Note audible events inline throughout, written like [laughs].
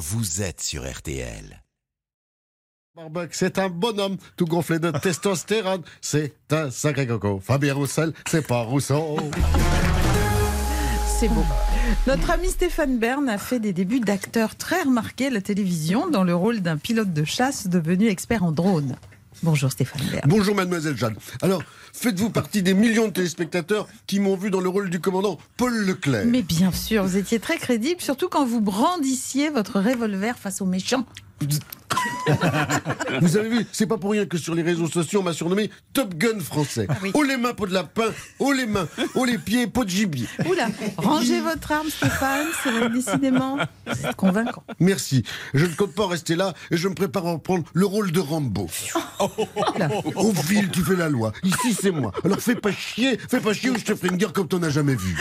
vous êtes sur RTL. Barbuck, c'est un bonhomme tout gonflé de testostérone. C'est un sacré coco. Fabien Roussel, c'est pas Rousseau. C'est beau. Notre ami Stéphane Bern a fait des débuts d'acteur très remarqués à la télévision dans le rôle d'un pilote de chasse devenu expert en drone. Bonjour Stéphane Bern. Bonjour mademoiselle Jeanne. Alors, faites-vous partie des millions de téléspectateurs qui m'ont vu dans le rôle du commandant Paul Leclerc Mais bien sûr, vous étiez très crédible, surtout quand vous brandissiez votre revolver face aux méchants. [laughs] Vous avez vu, c'est pas pour rien que sur les réseaux sociaux, on m'a surnommé Top Gun français. oui. Oh les mains, peau de lapin. Oh les mains. Oh les pieds, peau de gibier. Oula, rangez votre arme Stéphane, c'est décidément. Convaincant. Merci. Je ne compte pas rester là et je me prépare à reprendre le rôle de Rambo. Au fil, tu fais la loi. Ici, c'est moi. Alors fais pas chier, fais pas chier ou je te ferai une guerre comme t'en as jamais vu.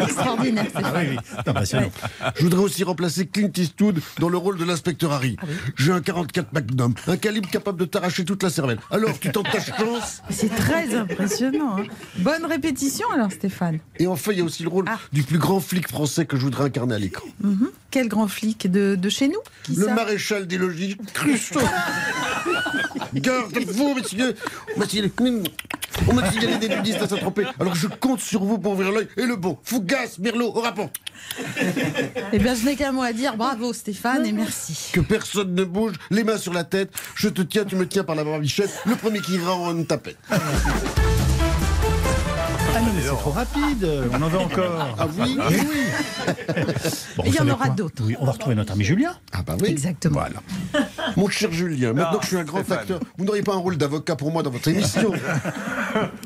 Extraordinaire Stéphane. Impressionnant. Je voudrais aussi remplacer Clint Eastwood dans le rôle de l'inspecteur Harry. J'ai un 44 Magnum, un calibre capable de t'arracher toute la cervelle. Alors, tu tentes ta chance? C'est très impressionnant. hein. Bonne répétition alors Stéphane. Et enfin, il y a aussi le rôle Ah. du plus grand flic français que je voudrais incarner à l'écran. Mhm. Quel grand flic de, de chez nous? Qui Le maréchal des logis, [laughs] messieurs. On m'a signalé- on m'a signalé des nudistes à Saint-Tropez. Alors je compte sur vous pour ouvrir l'œil. Et le bon, Fougas, Merlot, au rapport. Eh bien, je n'ai qu'un mot à dire. Bravo Stéphane et merci. Que personne ne bouge, les mains sur la tête. Je te tiens, tu me tiens par la barbichette. Le premier qui ira en une c'est trop rapide. On en veut encore. Ah oui Mais oui. Bon, Et il y en aura d'autres. Oui, on va retrouver notre ami Julien. Ah bah oui. Exactement. Voilà. Mon cher Julien, maintenant Non, que je suis un grand acteur, vous n'auriez pas un rôle d'avocat pour moi dans votre émission? [laughs]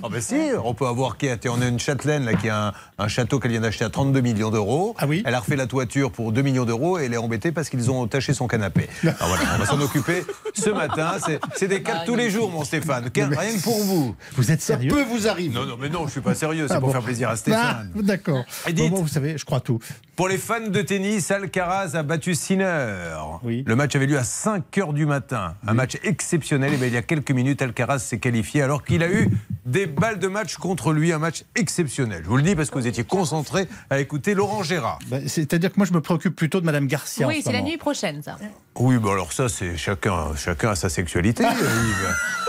Ah ben si, on peut avoir qui On a une châtelaine là, qui a un, un château qu'elle vient d'acheter à 32 millions d'euros. Ah oui Elle a refait la toiture pour 2 millions d'euros et elle est embêtée parce qu'ils ont taché son canapé. [laughs] Alors voilà, on va s'en occuper ce matin. C'est- des cas de tous les jours, mon Stéphane. Rien que pour vous. Vous êtes Ça sérieux? peut vous arriver. Non, non, mais non, je suis pas sérieux. C'est Ah pour bon. faire plaisir à Ah, Stéphane. D'accord. Bon, bon, vous savez, je crois tout. Pour les fans de tennis, Alcaraz a battu Sinner. Oui. Le match avait lieu à 5 h du matin. Un match exceptionnel. Et bien, il y a quelques minutes, Alcaraz s'est qualifié alors qu'il a eu des balles de match contre lui. Un match exceptionnel. Je vous le dis parce que vous étiez concentré à écouter Laurent Gérard. Bah, C'est-à-dire que moi, je me préoccupe plutôt de Madame Garcia. Oui, ce c'est la nuit prochaine, ça. Oui, bon alors ça, c'est chacun, chacun a sa sexualité. [laughs] Yves.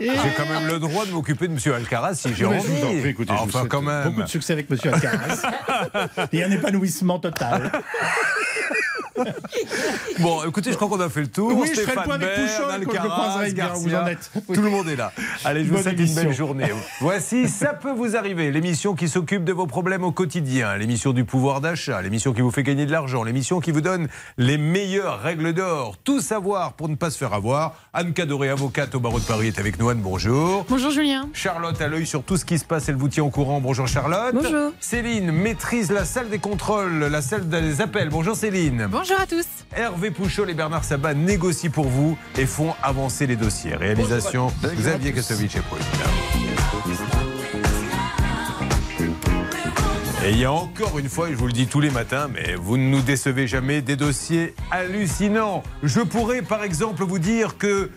J'ai quand même le droit de m'occuper de M. Alcaraz si j'ai envie. je vous en prie, écoutez, je vous enfin, quand même. Beaucoup de succès avec Monsieur Alcaraz. [laughs] Et un épanouissement total. [laughs] Bon, écoutez, je crois qu'on a fait le tour. Oui, je ferai le Stéphane point avec le Alcaraz, Garcia, vous en êtes. Oui. Tout le monde est là. Allez, je vous souhaite une belle journée. Voici [laughs] Ça peut vous arriver, l'émission qui s'occupe de vos problèmes au quotidien, l'émission du pouvoir d'achat, l'émission qui vous fait gagner de l'argent, l'émission qui vous donne les meilleures règles d'or. Tout savoir pour ne pas se faire avoir. Anne Cadoré, avocate au barreau de Paris, est avec nous. Anne, bonjour. Bonjour Julien. Charlotte a l'œil sur tout ce qui se passe, elle vous tient au courant. Bonjour Charlotte. Bonjour. Céline maîtrise la salle des contrôles, la salle des appels. Bonjour Céline. Bonjour à tous. Hervé Pouchol et Bernard Sabat négocient pour vous et font avancer les dossiers. Réalisation Xavier Kasovic et Paul. Et il y a encore une fois, et je vous le dis tous les matins, mais vous ne nous décevez jamais, des dossiers hallucinants. Je pourrais par exemple vous dire que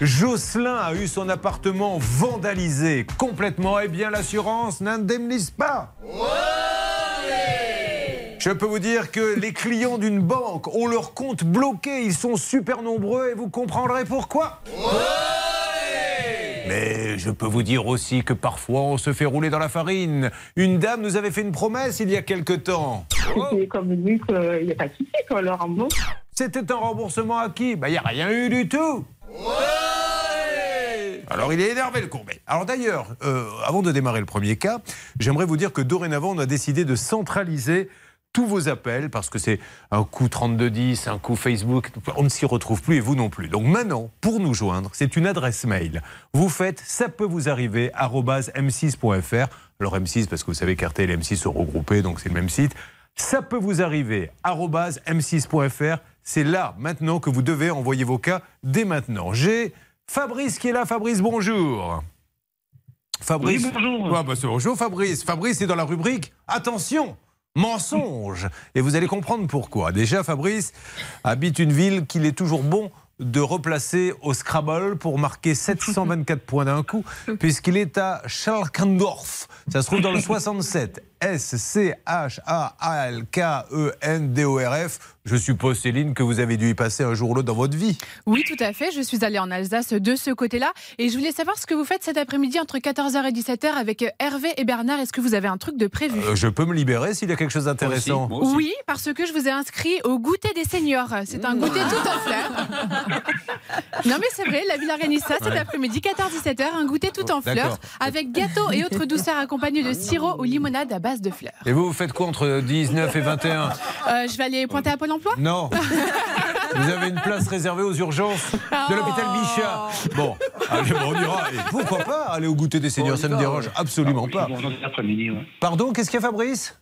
Jocelyn a eu son appartement vandalisé complètement. Eh bien, l'assurance n'indemnise pas. Je peux vous dire que les clients d'une banque ont leur compte bloqué. Ils sont super nombreux et vous comprendrez pourquoi. Mais je peux vous dire aussi que parfois on se fait rouler dans la farine. Une dame nous avait fait une promesse il y a quelque temps. C'était comme dit qu'il n'y a pas de quoi, le rembourse. C'était un remboursement à qui? Ben, il n'y a rien eu du tout. Alors il est énervé le courbet. Alors d'ailleurs, euh, avant de démarrer le premier cas, j'aimerais vous dire que dorénavant on a décidé de centraliser tous vos appels parce que c'est un coup 3210, un coup Facebook, on ne s'y retrouve plus et vous non plus. Donc maintenant, pour nous joindre, c'est une adresse mail. Vous faites ça peut vous arriver m6.fr. Alors M6 parce que vous savez qu'RTL et M6 sont regroupés donc c'est le même site. Ça peut vous arriver m6.fr. C'est là maintenant que vous devez envoyer vos cas dès maintenant. J'ai Fabrice qui est là. Fabrice, bonjour. Fabrice. Oui, bonjour. Ah, bah, bonjour Fabrice. Fabrice est dans la rubrique Attention, mensonge. Et vous allez comprendre pourquoi. Déjà, Fabrice habite une ville qu'il est toujours bon de replacer au Scrabble pour marquer 724 [laughs] points d'un coup, puisqu'il est à Schalkendorf. Ça se trouve dans le [laughs] 67. S-C-H-A-L-K-E-N-D-O-R-F. Je suppose, Céline, que vous avez dû y passer un jour ou l'autre dans votre vie. Oui, tout à fait. Je suis allée en Alsace de ce côté-là. Et je voulais savoir ce que vous faites cet après-midi entre 14h et 17h avec Hervé et Bernard. Est-ce que vous avez un truc de prévu? Euh, je peux me libérer s'il y a quelque chose d'intéressant. Oui, parce que je vous ai inscrit au goûter des seniors. C'est un goûter tout en fleurs. [laughs] non mais c'est vrai, la ville organise ça cet après-midi, 14-17h, un goûter tout en D'accord. fleurs, avec gâteau et autres douceurs accompagnés de sirop ou limonade à base de fleurs. Et vous, vous faites quoi entre 19 et 21 Euh, je vais aller pointer à Pôle emploi? Non. [laughs] Vous avez une place réservée aux urgences de l'hôpital Bichat. Bon, allez, bon, on ira. Et pourquoi pas aller au goûter des seniors Ça ne me dérange absolument pas. Après-midi, ouais. Pardon, qu'est-ce qu'il y a, Fabrice?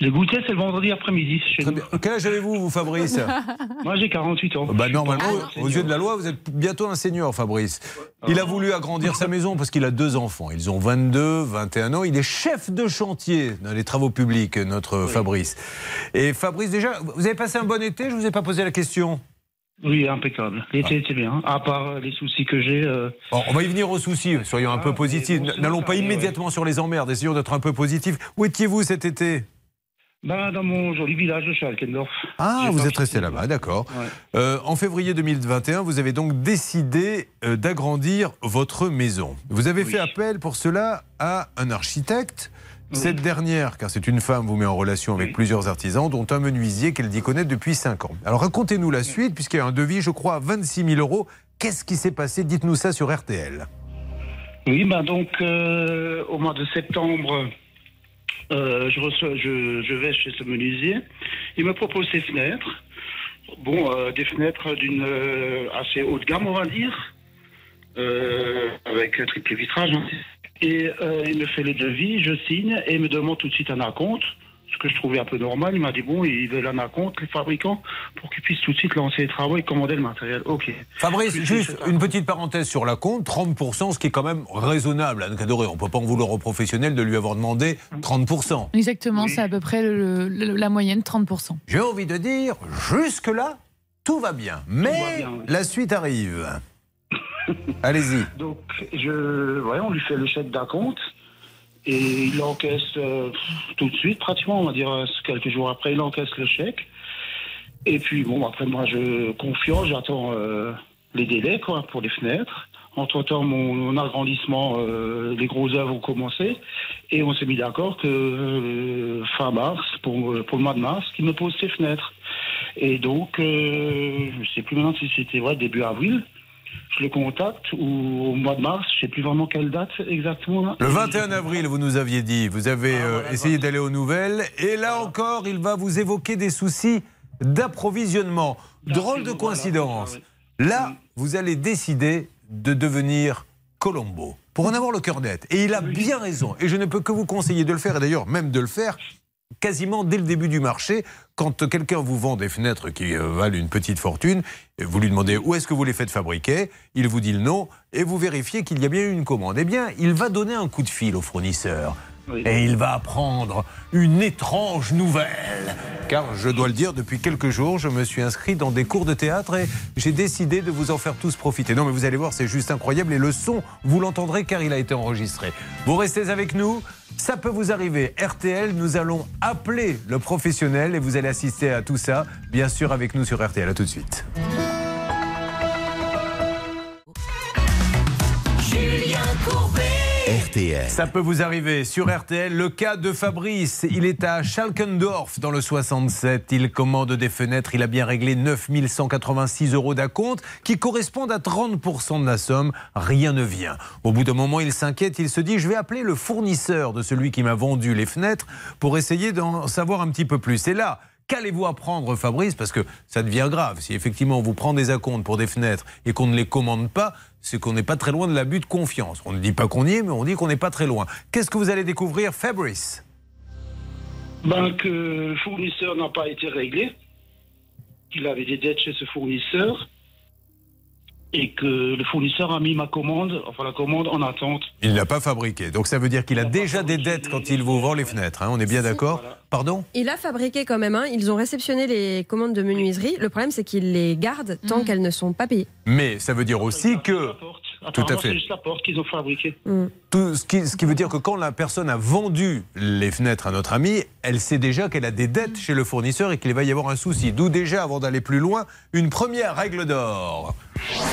Le goûter, c'est le vendredi après-midi chez Très nous. bien. Quel âge avez-vous, vous, Fabrice [laughs] Moi, j'ai 48 ans. Bah normalement, Ah, aux yeux de la loi, vous êtes bientôt un senior, Fabrice. Il a voulu agrandir sa maison parce qu'il a deux enfants. Ils ont 22, 21 ans. Il est chef de chantier dans les travaux publics, notre Fabrice. Et Fabrice, déjà, vous avez passé un bon été? Je vous ai pas posé la question. Oui, impeccable. L'été était bien. À part euh, les soucis que j'ai. euh, Bon, on va y venir aux soucis, soyons un Ah, peu positifs. N'allons pas immédiatement sur les emmerdes, essayons d'être un peu positifs. Où étiez-vous cet été? Ben, dans mon joli village de Schalkendorf. Ah, vous êtes resté là-bas, d'accord. Ouais. Euh, en février 2021, vous avez donc décidé euh, d'agrandir votre maison. Vous avez Oui. fait appel pour cela à un architecte. Cette dernière, car c'est une femme, vous met en relation avec Oui. plusieurs artisans, dont un menuisier qu'elle dit connaître depuis 5 ans. Alors racontez-nous la suite, puisqu'il y a un devis, je crois, à 26 000 euros. Qu'est-ce qui s'est passé? Dites-nous ça sur RTL. Oui, ben donc, euh, au mois de septembre, euh, je, reçois, je, je vais chez ce menuisier. Il me propose ses fenêtres. Bon, euh, des fenêtres d'une euh, assez haute gamme, on va dire, euh, avec triple vitrage. hein. Et euh, il me fait le devis, je signe et il me demande tout de suite un acompte. Ce que je trouvais un peu normal, il m'a dit bon, ils veulent un acompte, les fabricants, pour qu'ils puissent tout de suite lancer les travaux et commander le matériel. Ok. Fabrice, juste une petite parenthèse sur la compte, 30%, ce qui est quand même raisonnable, Anne Cadoré. On ne peut pas en vouloir au professionnel de lui avoir demandé 30%. Exactement, Oui. c'est à peu près le- le- la moyenne, 30%. J'ai envie de dire, jusque-là, tout va bien. Mais va bien, oui. la suite arrive. [laughs] Allez-y. Donc, je, ouais, on lui fait le chèque d'acompte et il encaisse euh, tout de suite, pratiquement, on va dire euh, quelques jours après, il encaisse le chèque. Et puis, bon, après, moi, je confiance, j'attends euh, les délais quoi, pour les fenêtres. Entre-temps, mon, mon agrandissement, euh, les gros œuvres ont commencé et on s'est mis d'accord que euh, fin mars, pour, pour le mois de mars, qu'il me pose ses fenêtres. Et donc, euh, je ne sais plus maintenant si c'était ouais, début avril le contacte ou au mois de mars, je sais plus vraiment quelle date exactement. là. Le 21 avril, vous nous aviez dit, vous avez Ah, euh, voilà, essayé voilà. d'aller aux nouvelles. Et là encore, il va vous évoquer des soucis d'approvisionnement. Drôle de coïncidence. c'est ça, oui. Là, Mm. vous allez décider de devenir Colombo. Pour en avoir le cœur net. Et il a bien raison. Et je ne peux que vous conseiller de le faire, et d'ailleurs même de le faire quasiment dès le début du marché. Quand quelqu'un vous vend des fenêtres qui euh, valent une petite fortune, vous lui demandez où est-ce que vous les faites fabriquer, il vous dit le nom, et vous vérifiez qu'il y a bien eu une commande. Eh bien, il va donner un coup de fil au fournisseur. Oui. Et il va apprendre une étrange nouvelle. Car je dois le dire, depuis quelques jours, je me suis inscrit dans des cours de théâtre et j'ai décidé de vous en faire tous profiter. Non, mais vous allez voir, c'est juste incroyable. Et le son, vous l'entendrez car il a été enregistré. Vous restez avec nous. Ça peut vous arriver. RTL, nous allons appeler le professionnel et vous allez assister à tout ça, bien sûr, avec nous sur RTL. À tout de suite. Ça peut vous arriver sur RTL. Le cas de Fabrice, il est à Schalkendorf dans le 67. Il commande des fenêtres. Il a bien réglé 9186 euros d'acompte qui correspondent à 30% de la somme. Rien ne vient. Au bout d'un moment, il s'inquiète. Il se dit Je vais appeler le fournisseur de celui qui m'a vendu les fenêtres pour essayer d'en savoir un petit peu plus. Et là, Qu'allez-vous apprendre, Fabrice? Parce que ça devient grave. Si effectivement on vous prend des acomptes pour des fenêtres et qu'on ne les commande pas, c'est qu'on n'est pas très loin de l'abus de confiance. On ne dit pas qu'on y est, mais on dit qu'on n'est pas très loin. Qu'est-ce que vous allez découvrir, Fabrice? Ben, que le fournisseur n'a pas été réglé, qu'il avait des dettes chez ce fournisseur et que le fournisseur a mis ma commande, enfin la commande en attente. Il ne l'a pas fabriqué. Donc ça veut dire qu'il a n'a déjà des dettes quand il vous vend les fenêtres. hein. on est bien d'accord? Voilà. Pardon? Il a fabriqué quand même, hein. ils ont réceptionné les commandes de menuiserie. Le problème, c'est qu'ils les gardent tant Mhm. qu'elles ne sont pas payées. Mais ça veut dire aussi que... la porte. Tout à fait. C'est juste la porte qu'ils ont fabriquée. Mm. Tout ce, qui, ce qui veut dire que quand la personne a vendu les fenêtres à notre ami, elle sait déjà qu'elle a des dettes chez le fournisseur et qu'il va y avoir un souci. D'où déjà, avant d'aller plus loin, une première règle d'or.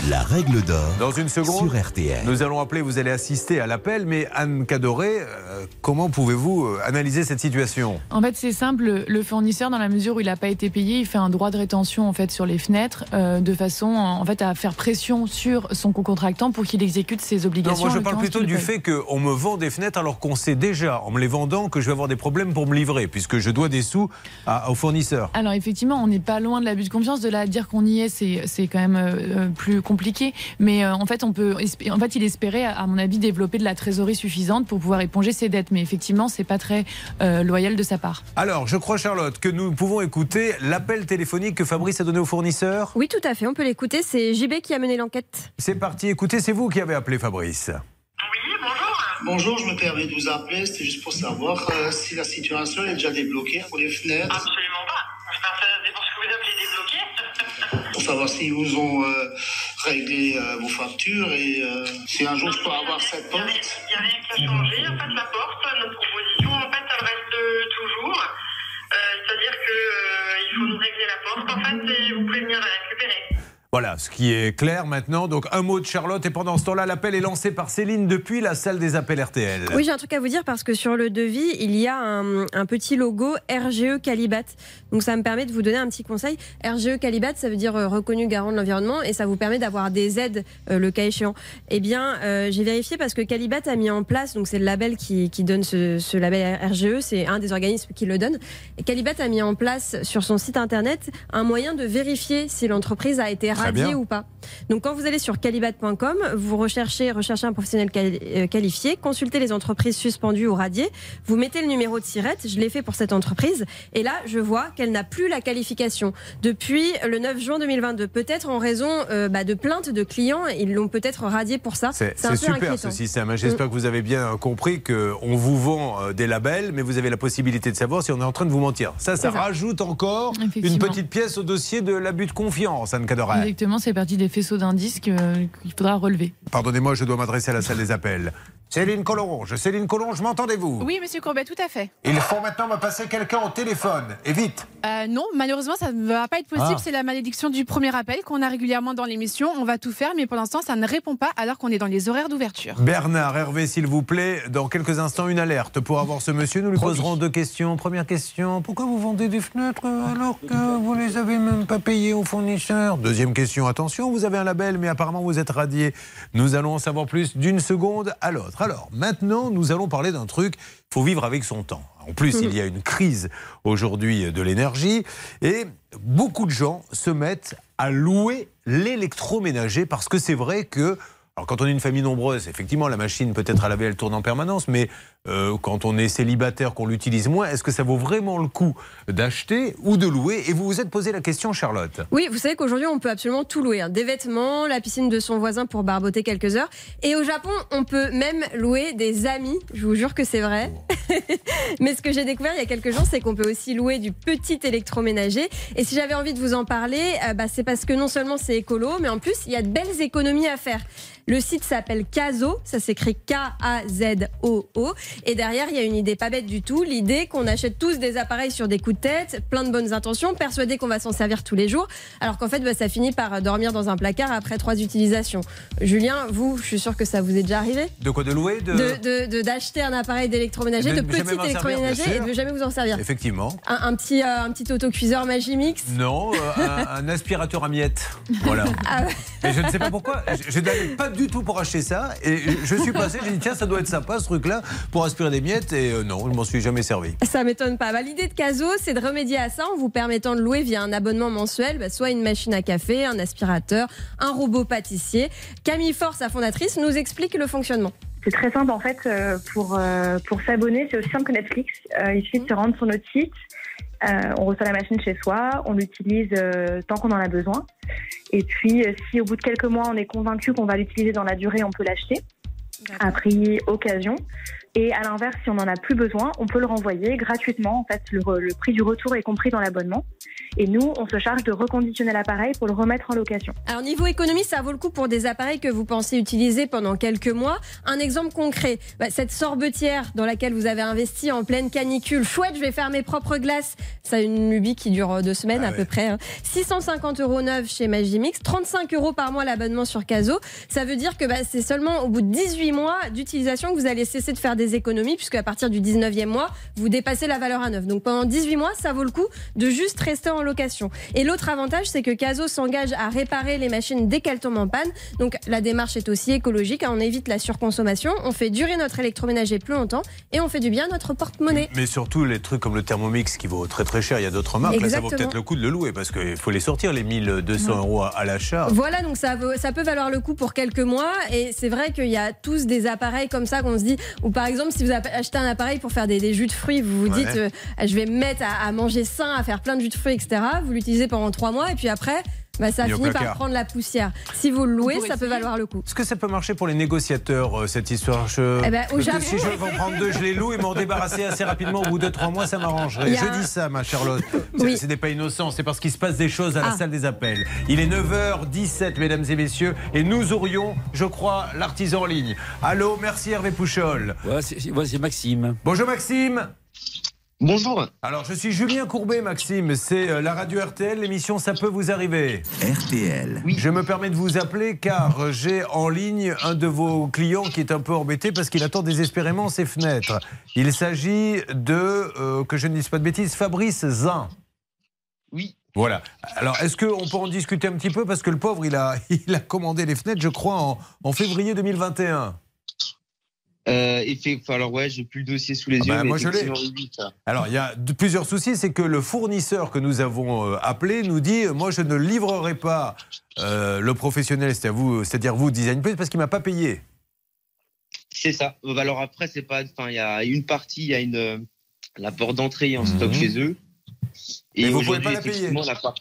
La règle d'or Dans une seconde, sur RTL. nous allons appeler, vous allez assister à l'appel, mais Anne Cadoré, euh, comment pouvez-vous euh, analyser cette situation? En fait, c'est simple. Le fournisseur, dans la mesure où il n'a pas été payé, il fait un droit de rétention en fait sur les fenêtres, euh, de façon en fait à faire pression sur son co-contractant pour qu'il exécute ses Non, obligations. moi je parle plutôt du fait qu'on me vend des fenêtres alors qu'on sait déjà, en me les vendant, que je vais avoir des problèmes pour me livrer, puisque je dois des sous à- au fournisseur. Alors effectivement, on n'est pas loin de l'abus de confiance. De là à dire qu'on y est, c'est c'est quand même euh, plus compliqué. Mais euh, en fait, on peut, en fait, il espérait, à mon avis, développer de la trésorerie suffisante pour pouvoir éponger ses dettes. Mais effectivement, c'est pas très euh, loyal de sa part. Alors, je crois, Charlotte, que nous pouvons écouter l'appel téléphonique que Fabrice a donné au fournisseur. Oui, tout à fait, on peut l'écouter. C'est JB qui a mené l'enquête. C'est parti, écoutez, c'est vous qui avez appelé Fabrice. Bonjour, je me permets de vous appeler, c'était juste pour savoir euh, si la situation est déjà débloquée pour les fenêtres. Absolument pas. C'est pour ce que vous appelez débloqué. [laughs] Pour savoir s'ils vous ont euh, réglé euh, vos factures et si un jour je peux avoir cette n'y porte. il y a rien qui a changé. En fait, la porte, notre proposition, en fait, elle reste toujours. C'est-à-dire que euh, il faut nous régler la porte, en fait, et vous pouvez venir la récupérer. Voilà, ce qui est clair maintenant. Donc, un mot de Charlotte, et pendant ce temps-là, l'appel est lancé par Céline depuis la salle des appels RTL. Oui, j'ai un truc à vous dire parce que sur le devis, il y a un, petit logo RGE Calibat. Donc ça me permet de vous donner un petit conseil. RGE Calibat, ça veut dire euh, reconnu garant de l'environnement et ça vous permet d'avoir des aides euh, le cas échéant. Eh bien, euh, j'ai vérifié parce que Calibat a mis en place, donc c'est le label qui, donne ce, ce label RGE, c'est un des organismes qui le donne. Et Calibat a mis en place sur son site internet un moyen de vérifier si l'entreprise a été Bien. ou pas. Donc quand vous allez sur calibat.com, vous recherchez, recherchez un professionnel euh, qualifié, consultez les entreprises suspendues ou radiées, vous mettez le numéro de SIRET, je l'ai fait pour cette entreprise, et là je vois qu'elle n'a plus la qualification depuis le 9 juin 2022. Peut-être en raison euh, bah, de plaintes de clients, ils l'ont peut-être radié pour ça. C'est super inquiétant. ce système. hein. J'espère que vous avez bien compris qu'on vous vend euh, des labels, mais vous avez la possibilité de savoir si on est en train de vous mentir. Ça, ça rajoute encore une petite pièce au dossier de l'abus de confiance, Anne Cadoret. Exactement, c'est partie des faisceaux d'indices que- qu'il faudra relever. Pardonnez-moi, je dois m'adresser à la salle des appels. Céline Collonge, Céline Collonge, m'entendez-vous Oui, monsieur Courbet, tout à fait. Il faut maintenant me passer quelqu'un au téléphone, et vite. Euh, non, malheureusement, ça ne va pas être possible. Ah. C'est la malédiction du premier appel qu'on a régulièrement dans l'émission. On va tout faire, mais pour l'instant, ça ne répond pas alors qu'on est dans les horaires d'ouverture. Bernard, Hervé, s'il vous plaît, dans quelques instants, une alerte pour avoir ce monsieur. Nous lui poserons deux questions. Première question, pourquoi vous vendez des fenêtres alors que vous les avez même pas payées au fournisseur Deuxième question, attention, vous avez un label, mais apparemment vous êtes radié. Nous allons en savoir plus d'une seconde à l'autre. Alors, maintenant, nous allons parler d'un truc, il faut vivre avec son temps. En plus, il y a une crise aujourd'hui de l'énergie et beaucoup de gens se mettent à louer l'électroménager parce que c'est vrai que alors quand on est une famille nombreuse, effectivement, la machine peut-être à laver, elle tourne en permanence, mais euh, quand on est célibataire, qu'on l'utilise moins, est-ce que ça vaut vraiment le coup d'acheter ou de louer Et vous vous êtes posé la question, Charlotte. Oui, vous savez qu'aujourd'hui, on peut absolument tout louer. hein. Des vêtements, la piscine de son voisin pour barboter quelques heures. Et au Japon, on peut même louer des amis. Je vous jure que c'est vrai. [laughs] Mais ce que j'ai découvert il y a quelques jours, c'est qu'on peut aussi louer du petit électroménager. Et si j'avais envie de vous en parler, euh, bah, c'est parce que non seulement c'est écolo, mais en plus, il y a de belles économies à faire. Le site s'appelle Kazo, ça s'écrit K-A-Z-O-O. Et derrière, il y a une idée pas bête du tout. L'idée qu'on achète tous des appareils sur des coups de tête, plein de bonnes intentions, persuadés qu'on va s'en servir tous les jours, alors qu'en fait, bah, ça finit par dormir dans un placard après trois utilisations. Julien, vous, je suis sûr que ça vous est déjà arrivé De quoi de louer de... d'acheter un appareil d'électroménager, Et de de petit électroménager et de jamais vous en servir. Effectivement. Un, un petit, euh, un petit autocuiseur Magimix? Non, euh, un, un aspirateur à miettes. Voilà. [laughs] Ah ouais. Et je ne sais pas pourquoi. Je, je pas du tout pour acheter ça. Et je suis passé, j'ai dit, tiens, ça doit être sympa ce truc-là pour aspirer des miettes. Et euh, non, je m'en suis jamais servi. Ça m'étonne pas. Bah, L'idée de Caso, c'est de remédier à ça en vous permettant de louer via un abonnement mensuel, bah, soit une machine à café, un aspirateur, un robot pâtissier. Camille Force, sa fondatrice, nous explique le fonctionnement. C'est très simple en fait euh, pour, euh, pour s'abonner, c'est aussi simple que Netflix. Euh, il suffit de se rendre sur notre site, euh, on reçoit la machine chez soi, on l'utilise euh, tant qu'on en a besoin. Et puis euh, si au bout de quelques mois on est convaincu qu'on va l'utiliser dans la durée, on peut l'acheter à prix occasion. Et à l'inverse, si on n'en a plus besoin, on peut le renvoyer gratuitement. En fait, le, le prix du retour est compris dans l'abonnement. Et nous, on se charge de reconditionner l'appareil pour le remettre en location. Alors niveau économie, ça vaut le coup pour des appareils que vous pensez utiliser pendant quelques mois. Un exemple concret, bah, cette sorbetière dans laquelle vous avez investi en pleine canicule. Chouette, je vais faire mes propres glaces. Ça a une lubie qui dure deux semaines Ah à peu près. hein. 650 euros neuf chez Magimix, 35 euros par mois l'abonnement sur Caso. Ça veut dire que bah, c'est seulement au bout de 18 mois d'utilisation que vous allez cesser de faire des économies, puisque à partir du 19e mois, vous dépassez la valeur à neuf. Donc pendant 18 mois, ça vaut le coup de juste rester en location. Et l'autre avantage, c'est que Caso s'engage à réparer les machines dès qu'elles tombent en panne. Donc la démarche est aussi écologique. hein. On évite la surconsommation, on fait durer notre électroménager plus longtemps et on fait du bien à notre porte-monnaie. Mais surtout les trucs comme le Thermomix qui vaut très très cher. Il y a d'autres marques. Là, ça vaut Exactement. peut-être le coup de le louer parce qu'il faut les sortir les 1200 euros à, l'achat. Voilà, donc ça, vaut- ça peut valoir le coup pour quelques mois. Et c'est vrai qu'il y a tous des appareils comme ça qu'on se dit, ou par exemple, si vous acheté un appareil pour faire des, des jus de fruits, vous vous Ouais. dites, euh, je vais me mettre à, à manger sain, à faire plein de jus de fruits, etc. Vous l'utilisez pendant trois mois et puis après, bah, ça finit par prendre la poussière. Si vous le louez, ça peut valoir le coup. Est-ce que ça peut marcher pour les négociateurs, euh, cette histoire je... Eh ben, au Japon- si je veux en prendre deux, je les loue et m'en débarrasser assez rapidement au bout de trois mois, ça m'arrangerait. Je un- dis ça, ma Charlotte. [laughs] Oui. Ce n'est pas innocent, c'est parce qu'il se passe des choses à la Ah. salle des appels. Il est 9h17, mesdames et messieurs, et nous aurions, je crois, l'artisan en ligne. Allô, merci Hervé Pouchol. Ouais, c'est ouais, c'est Maxime. Bonjour Maxime. Bonjour. Alors, je suis Julien Courbet, Maxime. C'est euh, la radio RTL, l'émission Ça peut vous arriver. RTL. Je me permets de vous appeler car j'ai en ligne un de vos clients qui est un peu embêté parce qu'il attend désespérément ses fenêtres. Il s'agit de, euh, que je ne dise pas de bêtises, Fabrice Zin. Oui. Voilà. Alors, est-ce qu'on peut en discuter un petit peu Parce que le pauvre, il a, [laughs] il a commandé les fenêtres, je crois, en, en février 2021. Euh, et fait, enfin, alors ouais, j'ai plus le dossier sous les Ah yeux. bah, mais moi, je l'ai. Alors, il y a plusieurs soucis. C'est que le fournisseur que nous avons euh, appelé nous dit Moi, je ne livrerai pas euh, le professionnel, c'est à vous, c'est-à-dire vous, Design Place, parce qu'il m'a pas payé. C'est ça. Euh, Alors après, c'est pas. Enfin, il y a une partie, il y a une euh, la porte d'entrée en stock chez eux. Mais vous pouvez pas la payer. effectivement, la part-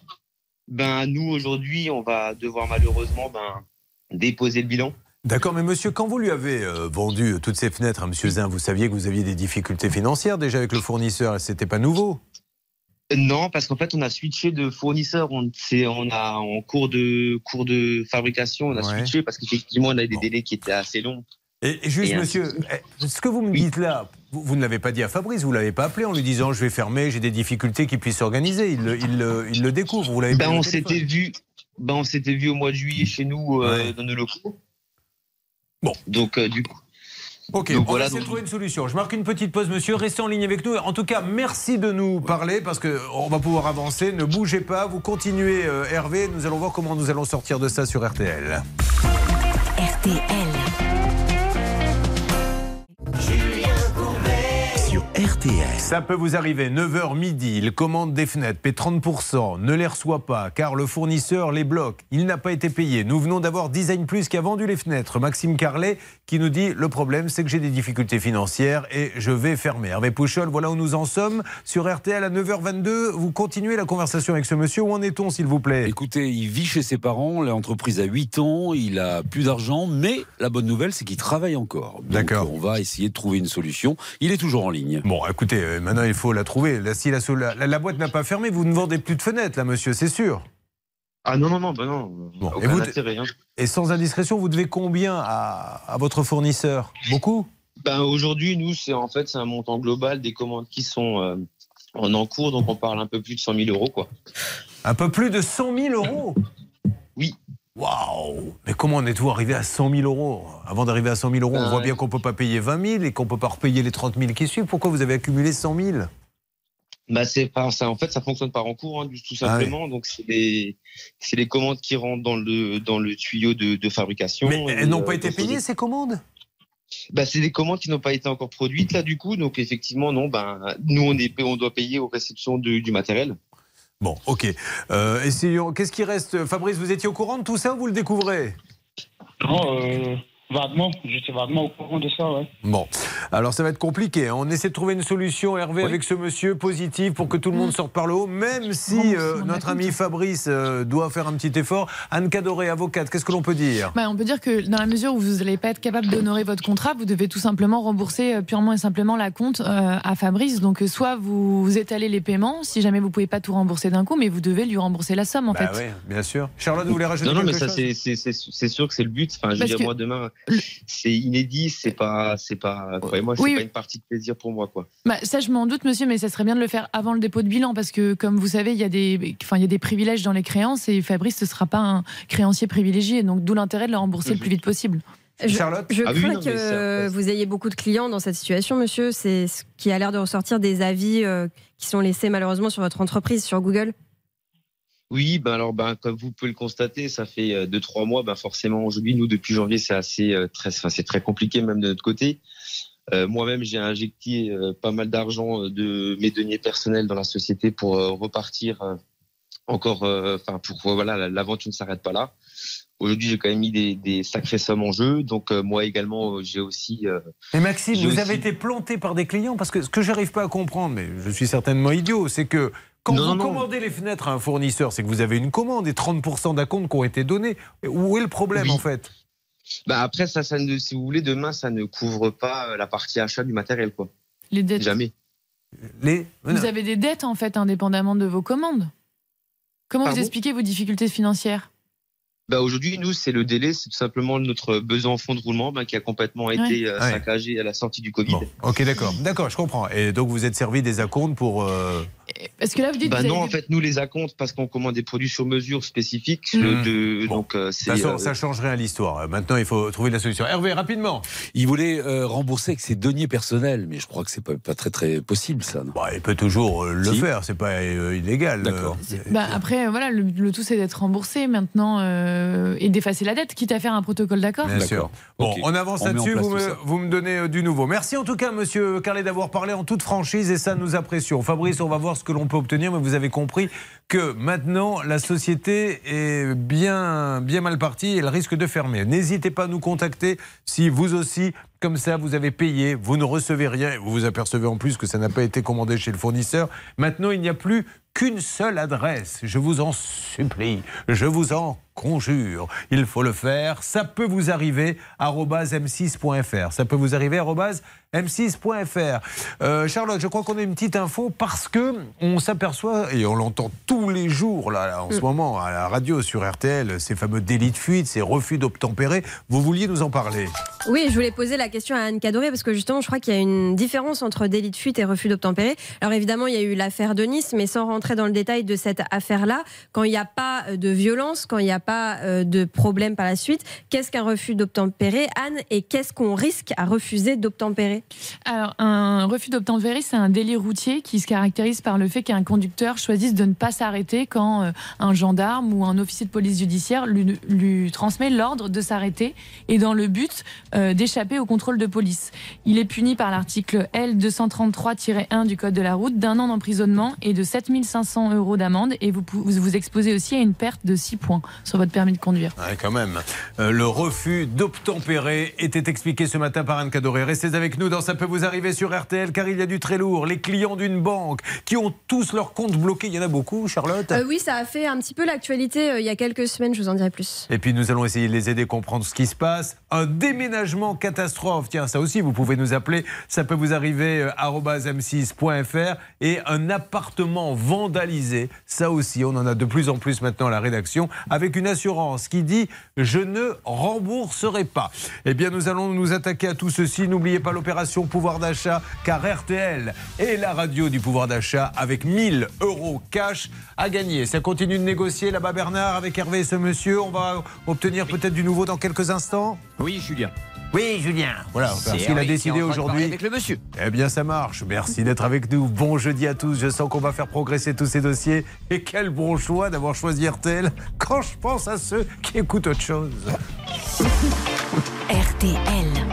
Ben nous aujourd'hui, on va devoir malheureusement ben déposer le bilan. D'accord, mais monsieur, quand vous lui avez euh, vendu toutes ces fenêtres à monsieur Zin, vous saviez que vous aviez des difficultés financières déjà avec le fournisseur, c'était pas nouveau? Non, parce qu'en fait, on a switché de fournisseur. On, on a en cours de cours de fabrication, on a Ouais. switché parce qu'effectivement, on a des délais qui étaient assez longs. Et, et juste, Et monsieur, ainsi- eh, ce que vous me dites là, vous, vous ne l'avez pas dit à Fabrice, vous l'avez pas appelé en lui disant je vais fermer, j'ai des difficultés qu'il puisse s'organiser. Il, le- il, le- il le découvre, vous l'avez Ben, on s'était vu. Ben, on s'était vu au mois de juillet chez nous euh, dans nos locaux. Bon. Donc euh, du coup. Ok, Donc on voilà, va essayer de trouver une solution. Je marque une petite pause, monsieur. Restez en ligne avec nous. En tout cas, merci de nous parler parce qu'on va pouvoir avancer. Ne bougez pas, vous continuez, euh, Hervé. Nous allons voir comment nous allons sortir de ça sur RTL. RTL. RTL. Ça peut vous arriver, 9h midi, il commande des fenêtres, paie 30%, ne les reçoit pas car le fournisseur les bloque. Il n'a pas été payé. Nous venons d'avoir Design Plus qui a vendu les fenêtres. Maxime Carlet qui nous dit le problème c'est que j'ai des difficultés financières et je vais fermer. Hervé Pouchol, voilà où nous en sommes. Sur RTL à 9h22, vous continuez la conversation avec ce monsieur. Où en est-on s'il vous plaît? Écoutez, il vit chez ses parents, l'entreprise a 8 ans, il a plus d'argent, mais la bonne nouvelle, c'est qu'il travaille encore. D'accord. On va essayer de trouver une solution. Il est toujours en ligne. Bon, écoutez, euh, maintenant il faut la trouver. Là, si la, la- la boîte n'a pas fermé, vous ne vendez plus de fenêtres là, monsieur, c'est sûr. Ah non non non, ben non. Bon, et vous- intérêt. hein. Et sans indiscrétion, vous devez combien à, à votre fournisseur? Beaucoup? Ben aujourd'hui, nous, c'est en fait c'est un montant global des commandes qui sont euh, en encours, donc on parle un peu plus de 100 000 euros quoi. Un peu plus de 100 000 euros? Oui. Waouh Mais comment en êtes-vous arrivé à 100 000 euros? Avant d'arriver à 100 000 euros, on Euh, voit bien qu'on ne peut pas payer 20 000 et qu'on ne peut pas repayer les 30 000 qui suivent. Pourquoi vous avez accumulé 100 000 Bah c'est pas ça. En fait, ça fonctionne par encours, hein, tout simplement. Donc c'est les c'est les commandes qui rentrent dans le dans le tuyau de, de fabrication. Mais elles n'ont euh, pas été donc, payées, ces commandes? Bah c'est des commandes qui n'ont pas été encore produites là du coup. Donc effectivement non. Ben nous on est on doit payer aux réceptions de- du matériel. Bon, ok. Euh, essayons. Qu'est-ce qui reste? Fabrice, vous étiez au courant de tout ça? Ou vous le découvrez? Non, euh, Vaguement, j'étais vaguement au courant de ça, ouais. Bon, alors ça va être compliqué. hein. On essaie de trouver une solution, Hervé, avec ce monsieur positif pour que tout le monde sorte par le haut, même si euh, notre ami Fabrice euh, doit faire un petit effort. Anne Cadoré, avocate, qu'est-ce que l'on peut dire? Bah, on peut dire que dans la mesure où vous n'allez pas être capable d'honorer votre contrat, vous devez tout simplement rembourser euh, purement et simplement la compte euh, à Fabrice. Donc euh, soit vous, vous étalez les paiements, si jamais vous pouvez pas tout rembourser d'un coup, mais vous devez lui rembourser la somme en Bah fait. oui, bien sûr. Charlotte, vous voulez rajouter Non, non, mais quelque ça, chose? c'est- c'est c'est- c'est sûr que c'est le but. Enfin, je veux dire, que moi, demain, c'est inédit, c'est pas, c'est pas, croyez-moi, c'est Oui. pas une partie de plaisir pour moi, quoi. Bah, ça, je m'en doute, monsieur, mais ça serait bien de le faire avant le dépôt de bilan parce que, comme vous savez, il y a des, enfin, il y a des privilèges dans les créances et Fabrice ne sera pas un créancier privilégié. Donc, d'où l'intérêt de le rembourser le plus vite possible. Je, je Ah oui, crains non, que vous ayez beaucoup de clients dans cette situation, monsieur. C'est ce qui a l'air de ressortir des avis euh, qui sont laissés malheureusement sur votre entreprise, sur Google. Oui, ben alors, ben comme vous pouvez le constater, ça fait euh, deux trois mois. Ben forcément, aujourd'hui, nous depuis janvier, c'est assez euh, très, enfin, c'est très compliqué même de notre côté. Euh, Moi-même, j'ai injecté euh, pas mal d'argent euh, de mes deniers personnels dans la société pour euh, repartir euh, encore. euh, Enfin, pour voilà, la- l'aventure ne s'arrête pas là. Aujourd'hui, j'ai quand même mis des, des sacrées sommes en jeu. Donc euh, moi également, euh, j'ai aussi. euh, Mais Maxime, vous aussi- avez été planté par des clients parce que ce que j'arrive pas à comprendre, mais je suis certainement idiot, c'est que quand Non, vous non, non. commandez les fenêtres à un fournisseur, c'est que vous avez une commande et 30% d'acompte qui ont été donnés. Où est le problème Oui. en fait? Bah après, ça, ça ne, si vous voulez, demain, ça ne couvre pas euh, la partie achat du matériel, quoi. Les dettes. Jamais. Les... Vous avez des dettes, en fait, indépendamment de vos commandes. Comment vous expliquez vos difficultés financières? Bah aujourd'hui, nous, c'est le délai, c'est tout simplement notre besoin en fonds de roulement bah, qui a complètement Ouais. été euh, Ouais. saccagé à la sortie du Covid. Bon, ok, d'accord, d'accord, je comprends. Et donc vous êtes servi des acomptes pour. euh, Parce que là, vous dites Bah vous non, avez en fait, nous les acomptes parce qu'on commande des produits sur mesure spécifiques. De, donc, euh, De c'est. toute façon, euh, ça change rien à l'histoire. Maintenant, il faut trouver la solution. Hervé, rapidement. Il voulait euh, rembourser avec ses deniers personnels, mais je crois que c'est pas, pas très très possible ça. non? Bah, il peut toujours euh, le Si. faire, c'est pas euh, illégal. D'accord. Euh, Bah, après, euh, voilà, le, le tout, c'est d'être remboursé maintenant euh, et d'effacer la dette, quitte à faire un protocole d'accord. Bien sûr. Bon, on avance là-dessus. Vous, me- ça. vous me donnez euh, du nouveau. Merci en tout cas, monsieur Carlet, d'avoir parlé en toute franchise et ça nous apprécions. Fabrice, on va voir ce que l'on peut obtenir, mais vous avez compris que maintenant, la société est bien, bien mal partie et elle risque de fermer. N'hésitez pas à nous contacter si vous aussi, comme ça, vous avez payé, vous ne recevez rien vous vous apercevez en plus que ça n'a pas été commandé chez le fournisseur. Maintenant, il n'y a plus qu'une seule adresse. Je vous en supplie, je vous en conjure. Il faut le faire. Ça peut vous arriver arobase m6.fr. Ça peut vous arriver arobase m6.fr. Euh, Charlotte, je crois qu'on a une petite info parce que on s'aperçoit et on l'entend tous les jours là, là, en ce moment à la radio sur RTL, ces fameux délits de fuite, ces refus d'obtempérer. Vous vouliez nous en parler? Oui, je voulais poser la question à Anne Cadoré parce que justement, je crois qu'il y a une différence entre délit de fuite et refus d'obtempérer. Alors évidemment, il y a eu l'affaire de Nice, mais sans rentrer dans le détail de cette affaire-là, quand il n'y a pas de violence, quand il n'y a pas euh, de problème par la suite, qu'est-ce qu'un refus d'obtempérer, Anne, et qu'est-ce qu'on risque à refuser d'obtempérer? Alors, un refus d'obtempérer, c'est un délit routier qui se caractérise par le fait qu'un conducteur choisisse de ne pas s'arrêter quand euh, un gendarme ou un officier de police judiciaire lui, lui transmet l'ordre de s'arrêter et dans le but euh, d'échapper au contrôle de police. Il est puni par l'article L233-1 du Code de la route d'un an d'emprisonnement et de 7500 euros d'amende et vous vous exposez aussi à une perte de 6 points sur votre permis de conduire. Ouais, quand même. Euh, le refus d'obtempérer était expliqué ce matin par Anne Cadoré. Restez avec nous dans Ça peut vous arriver sur RTL car il y a du très lourd. Les clients d'une banque qui ont tous leurs comptes bloqués. Il y en a beaucoup, Charlotte Euh, Oui, ça a fait un petit peu l'actualité euh, il y a quelques semaines, je vous en dirai plus. Et puis nous allons essayer de les aider à comprendre ce qui se passe. Un déménagement catastrophe. Tiens, ça aussi, vous pouvez nous appeler. Ça peut vous arriver euh, arobase m6.fr. Et un appartement vandalisé. Ça aussi, on en a de plus en plus maintenant à la rédaction. Avec une assurance qui dit Je ne rembourserai pas. Eh bien, nous allons nous attaquer à tout ceci. N'oubliez pas l'opération pouvoir d'achat. Car RTL est la radio du pouvoir d'achat avec 1000 euros cash à gagner. Ça continue de négocier là-bas, Bernard, avec Hervé et ce monsieur. On va obtenir peut-être du nouveau dans quelques instants? Oui, Julien. Oui, Julien. Voilà, C'est parce qu'il a décidé aujourd'hui. Avec le monsieur. Eh bien, ça marche. Merci d'être avec nous. Bon jeudi à tous. Je sens qu'on va faire progresser tous ces dossiers. Et quel bon choix d'avoir choisi RTL quand je pense à ceux qui écoutent autre chose. [laughs] RTL.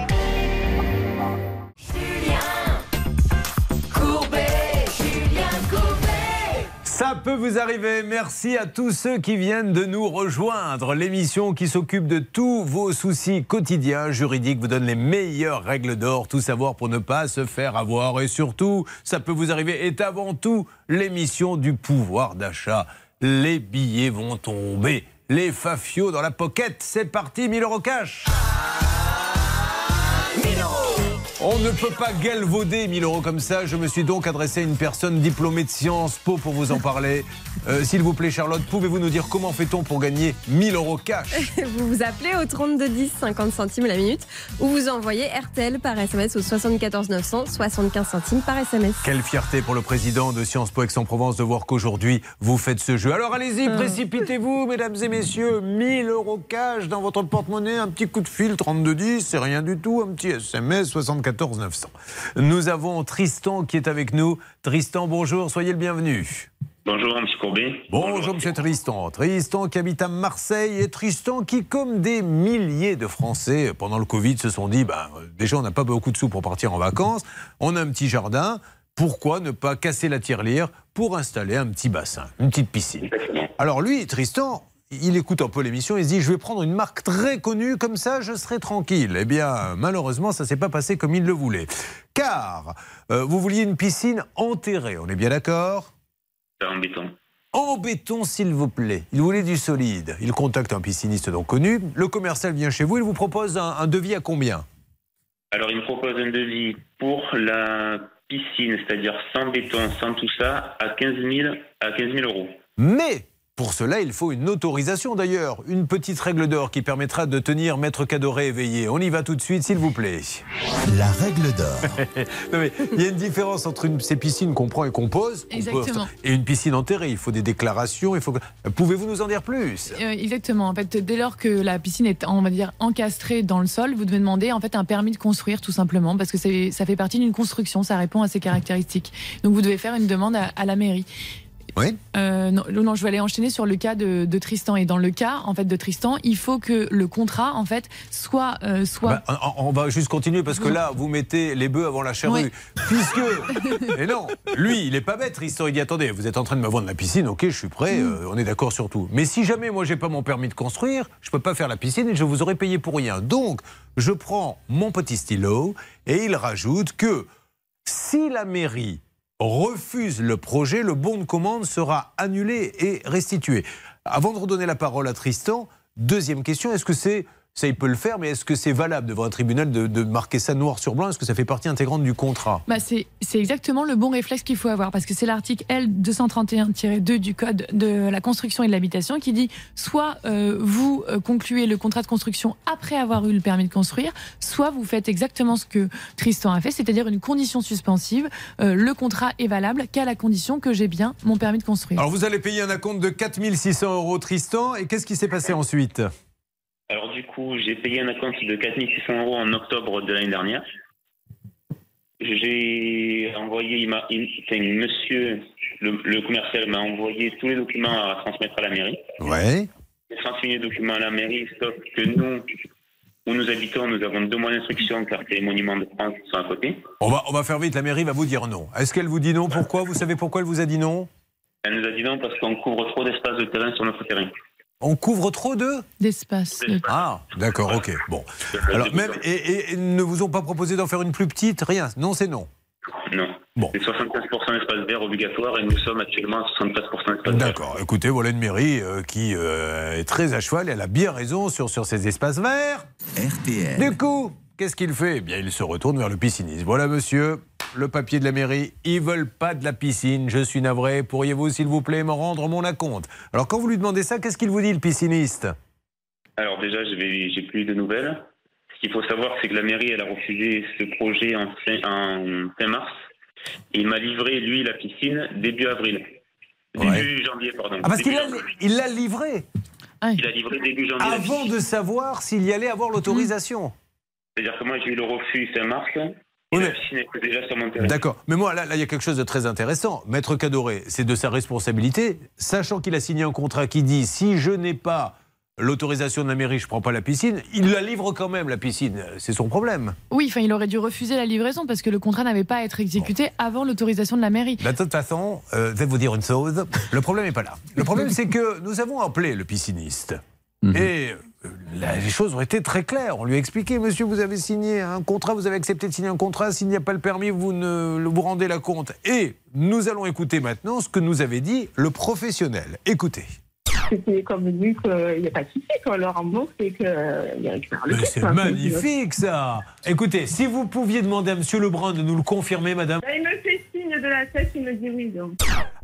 Peut vous arriver. Merci à tous ceux qui viennent de nous rejoindre. L'émission qui s'occupe de tous vos soucis quotidiens juridiques vous donne les meilleures règles d'or, tout savoir pour ne pas se faire avoir. Et surtout, ça peut vous arriver, est avant tout l'émission du pouvoir d'achat. Les billets vont tomber. Les fafios dans la pocket. C'est parti, 1000 euros cash. On ne peut pas galvauder 1000 euros comme ça. Je me suis donc adressé à une personne diplômée de Sciences Po pour vous en parler. Euh, S'il vous plaît, Charlotte, pouvez-vous nous dire comment fait-on pour gagner 1000 euros cash? [laughs] Vous vous appelez au 3210 50 centimes la minute ou vous envoyez RTL par SMS au 74 900 75 centimes par SMS. Quelle fierté pour le président de Sciences Po Aix-en-Provence de voir qu'aujourd'hui vous faites ce jeu. Alors allez-y, Euh. précipitez-vous, mesdames et messieurs. 1000 euros cash dans votre porte-monnaie, un petit coup de fil 3210, c'est rien du tout, un petit SMS 74 900. Nous avons Tristan qui est avec nous. Tristan, bonjour, soyez le bienvenu. Bonjour, M. Courbet. Bonjour, monsieur Tristan. Tristan qui habite à Marseille et Tristan qui, comme des milliers de Français pendant le Covid, se sont dit bah, déjà, on n'a pas beaucoup de sous pour partir en vacances, on a un petit jardin, pourquoi ne pas casser la tirelire pour installer un petit bassin, une petite piscine? Alors, lui, Tristan, il écoute un peu l'émission, il se dit je vais prendre une marque très connue, comme ça je serai tranquille. Eh bien, malheureusement, ça ne s'est pas passé comme il le voulait. Car euh, vous vouliez une piscine enterrée, on est bien d'accord? En béton. en béton, s'il vous plaît. Il voulait du solide. Il contacte un pisciniste donc connu. Le commercial vient chez vous. Il vous propose un, un devis à combien? Alors, il me propose un devis pour la piscine, c'est-à-dire sans béton, sans tout ça, à 15 000, à 15 000 euros. Mais pour cela, il faut une autorisation d'ailleurs. Une petite règle d'or qui permettra de tenir Maître Cadoré éveillé. On y va tout de suite, s'il vous plaît. La règle d'or. [laughs] Il y a une différence entre une, ces piscines qu'on prend et qu'on pose et une piscine enterrée. Il faut des déclarations. Il faut. Pouvez-vous nous en dire plus? Euh, exactement. En fait, dès lors que la piscine est, on va dire, encastrée dans le sol, vous devez demander en fait un permis de construire tout simplement parce que ça fait partie d'une construction, ça répond à ses caractéristiques. Donc vous devez faire une demande à, à la mairie. Oui. Euh, non, non, je vais aller enchaîner sur le cas de, de Tristan. Et dans le cas, en fait, de Tristan, il faut que le contrat, en fait, soit, euh, soit. Bah, on, on va juste continuer parce que là, vous mettez les bœufs avant la charrue. Oui. [laughs] Puisque. Mais non, lui, il est pas bête, Tristan. Il dit attendez, vous êtes en train de me vendre la piscine, ok, je suis prêt, Mm. euh, on est d'accord sur tout. Mais si jamais moi, j'ai pas mon permis de construire, je peux pas faire la piscine et je vous aurais payé pour rien. Donc, je prends mon petit stylo et il rajoute que si la mairie refuse le projet, le bon de commande sera annulé et restitué. Avant de redonner la parole à Tristan, deuxième question, est-ce que c'est, ça il peut le faire, mais est-ce que c'est valable devant un tribunal de, de marquer ça noir sur blanc? Est-ce que ça fait partie intégrante du contrat? Bah c'est c'est exactement le bon réflexe qu'il faut avoir parce que c'est l'article L231-2 du code de la construction et de l'habitation qui dit soit euh, vous euh, concluez le contrat de construction après avoir eu le permis de construire, soit vous faites exactement ce que Tristan a fait, c'est-à-dire une condition suspensive. Euh, le contrat est valable qu'à la condition que j'ai bien mon permis de construire. Alors vous allez payer un acompte de 4600 euros, Tristan, et qu'est-ce qui s'est passé ensuite? Alors, du coup, j'ai payé un acompte de 4600 euros en octobre de l'année dernière. J'ai envoyé, il m'a, il- enfin, monsieur, le, le commercial m'a envoyé tous les documents à transmettre à la mairie. Ouais. J'ai transmis les documents à la mairie, sauf que nous, où nous habitons, nous avons deux mois d'instruction car c'est les monuments de France qui sont à côté. On va, on va faire vite, la mairie va vous dire non. Est-ce qu'elle vous dit non? Pourquoi? Vous savez pourquoi elle vous a dit non? Elle nous a dit non parce qu'on couvre trop d'espace de terrain sur notre terrain. On couvre trop de D'espace. Ah, d'accord, ok. Bon. Alors, même, et, et- et ne vous ont pas proposé d'en faire une plus petite Rien. Non, c'est non. Non. Bon. C'est 75% d'espace vert obligatoire et nous sommes actuellement à 73% d'espace vert. D'accord. Écoutez, voilà une mairie euh, qui euh, est très à cheval et elle a bien raison sur, sur ces espaces verts. RTL. Du coup, qu'est-ce qu'il fait? Eh bien, il se retourne vers le pisciniste. Voilà, monsieur, le papier de la mairie. Ils veulent pas de la piscine. Je suis navré. Pourriez-vous, s'il vous plaît, me rendre mon acompte? Alors, quand vous lui demandez ça, qu'est-ce qu'il vous dit, le pisciniste? Alors déjà, j'ai plus de nouvelles. Ce qu'il faut savoir, c'est que la mairie, elle a refusé ce projet en fin, en fin mars. Et il m'a livré, lui, la piscine début avril. Début janvier, pardon. Ah, parce qu'il l'a janvier. il l'a livré Il a livré début janvier. avant de savoir s'il y allait avoir l'autorisation. C'est-à-dire que moi, j'ai eu le refus fin mars. Et la piscine était déjà sur mon terrain. D'accord. Mais moi, là, là, il y a quelque chose de très intéressant. Maître Cadoré, c'est de sa responsabilité, sachant qu'il a signé un contrat qui dit si je n'ai pas l'autorisation de la mairie, je prends pas la piscine. Il la livre quand même, la piscine. C'est son problème. Oui, enfin, il aurait dû refuser la livraison parce que le contrat n'avait pas à être exécuté avant l'autorisation de la mairie. De toute façon, euh, je vais vous dire une chose. Le problème n'est pas là. Le problème, c'est que nous avons appelé le pisciniste. Et euh, là, les choses ont été très claires. On lui a expliqué, monsieur, vous avez signé un contrat, vous avez accepté de signer un contrat. S'il n'y a pas le permis, vous ne vous rendez la compte. Et nous allons écouter maintenant ce que nous avait dit le professionnel. Écoutez. C'était convenu qu'il n'y a pas de souci, qu'on leur rembourse et qu'il récupère le Mais c'est magnifique ça Écoutez, si vous pouviez demander à monsieur Lebrun de nous le confirmer, madame. Il me fait signe de la tête, il me dit oui, donc.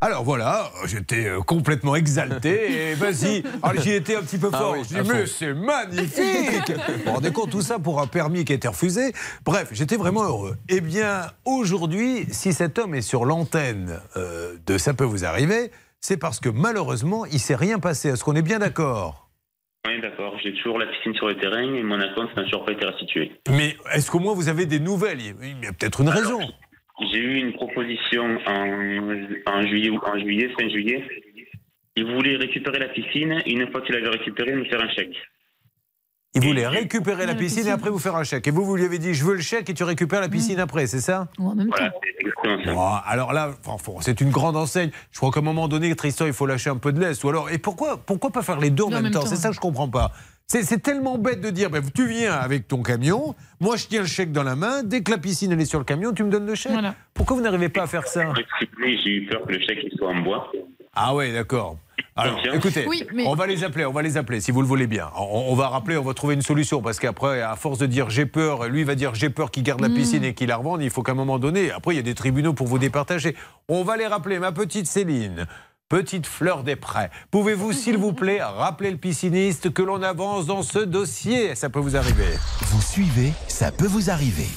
Alors voilà, j'étais euh, complètement exalté et [laughs] vas-y, alors j'y étais un petit peu Ah fort. oui, je dis, mais c'est magnifique [laughs] Vous vous rendez compte, tout ça pour un permis qui a été refusé Bref, j'étais vraiment heureux. Eh bien, aujourd'hui, si cet homme est sur l'antenne euh, de Ça peut vous arriver, c'est parce que malheureusement, il s'est rien passé. Est-ce qu'on est bien d'accord? Oui, d'accord. J'ai toujours la piscine sur le terrain et mon account n'a toujours pas été restitué. Mais est-ce qu'au moins vous avez des nouvelles? Il y a peut-être une raison. J'ai eu une proposition en, en juillet, ou- en juillet, fin juillet. Il voulait récupérer la piscine et une fois qu'il avait récupéré, me faire un chèque. Il voulait récupérer la piscine et après vous faire un chèque. Et vous, vous lui avez dit, je veux le chèque et tu récupères la piscine après, c'est ça? Voilà, c'est exactement ça. Bon, alors là, enfin, c'est une grande enseigne. Je crois qu'à un moment donné, Tristan, il faut lâcher un peu de laisse. Ou alors, et pourquoi, pourquoi pas faire les deux en même, temps, C'est ça que je comprends pas. C'est c'est tellement bête de dire, ben, tu viens avec ton camion, moi je tiens le chèque dans la main, dès que la piscine elle est sur le camion, tu me donnes le chèque. Pourquoi vous n'arrivez pas à faire ça J'ai eu peur que le chèque il soit en bois. Ah ouais, d'accord. Alors, écoutez, Oui, mais- on va les appeler, on va les appeler, si vous le voulez bien. On, on va rappeler, on va trouver une solution, parce qu'après, à force de dire j'ai peur, lui va dire j'ai peur qu'il garde la Mm. piscine et qu'il la revende, il faut qu'à un moment donné, après il y a des tribunaux pour vous départager. On va les rappeler, ma petite Céline. Petite fleur des prés. Pouvez-vous, s'il vous plaît, [laughs] rappeler le pisciniste que l'on avance dans ce dossier? Ça peut vous arriver. Vous suivez, ça peut vous arriver.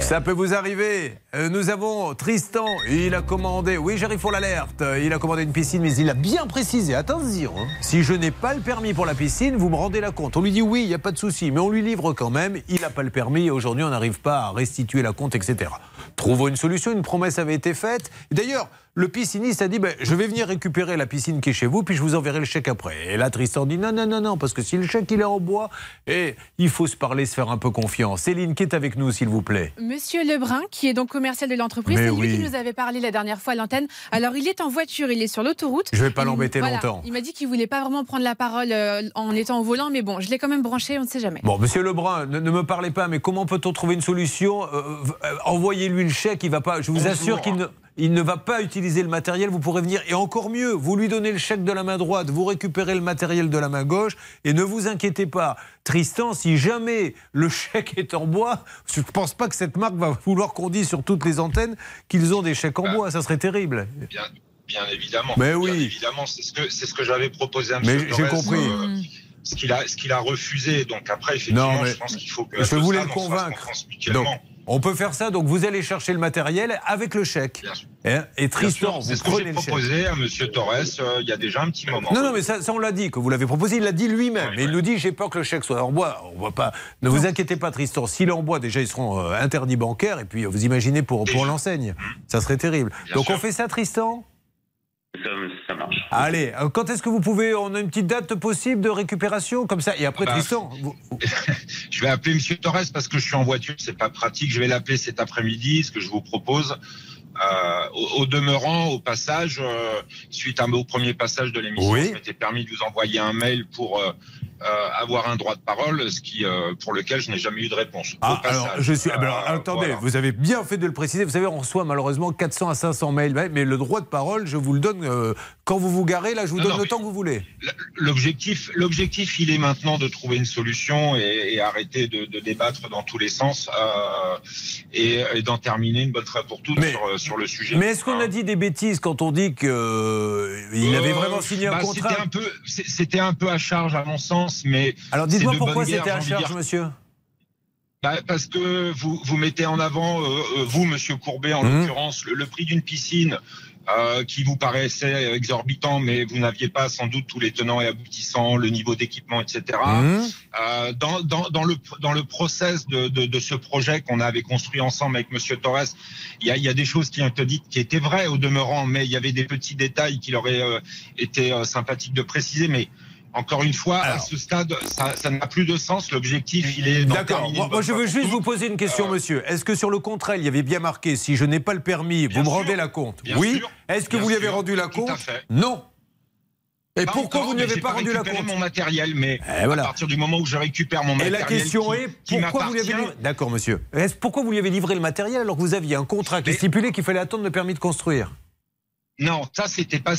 Ça peut vous arriver. Euh, nous avons Tristan. Il a commandé. Oui, j'arrive pour l'alerte. Il a commandé une piscine, mais il a bien précisé. Attention. hein. Si je n'ai pas le permis pour la piscine, vous me rendez la compte. On lui dit oui, il n'y a pas de souci, mais on lui livre quand même. Il n'a pas le permis. Aujourd'hui, on n'arrive pas à restituer la compte, etc. Trouvons une solution. Une promesse avait été faite. D'ailleurs, le pisciniste a dit ben, Je vais venir récupérer la piscine qui est chez vous, puis je vous enverrai le chèque après. Et là, Tristan dit Non, non, non, non, parce que si le chèque il est en bois, et il faut se parler, se faire un peu confiance. Céline, qui est avec nous, s'il vous plaît? Monsieur Lebrun, qui est donc commercial de l'entreprise, c'est lui qui nous avait parlé la dernière fois à l'antenne. Alors, il est en voiture, il est sur l'autoroute. Je vais pas l'embêter voilà. longtemps. Il m'a dit qu'il voulait pas vraiment prendre la parole euh, en étant au volant, mais bon, je l'ai quand même branché, on ne sait jamais. Bon, monsieur Lebrun, ne, ne me parlez pas, mais comment peut-on trouver une solution? Euh, euh, Envoyez-lui le chèque, il va pas. Je vous assure qu'il ne. Il ne va pas utiliser le matériel, vous pourrez venir. Et encore mieux, vous lui donnez le chèque de la main droite, vous récupérez le matériel de la main gauche, et ne vous inquiétez pas. Tristan, si jamais le chèque est en bois, je ne pense pas que cette marque va vouloir qu'on dise sur toutes les antennes qu'ils ont des chèques en bois, ça serait terrible. Bien, bien évidemment. Mais Bien oui. évidemment, c'est ce que c'est ce que j'avais proposé à Mais M. j'ai compris. ce qu'il a ce qu'il a refusé. Donc après, effectivement, Non, mais je pense qu'il faut que je voulais le convaincre. Donc, on peut faire ça. Donc, vous allez chercher le matériel avec le chèque. Et, et Bien Tristan, sûr, c'est vous ce que prenez le chèque. proposé à M. Torres euh, il y a déjà un petit moment. Non, non, mais ça, ça, on l'a dit, que vous l'avez proposé, il l'a dit lui-même. Mais il nous dit j'ai peur que le chèque soit en bois. On va pas. Ne vous inquiétez pas, Tristan. S'il est en bois, déjà, ils seront euh, interdits bancaires. Et puis, euh, vous imaginez pour, pour l'enseigne. Ça serait terrible. Donc, on fait ça, Tristan? Ça, ça marche. Allez, euh, quand est-ce que vous pouvez. On a une petite date possible de récupération Comme ça. Et après, Bah, Tristan. [laughs] vous- Je vais appeler M. Torres parce que je suis en voiture, c'est pas pratique. Je vais l'appeler cet après-midi. Ce que je vous propose, euh, au, au demeurant, au passage, euh, suite à, au premier passage de l'émission, Oui. je m'étais permis de vous envoyer un mail pour euh, avoir un droit de parole, ce qui, euh, pour lequel je n'ai jamais eu de réponse. Ah, alors, je suis. ah, ben alors, Euh, attendez, voilà. vous avez bien fait de le préciser. Vous savez, on reçoit malheureusement 400 à 500 mails. Mais- le droit de parole, je vous le donne euh, quand vous vous garez. Là, je vous Non, donne non, le temps que vous voulez. L'objectif, l'objectif, il est maintenant de trouver une solution et, et arrêter de, de débattre dans tous les sens euh, et, et d'en terminer une bonne fois pour toutes Mais- sur, euh, sur le sujet. Mais est-ce qu'on a dit des bêtises quand on dit qu'il avait Euh, vraiment signé un bah, contrat C'était un peu, c'était un peu à charge à mon sens, mais. Alors dites-moi pourquoi c'était à charge, dire. monsieur Bah, parce que vous, vous mettez en avant, euh, euh, vous, Monsieur Courbet, en Mhm. l'occurrence, le, le prix d'une piscine euh, qui vous paraissait exorbitant, mais vous n'aviez pas sans doute tous les tenants et aboutissants, le niveau d'équipement, etc. Mmh. Euh, dans, dans, dans, le, dans le process de, de, de ce projet qu'on avait construit ensemble avec Monsieur Torres, il y a, y a des choses qui ont été dites qui étaient vraies au demeurant, mais il y avait des petits détails qu'il aurait euh, été euh, sympathique de préciser. Mais encore une fois, à ce stade, ça n'a plus de sens. L'objectif, il est D'accord. Moi, moi, je veux juste vous poser une question, monsieur. Est-ce que sur le contrat, il y avait bien marqué si je n'ai pas le permis, vous me rendez la compte Bien Oui. Est-ce que Bien vous lui avez sûr. rendu la Tout à compte fait. Non. Et Pas pourquoi encore, vous ne mais lui avez j'ai pas rendu la compte mon matériel, mais Eh, voilà. à partir du moment où je récupère mon Et matériel, la question qui- est pourquoi vous lui avez D'accord, monsieur. Est-ce- Pourquoi vous lui avez livré le matériel alors que vous aviez un contrat qui stipulait qu'il fallait attendre le permis de construire? Non, ça c'était pas.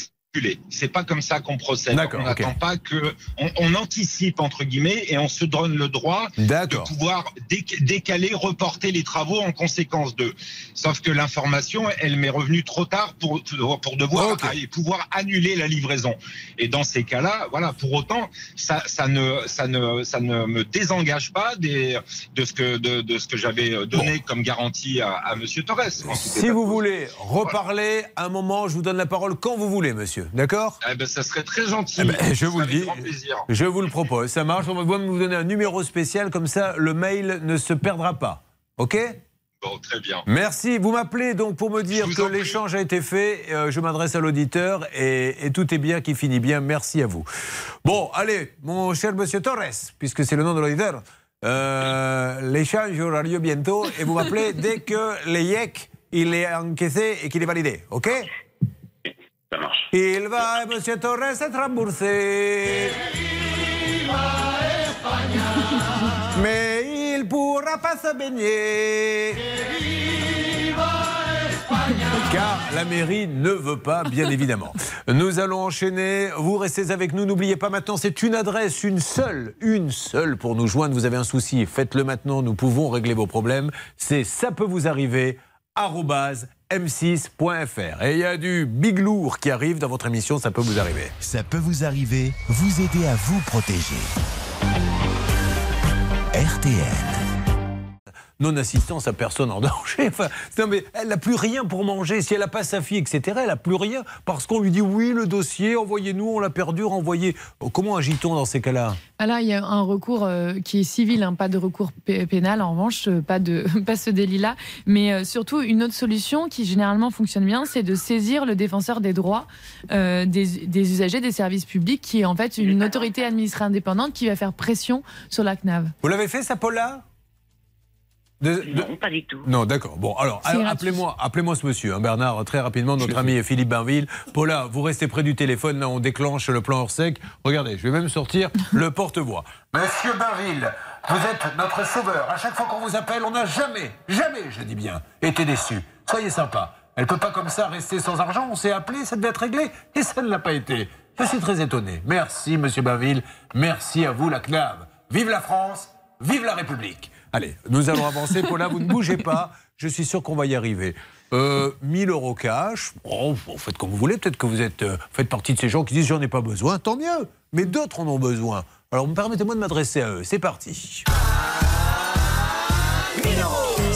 C'est pas comme ça qu'on procède. On n'attend pas que on, on anticipe entre guillemets et on se donne le droit de pouvoir déc- décaler, reporter les travaux en conséquence d'eux. Sauf que l'information, elle m'est revenue trop tard pour pour devoir pouvoir annuler la livraison. Et dans ces cas-là, voilà, pour autant, ça, ça ne ça ne ça ne me désengage pas des de ce que de, de ce que j'avais donné comme garantie à, à Monsieur Torres. Si vous de voulez reparler, un moment, je vous donne la parole quand vous voulez, monsieur. D'accord Eh ben, ça serait très gentil. Eh ben, je vous le dis. Je vous le propose. Ça marche. On va vous donner un numéro spécial, comme ça, le mail ne se perdra pas. OK Bon, très bien. Merci. Vous m'appelez donc pour me dire que l'échange a été fait. Euh, je m'adresse à l'auditeur et, et tout est bien qui finit bien. Merci à vous. Bon, allez, mon cher monsieur Torres, puisque c'est le nom de l'auditeur, euh, l'échange aura lieu bientôt et vous m'appelez dès que le YEC il est encaissé et qu'il est validé. OK Ça marche. Il va, monsieur Torres, être remboursé. Mais il pourra pas se baigner. Car la mairie ne veut pas, bien évidemment. Nous allons enchaîner. Vous restez avec nous. N'oubliez pas maintenant, c'est une adresse, une seule, une seule pour nous joindre. Vous avez un souci, faites-le maintenant. Nous pouvons régler vos problèmes. C'est ça peut vous arriver. arobase m6.fr. Et il y a du big lourd qui arrive dans votre émission. Ça peut vous arriver. Ça peut vous arriver, vous aider à vous protéger. RTL. Non-assistance à personne en danger. [laughs] Enfin, non, mais elle n'a plus rien pour manger. Si elle n'a pas sa fille, etc., elle n'a plus rien parce qu'on lui dit oui, le dossier, envoyez-nous, on l'a perdu, renvoyez. Oh, Comment agit-on dans ces cas-là? Là, il y a un recours euh, qui est civil, hein, pas de recours pé- pénal. En revanche, euh, pas de [laughs] pas ce délit-là, mais euh, surtout une autre solution qui généralement fonctionne bien, c'est de saisir le défenseur des droits euh, des, des usagers des services publics, qui est en fait une autorité administrative indépendante qui va faire pression sur la CNAV. Vous l'avez fait, ça, Paula? De- de- Non, pas du tout. Non, d'accord. Bon, alors, appelez-moi, appelez-moi ce monsieur, hein, Bernard, très rapidement, notre ami Philippe Bainville. Paula, vous restez près du téléphone, là, on déclenche le plan Orsec. Regardez, je vais même sortir [laughs] le porte-voix. Monsieur Bainville, vous êtes notre sauveur. À chaque fois qu'on vous appelle, on n'a jamais, jamais, je dis bien, été déçu. Soyez sympa. Elle peut pas comme ça rester sans argent. On s'est appelé, ça devait être réglé, et ça ne l'a pas été. Je suis très étonné. Merci, monsieur Bainville. Merci à vous, la CNAV. Vive la France, vive la République. Allez, nous allons avancer. Paula, vous ne bougez pas. Je suis sûr qu'on va y arriver. Euh, 1000 euros cash. Vous faites comme vous voulez. Peut-être que vous êtes, euh, faites partie de ces gens qui disent j'en ai pas besoin. Tant mieux. Mais d'autres en ont besoin. Alors, permettez-moi de m'adresser à eux. C'est parti.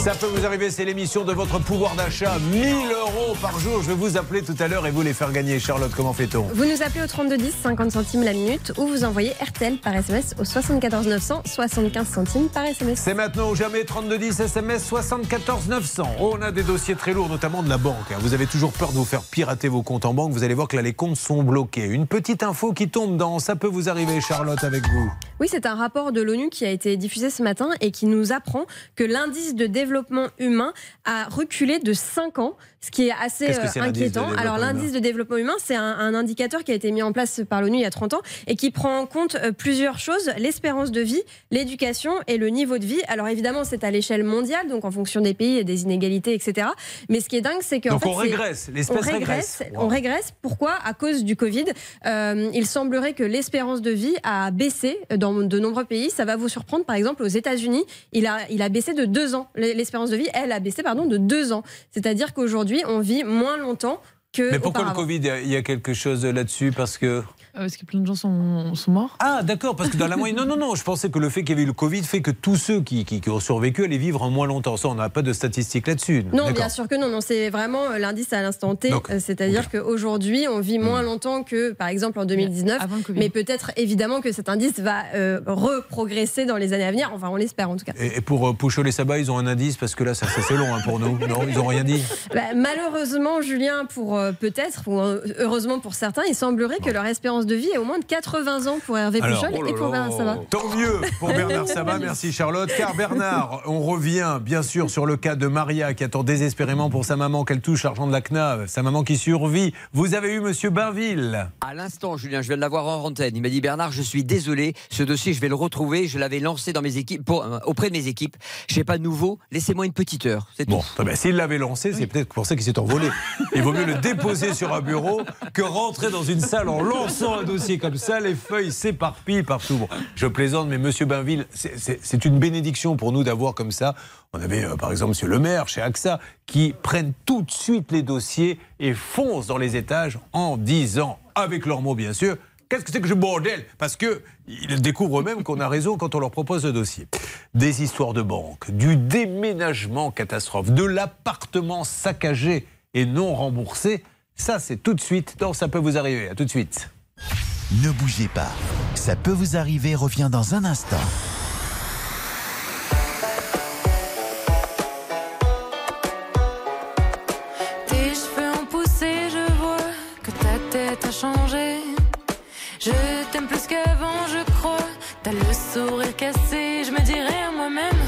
Ça peut vous arriver, c'est l'émission de votre pouvoir d'achat. 1000 euros par jour. Je vais vous appeler tout à l'heure et vous les faire gagner. Charlotte, comment fait-on Vous nous appelez au 3210, 50 centimes la minute, ou vous envoyez RTL par SMS au 74 900, 75 centimes par SMS. C'est maintenant ou jamais 3210 SMS 74 900. Oh, on a des dossiers très lourds, notamment de la banque. Vous avez toujours peur de vous faire pirater vos comptes en banque. Vous allez voir que là, les comptes sont bloqués. Une petite info qui tombe dans Ça peut vous arriver, Charlotte, avec vous. Oui, c'est un rapport de l'ONU qui a été diffusé ce matin et qui nous apprend que l'indice de développement humain a reculé de 5 ans, ce qui est assez euh, inquiétant. Alors l'indice de développement humain, c'est un, un indicateur qui a été mis en place par l'ONU il y a 30 ans et qui prend en compte euh, plusieurs choses, l'espérance de vie, l'éducation et le niveau de vie. Alors évidemment, c'est à l'échelle mondiale, donc en fonction des pays et des inégalités, etc. Mais ce qui est dingue, c'est qu'en fait, on régresse, l'espèce régresse. régresse. Wow. On régresse. Pourquoi? À cause du Covid. Euh, il semblerait que l'espérance de vie a baissé dans de nombreux pays. Ça va vous surprendre. Par exemple, aux États-Unis, il a, il a baissé de deux ans. L'espérance de vie, elle, a baissé pardon de deux ans. C'est-à-dire qu'aujourd'hui, on vit moins longtemps que. Mais pourquoi le. Covid, il y a quelque chose là-dessus? Parce que. Euh, Parce que plein de gens sont, sont morts. Ah, d'accord, parce que dans la moyenne. Non, non, non, je pensais que le fait qu'il y avait eu le Covid fait que tous ceux qui, qui- qui ont survécu allaient vivre en moins longtemps. Ça, on n'a pas de statistiques là-dessus. Non, bien sûr que non. non c'est vraiment euh, l'indice à l'instant T. Euh, C'est-à-dire qu'aujourd'hui, on vit Hmm. moins longtemps que, par exemple, en 2019. Mais peut-être évidemment que cet indice va euh, reprogresser dans les années à venir. Enfin, on l'espère en tout cas. Et, et pour euh, Pouchol et Sabat, ils ont un indice parce que là, ça, ça, c'est long hein, pour nous. Non, ils n'ont rien dit. Bah, malheureusement, Julien, pour euh, peut-être, ou euh, heureusement pour certains, il semblerait que leur espérance de vie est au moins de 80 ans pour Hervé Alors, Pouchol oh et pour. Bernard Sabat. Tant mieux pour Bernard [laughs] Sabat, merci Charlotte. Car Bernard, on revient bien sûr sur le cas de Maria qui attend désespérément pour sa maman qu'elle touche l'argent de la CNAV, sa maman qui survit. Vous avez eu Monsieur Bainville. À l'instant, Julien, je viens de l'avoir en antenne. Il m'a dit Bernard, je suis désolé, ce dossier, je vais le retrouver. Je l'avais lancé dans mes équipes, pour- euh, auprès de mes équipes. Je sais pas de nouveau. Laissez-moi une petite heure. C'est Bon, tout. très bien. s'il l'avait lancé, c'est peut-être pour ça qu'il s'est envolé. Il vaut mieux le déposer sur un bureau que rentrer dans une salle en lançant un dossier comme ça. Les feuilles s'éparpillent partout. Je plaisante, mais Monsieur Bainville, c'est- une bénédiction pour nous d'avoir comme ça. On avait euh, par exemple Monsieur le maire chez AXA qui prennent tout de suite les dossiers et foncent dans les étages en disant, avec leurs mots bien sûr, Qu'est-ce que c'est que ce bordel? Parce que ils découvrent eux-mêmes qu'on a raison quand on leur propose le dossier. Des histoires de banque, du déménagement catastrophe, de l'appartement saccagé et non remboursé, ça c'est tout de suite dans Ça peut vous arriver. À tout de suite. Ne bougez pas. Ça peut vous arriver revient dans un instant. Tes cheveux ont poussé, je vois que ta tête a changé. Je t'aime plus qu'avant, je crois. T'as le sourire cassé, je me dirais à moi-même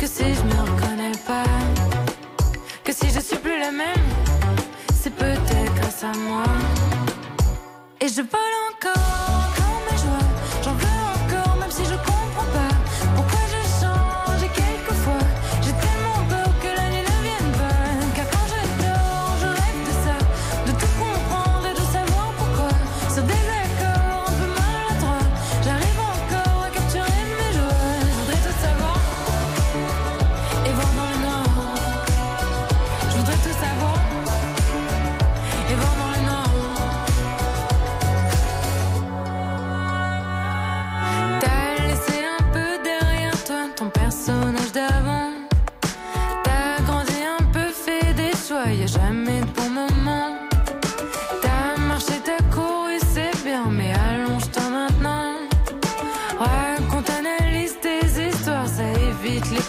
que si je me reconnais pas, que si je suis plus la même, c'est peut-être grâce à moi. Et je vole encore,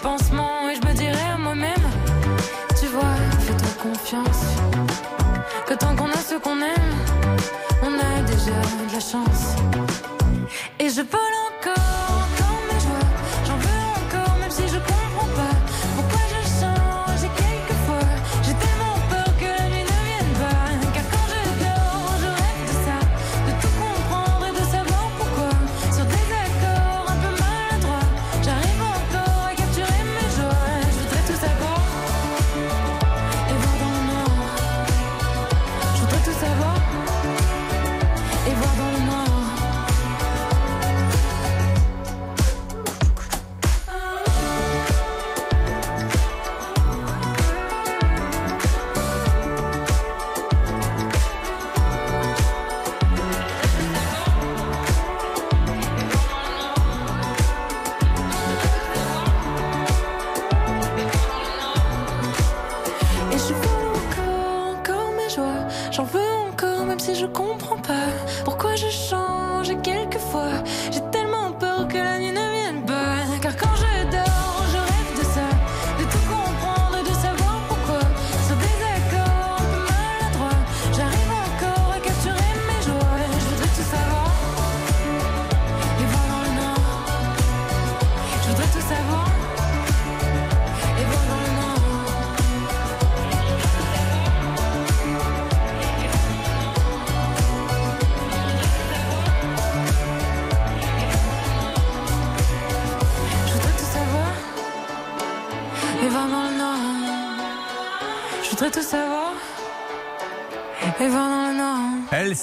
Et je me dirais à moi-même, tu vois, fais-toi confiance. Que tant qu'on a ce qu'on aime, on a déjà de la chance. Et je vole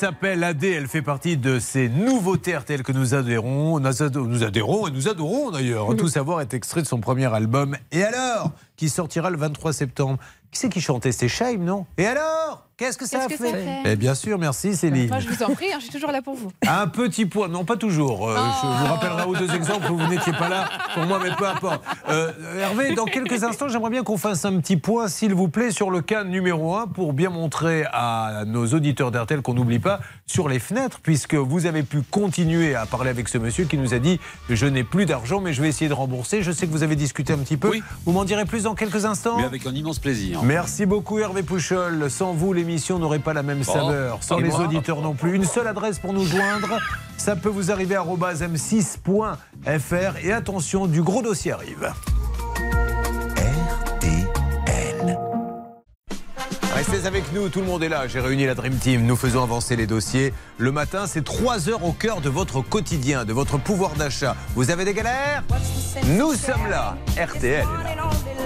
s'appelle Adé, elle fait partie de ces nouveautés RTL que nous adhérons, nous ado- nous adhérons et nous adorons d'ailleurs. Tout savoir est extrait de son premier album. Et alors Qui sortira le 23 septembre? Qui c'est qui chantait? C'est Shaim, non? Et alors? Qu'est-ce que ça que fait, ça fait? Eh bien sûr, merci Céline. Moi, je vous en prie, hein, je suis toujours là pour vous. Un petit point, non pas toujours. Euh, Je vous rappellerai aux deux exemples où vous n'étiez pas là pour moi, mais peu importe. Euh, Hervé, dans quelques instants, j'aimerais bien qu'on fasse un petit point, s'il vous plaît, sur le cas numéro un pour bien montrer à nos auditeurs d'RTL qu'on n'oublie pas sur les fenêtres, puisque vous avez pu continuer à parler avec ce monsieur qui nous a dit je n'ai plus d'argent, mais je vais essayer de rembourser. Je sais que vous avez discuté un petit peu. Vous m'en direz plus dans quelques instants. Mais avec un immense plaisir. Merci beaucoup Hervé Pouchol. Sans vous, l'émission n'aurait pas la même Oh, saveur. Sans les auditeurs non plus. Une seule adresse pour nous joindre. Ça peut vous arriver à m6.fr. Et attention, du gros dossier arrive. Restez avec nous, tout le monde est là. J'ai réuni la Dream Team. Nous faisons avancer les dossiers. Le matin, c'est 3 heures au cœur de votre quotidien, de votre pouvoir d'achat. Vous avez des galères? Nous sommes là. RTL est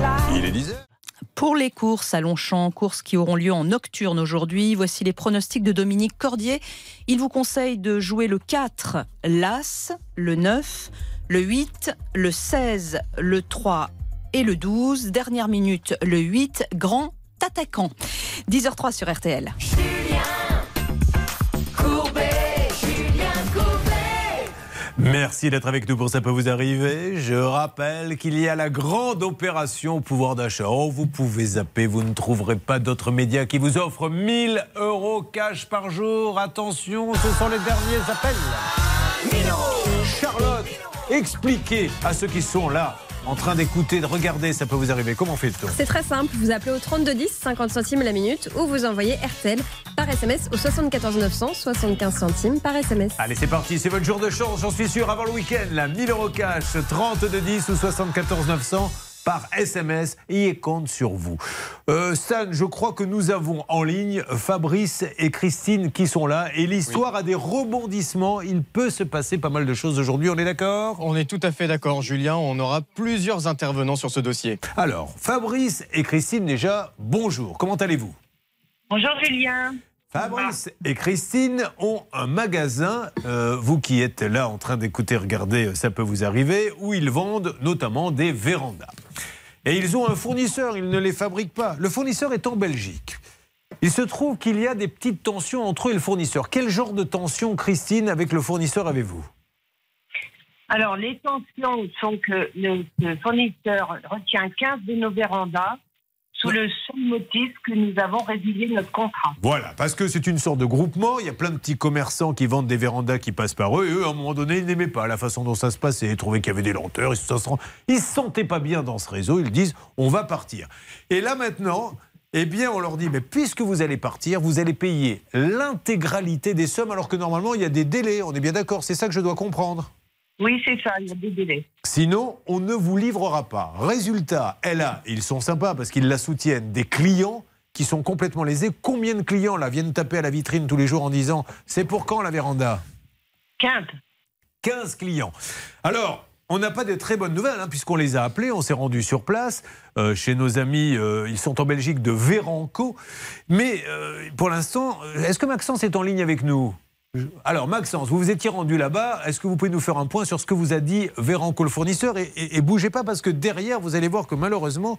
là. Il est 10 heures. Pour les courses à Longchamp, courses qui auront lieu en nocturne aujourd'hui, voici les pronostics de Dominique Cordier. Il vous conseille de jouer le 4, l'As, le 9, le 8, le 16, le 3 et le 12. Dernière minute, le 8, grand attaquant. 10h03 sur RTL. Merci d'être avec nous pour Ça peut vous arriver. Je rappelle qu'il y a la grande opération pouvoir d'achat. Oh, vous pouvez zapper, vous ne trouverez pas d'autres médias qui vous offrent 1000 euros cash par jour. Attention, ce sont les derniers appels. Charlotte, expliquez à ceux qui sont là, en train d'écouter, de regarder, ça peut vous arriver. Comment fait-on? C'est très simple, vous appelez au 3210, 50 centimes la minute, ou vous envoyez RTL par SMS au 74 900, 75 centimes par SMS. Allez, c'est parti, c'est votre jour de chance, j'en suis sûr. Avant le week-end, la 1000 euros cash, 32 10 ou 74 900 par SMS et il compte sur vous. Euh, Stan, je crois que nous avons en ligne Fabrice et Christine qui sont là et l'histoire a des rebondissements. Il peut se passer pas mal de choses aujourd'hui, on est d'accord? On est tout à fait d'accord, Julien. On aura plusieurs intervenants sur ce dossier. Alors, Fabrice et Christine, déjà, bonjour. Comment allez-vous? Bonjour Julien. Fabrice et Christine ont un magasin, euh, vous qui êtes là en train d'écouter, regardez, ça peut vous arriver, où ils vendent notamment des vérandas. Et ils ont un fournisseur, ils ne les fabriquent pas. Le fournisseur est en Belgique. Il se trouve qu'il y a des petites tensions entre eux et le fournisseur. Quel genre de tension, Christine, avec le fournisseur avez-vous? Alors, les tensions sont que le, le fournisseur retient 15 de nos vérandas sous le seul motif que nous avons résilié notre contrat. Voilà, parce que c'est une sorte de groupement. Il y a plein de petits commerçants qui vendent des vérandas qui passent par eux. Et eux, à un moment donné, ils n'aimaient pas la façon dont ça se passait. Ils trouvaient qu'il y avait des lenteurs. Ils ils se sentaient pas bien dans ce réseau. Ils disent on va partir. Et là maintenant, eh bien, on leur dit mais puisque vous allez partir, vous allez payer l'intégralité des sommes, alors que normalement, il y a des délais. On est bien d'accord C'est ça que je dois comprendre. Oui, c'est ça, il y a des délais. Sinon, on ne vous livrera pas. Résultat, elle a, ils sont sympas parce qu'ils la soutiennent, des clients qui sont complètement lésés. Combien de clients là viennent taper à la vitrine tous les jours en disant c'est pour quand la véranda? 15. 15 clients. Alors, on n'a pas de très bonnes nouvelles, hein, puisqu'on les a appelés, on s'est rendu sur place, euh, chez nos amis, euh, ils sont en Belgique, de Véranco. Mais euh, pour l'instant, est-ce que Maxence est en ligne avec nous? Alors, Maxence, vous vous étiez rendu là-bas. Est-ce que vous pouvez nous faire un point sur ce que vous a dit Véranco, le fournisseur et, bougez pas, parce que derrière, vous allez voir que malheureusement,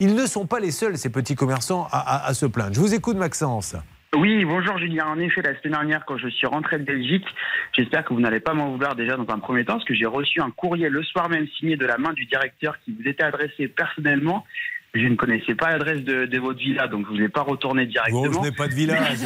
ils ne sont pas les seuls, ces petits commerçants, à, à- à se plaindre. Je vous écoute, Maxence. Oui, bonjour Julien. En effet, la semaine dernière, quand je suis rentré de Belgique, j'espère que vous n'allez pas m'en vouloir déjà dans un premier temps, parce que j'ai reçu un courrier le soir même signé de la main du directeur qui vous était adressé personnellement. Je ne connaissais pas l'adresse de, de votre villa, donc je ne vous ai pas retourné directement. Bon, je n'ai pas de village.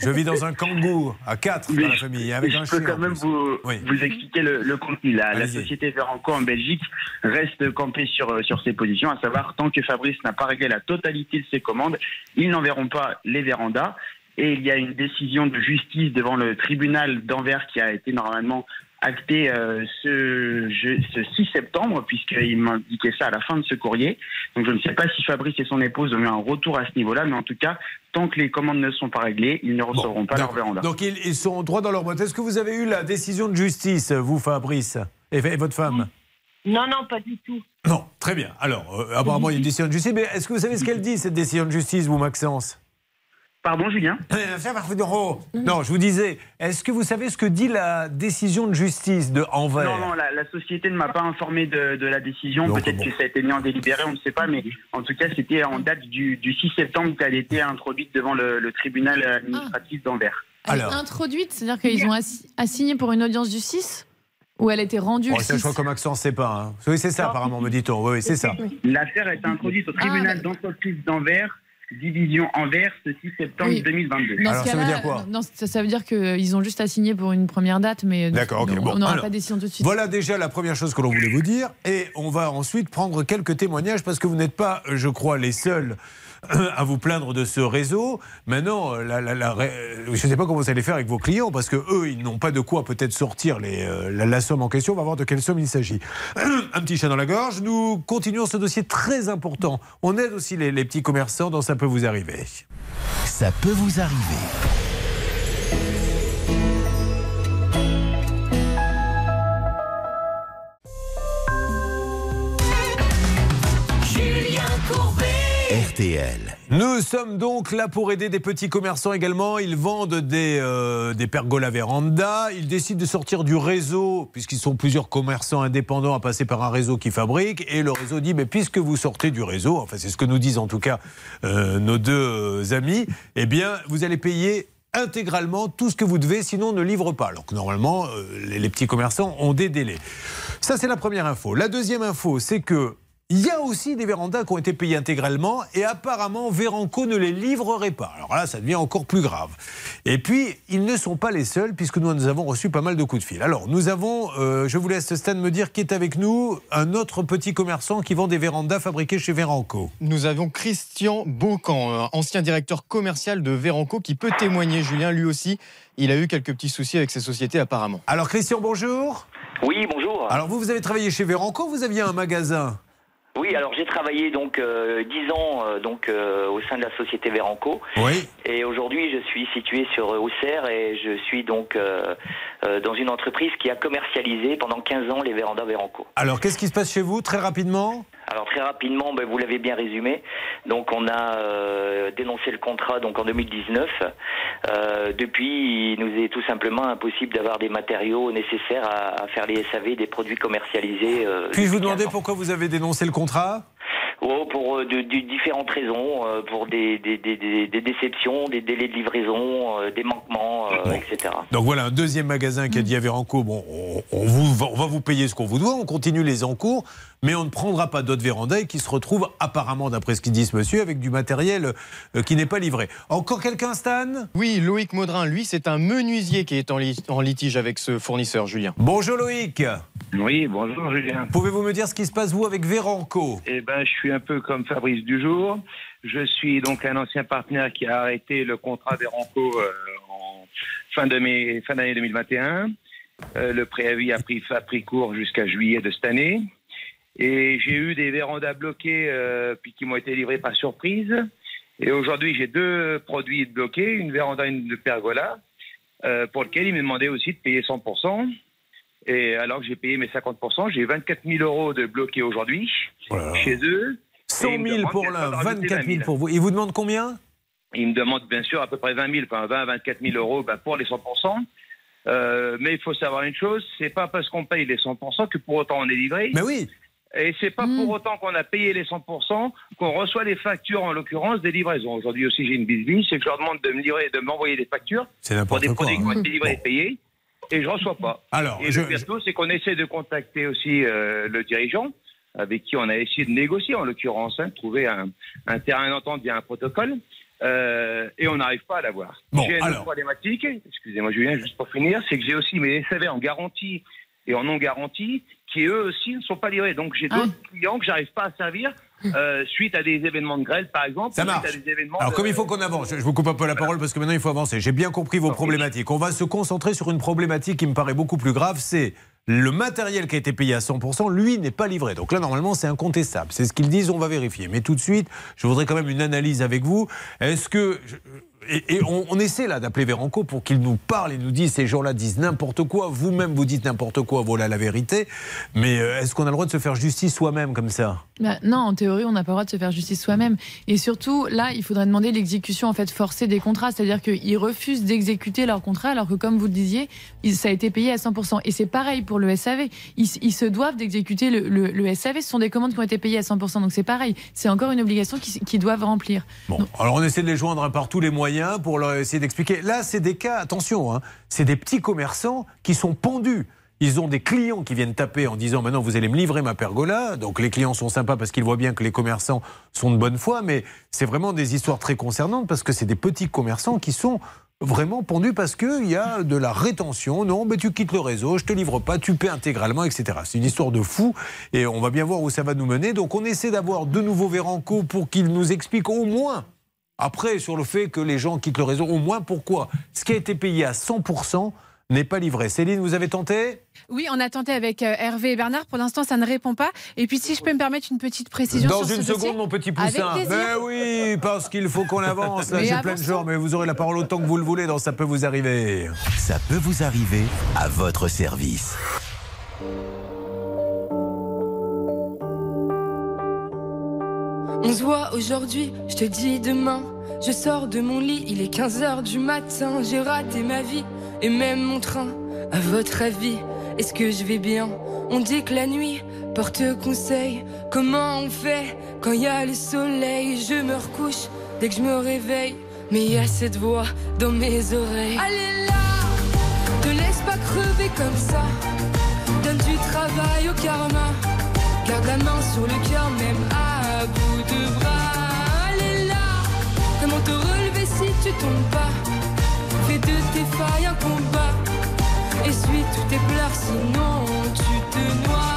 Je vis dans un kangou, à quatre dans la famille, avec je un peux chien. quand même vous, vous expliquer le, le contenu. La, la société Veranco en Belgique reste campée sur, euh, sur ses positions, à savoir tant que Fabrice n'a pas réglé la totalité de ses commandes, ils n'enverront pas les vérandas. Et il y a une décision de justice devant le tribunal d'Anvers qui a été normalement actée euh, ce, je- ce 6 septembre, puisqu'il m'indiquait ça à la fin de ce courrier. Donc je ne sais pas si Fabrice et son épouse ont eu un retour à ce niveau-là, mais en tout cas, tant que les commandes ne sont pas réglées, ils ne recevront pas leur véranda. Donc ils, ils sont droit dans leur boîte. Est-ce que vous avez eu la décision de justice, vous, Fabrice, et, et votre femme? Non, non, pas du tout. Non, très bien. Alors, euh, apparemment, il y a une décision de justice. Mais est-ce que vous savez ce qu'elle dit, cette décision de justice, vous, Maxence? Pardon, Julien Non, je vous disais, est-ce que vous savez ce que dit la décision de justice de Anvers Non, non, la, la société ne m'a pas informé de, de la décision. Peut-être bon. que ça a été mis en délibéré, on ne sait pas, mais en tout cas, c'était en date du, du 6 septembre qu'elle a été introduite devant le, le tribunal administratif d'Anvers. Elle est introduite, c'est-à-dire qu'ils ont assi- assigné pour une audience du 6 Ou elle a été rendue Oh, ça, je 6 crois comme accent, c'est pas. hein. Oui, c'est ça, apparemment, me dit-on. Oui, oui, c'est ça. L'affaire a été introduite au tribunal d'entreprise d'Anvers, division Anvers, ce 6 septembre Oui. 2022. Dans ce cas-là, non, ça, ça veut dire qu'ils ont juste assigné pour une première date, mais D'accord, ok. on n'aura alors, pas de décision tout de suite. Voilà déjà la première chose que l'on voulait vous dire. Et on va ensuite prendre quelques témoignages parce que vous n'êtes pas, je crois, les seuls [coughs] à vous plaindre de ce réseau. Maintenant, la ré- je ne sais pas comment vous allez faire avec vos clients parce que eux, ils n'ont pas de quoi peut-être sortir euh, la, la somme en question. On va voir de quelle somme il s'agit. [coughs] Un petit chat dans la gorge. Nous continuons ce dossier très important. On aide aussi les, les petits commerçants dans Ça peut vous arriver. Ça peut vous arriver. RTL. Nous sommes donc là pour aider des petits commerçants également. Ils vendent des, euh, des pergolas véranda. Ils décident de sortir du réseau, puisqu'ils sont plusieurs commerçants indépendants à passer par un réseau qui fabrique. Et le réseau dit, mais puisque vous sortez du réseau, enfin c'est ce que nous disent en tout cas euh, nos deux euh, amis, eh bien vous allez payer intégralement tout ce que vous devez, sinon on ne livre pas. Alors que normalement, euh, les, les petits commerçants ont des délais. Ça, c'est la première info. La deuxième info, c'est que il y a aussi des vérandas qui ont été payés intégralement et apparemment Véranco ne les livrerait pas. Alors là, ça devient encore plus grave. Et puis, ils ne sont pas les seuls puisque nous, nous avons reçu pas mal de coups de fil. Alors, nous avons, euh, je vous laisse Stan me dire qui est avec nous, un autre petit commerçant qui vend des vérandas fabriqués chez Véranco. Nous avons Christian Beaucamp, euh, ancien directeur commercial de Véranco, qui peut témoigner, Julien, lui aussi. Il a eu quelques petits soucis avec ses sociétés apparemment. Alors Christian, bonjour. Oui, bonjour. Alors vous, vous avez travaillé chez Véranco, vous aviez un magasin? Oui, alors j'ai travaillé donc euh, 10 ans euh, donc euh, au sein de la société Véranco. Oui. Et aujourd'hui, je suis situé sur euh, Auxerre et je suis donc euh, dans une entreprise qui a commercialisé pendant 15 ans les vérandas Véranco. Alors qu'est-ce qui se passe chez vous très rapidement? Alors très rapidement, ben, vous l'avez bien résumé. Donc on a euh, dénoncé le contrat donc en 2019. Euh, depuis, il nous est tout simplement impossible d'avoir des matériaux nécessaires à, à faire les SAV des produits commercialisés. euh, Puis-je vous demander 15 ans. pourquoi vous avez dénoncé le contrat? Oh, pour euh, de, de différentes raisons, euh, pour des, des, des, des- déceptions, des délais de livraison, euh, des manquements, euh, etc. Donc voilà, un deuxième magasin qui a dit à Véranco, bon, on, on vous, on va vous payer ce qu'on vous doit, on continue les encours, mais on ne prendra pas d'autres vérandas et qui se retrouvent apparemment, d'après ce qu'il dit ce monsieur, avec du matériel euh, qui n'est pas livré. Encore quelqu'un, Stan? Oui, Loïc Maudrin, lui, c'est un menuisier qui est en, li- en litige avec ce fournisseur, Julien. Bonjour Loïc. Oui, bonjour Julien. Pouvez-vous me dire ce qui se passe, vous, avec Véranco Eh ben, je suis un peu comme Fabrice Dujour. Je suis donc un ancien partenaire qui a arrêté le contrat Véranco euh, en fin de mai- fin d'année 2021. Euh, le préavis a pris, a pris court jusqu'à juillet de cette année. Et j'ai eu des vérandas bloqués euh, puis qui m'ont été livrés par surprise. Et aujourd'hui, j'ai deux produits bloqués, une véranda et une de pergola, euh, pour lequel ils me demandaient aussi de payer 100%. Et alors que j'ai payé mes 50%, j'ai 24 000 euros de bloqués aujourd'hui chez eux. 100 Et ils me 000 demandent pour l'un, sûr de rajouter 24 000 pour vous. Il vous demande combien? Ils me demandent bien sûr à peu près 20 000, enfin 20 24 000 euros ben, pour les 100%. Euh, mais il faut savoir une chose, c'est pas parce qu'on paye les 100% que pour autant on est livré. Mais oui. Et c'est pas pour autant qu'on a payé les 100% qu'on reçoit les factures, en l'occurrence des livraisons. Aujourd'hui aussi, j'ai une business, c'est que je leur demande de me livrer, de m'envoyer des factures C'est pour des quoi. produits qui ont hein. été livrés et payés, et je reçois pas. Alors, et je- le pire de tout, c'est qu'on essaie de contacter aussi euh, le dirigeant, avec qui on a essayé de négocier, en l'occurrence, hein, de trouver un, un terrain d'entente via un protocole, euh, et on n'arrive pas à l'avoir. Bon, j'ai une alors. autre problématique, excusez-moi Julien, juste pour finir, c'est que j'ai aussi mes SAV en garantie et en non garantie, qui eux aussi ne sont pas livrés. Donc j'ai d'autres clients que j'arrive pas à servir euh, suite à des événements de grêle, par exemple. Ça suite marche. à des événements Alors, de- comme il faut qu'on avance, je je vous coupe un peu la parole parce que maintenant il faut avancer. J'ai bien compris vos problématiques. On va se concentrer sur une problématique qui me paraît beaucoup plus grave c'est le matériel qui a été payé à 100%, lui, n'est pas livré. Donc là, normalement, c'est incontestable. C'est ce qu'ils disent, on va vérifier. Mais tout de suite, je voudrais quand même une analyse avec vous. Est-ce que. Et, et on, on essaie là d'appeler Véranco pour qu'il nous parle et nous dise ces gens-là disent n'importe quoi. Vous-même, vous dites n'importe quoi. Voilà la vérité. Mais euh, est-ce qu'on a le droit de se faire justice soi-même comme ça? Bah, non, en théorie, on n'a pas le droit de se faire justice soi-même. Et surtout, là, il faudrait demander l'exécution en fait forcée des contrats, c'est-à-dire qu'ils refusent d'exécuter leur contrat, alors que comme vous le disiez, ça a été payé à 100%. Et c'est pareil pour le SAV. Ils, ils se doivent d'exécuter le, le- le SAV. Ce sont des commandes qui ont été payées à 100%, donc c'est pareil. C'est encore une obligation qu'ils qu'ils doivent remplir. Bon, alors on essaie de les joindre par tous les moyens pour leur essayer d'expliquer. Là, c'est des cas, attention, hein, c'est des petits commerçants qui sont pendus. Ils ont des clients qui viennent taper en disant maintenant vous allez me livrer ma pergola. Donc les clients sont sympas parce qu'ils voient bien que les commerçants sont de bonne foi, mais c'est vraiment des histoires très concernantes parce que c'est des petits commerçants qui sont vraiment pendus parce qu'il y a de la rétention. Non, mais tu quittes le réseau, je te livre pas, tu paies intégralement, etc. C'est une histoire de fou et on va bien voir où ça va nous mener. Donc on essaie d'avoir de nouveaux Véranco pour qu'ils nous expliquent au moins après, sur le fait que les gens quittent le réseau, au moins pourquoi ce qui a été payé à 100% n'est pas livré? Céline, vous avez tenté? Oui, on a tenté avec euh, Hervé et Bernard. Pour l'instant, ça ne répond pas. Et puis, si je peux me permettre une petite précision Dans sur une ce dossier. seconde, mon petit Avec poussin. plaisir. Mais oui, parce qu'il faut qu'on avance. Là, Mais j'ai plein de gens, mais vous aurez la parole autant que vous le voulez dans Ça peut vous arriver. Ça peut vous arriver à votre service. On se voit aujourd'hui, je te dis demain. Je sors de mon lit, il est 15h du matin. J'ai raté ma vie et même mon train. À votre avis, est-ce que je vais bien? On dit que la nuit porte conseil. Comment on fait quand il y a le soleil? Je me recouche dès que je me réveille. Mais il y a cette voix dans mes oreilles. Allez là, te laisse pas crever comme ça. Donne du travail au karma. Garde la main sur le cœur, même à bout de bras. Fais de tes failles un combat. Essuie tous tes pleurs, sinon tu te noies.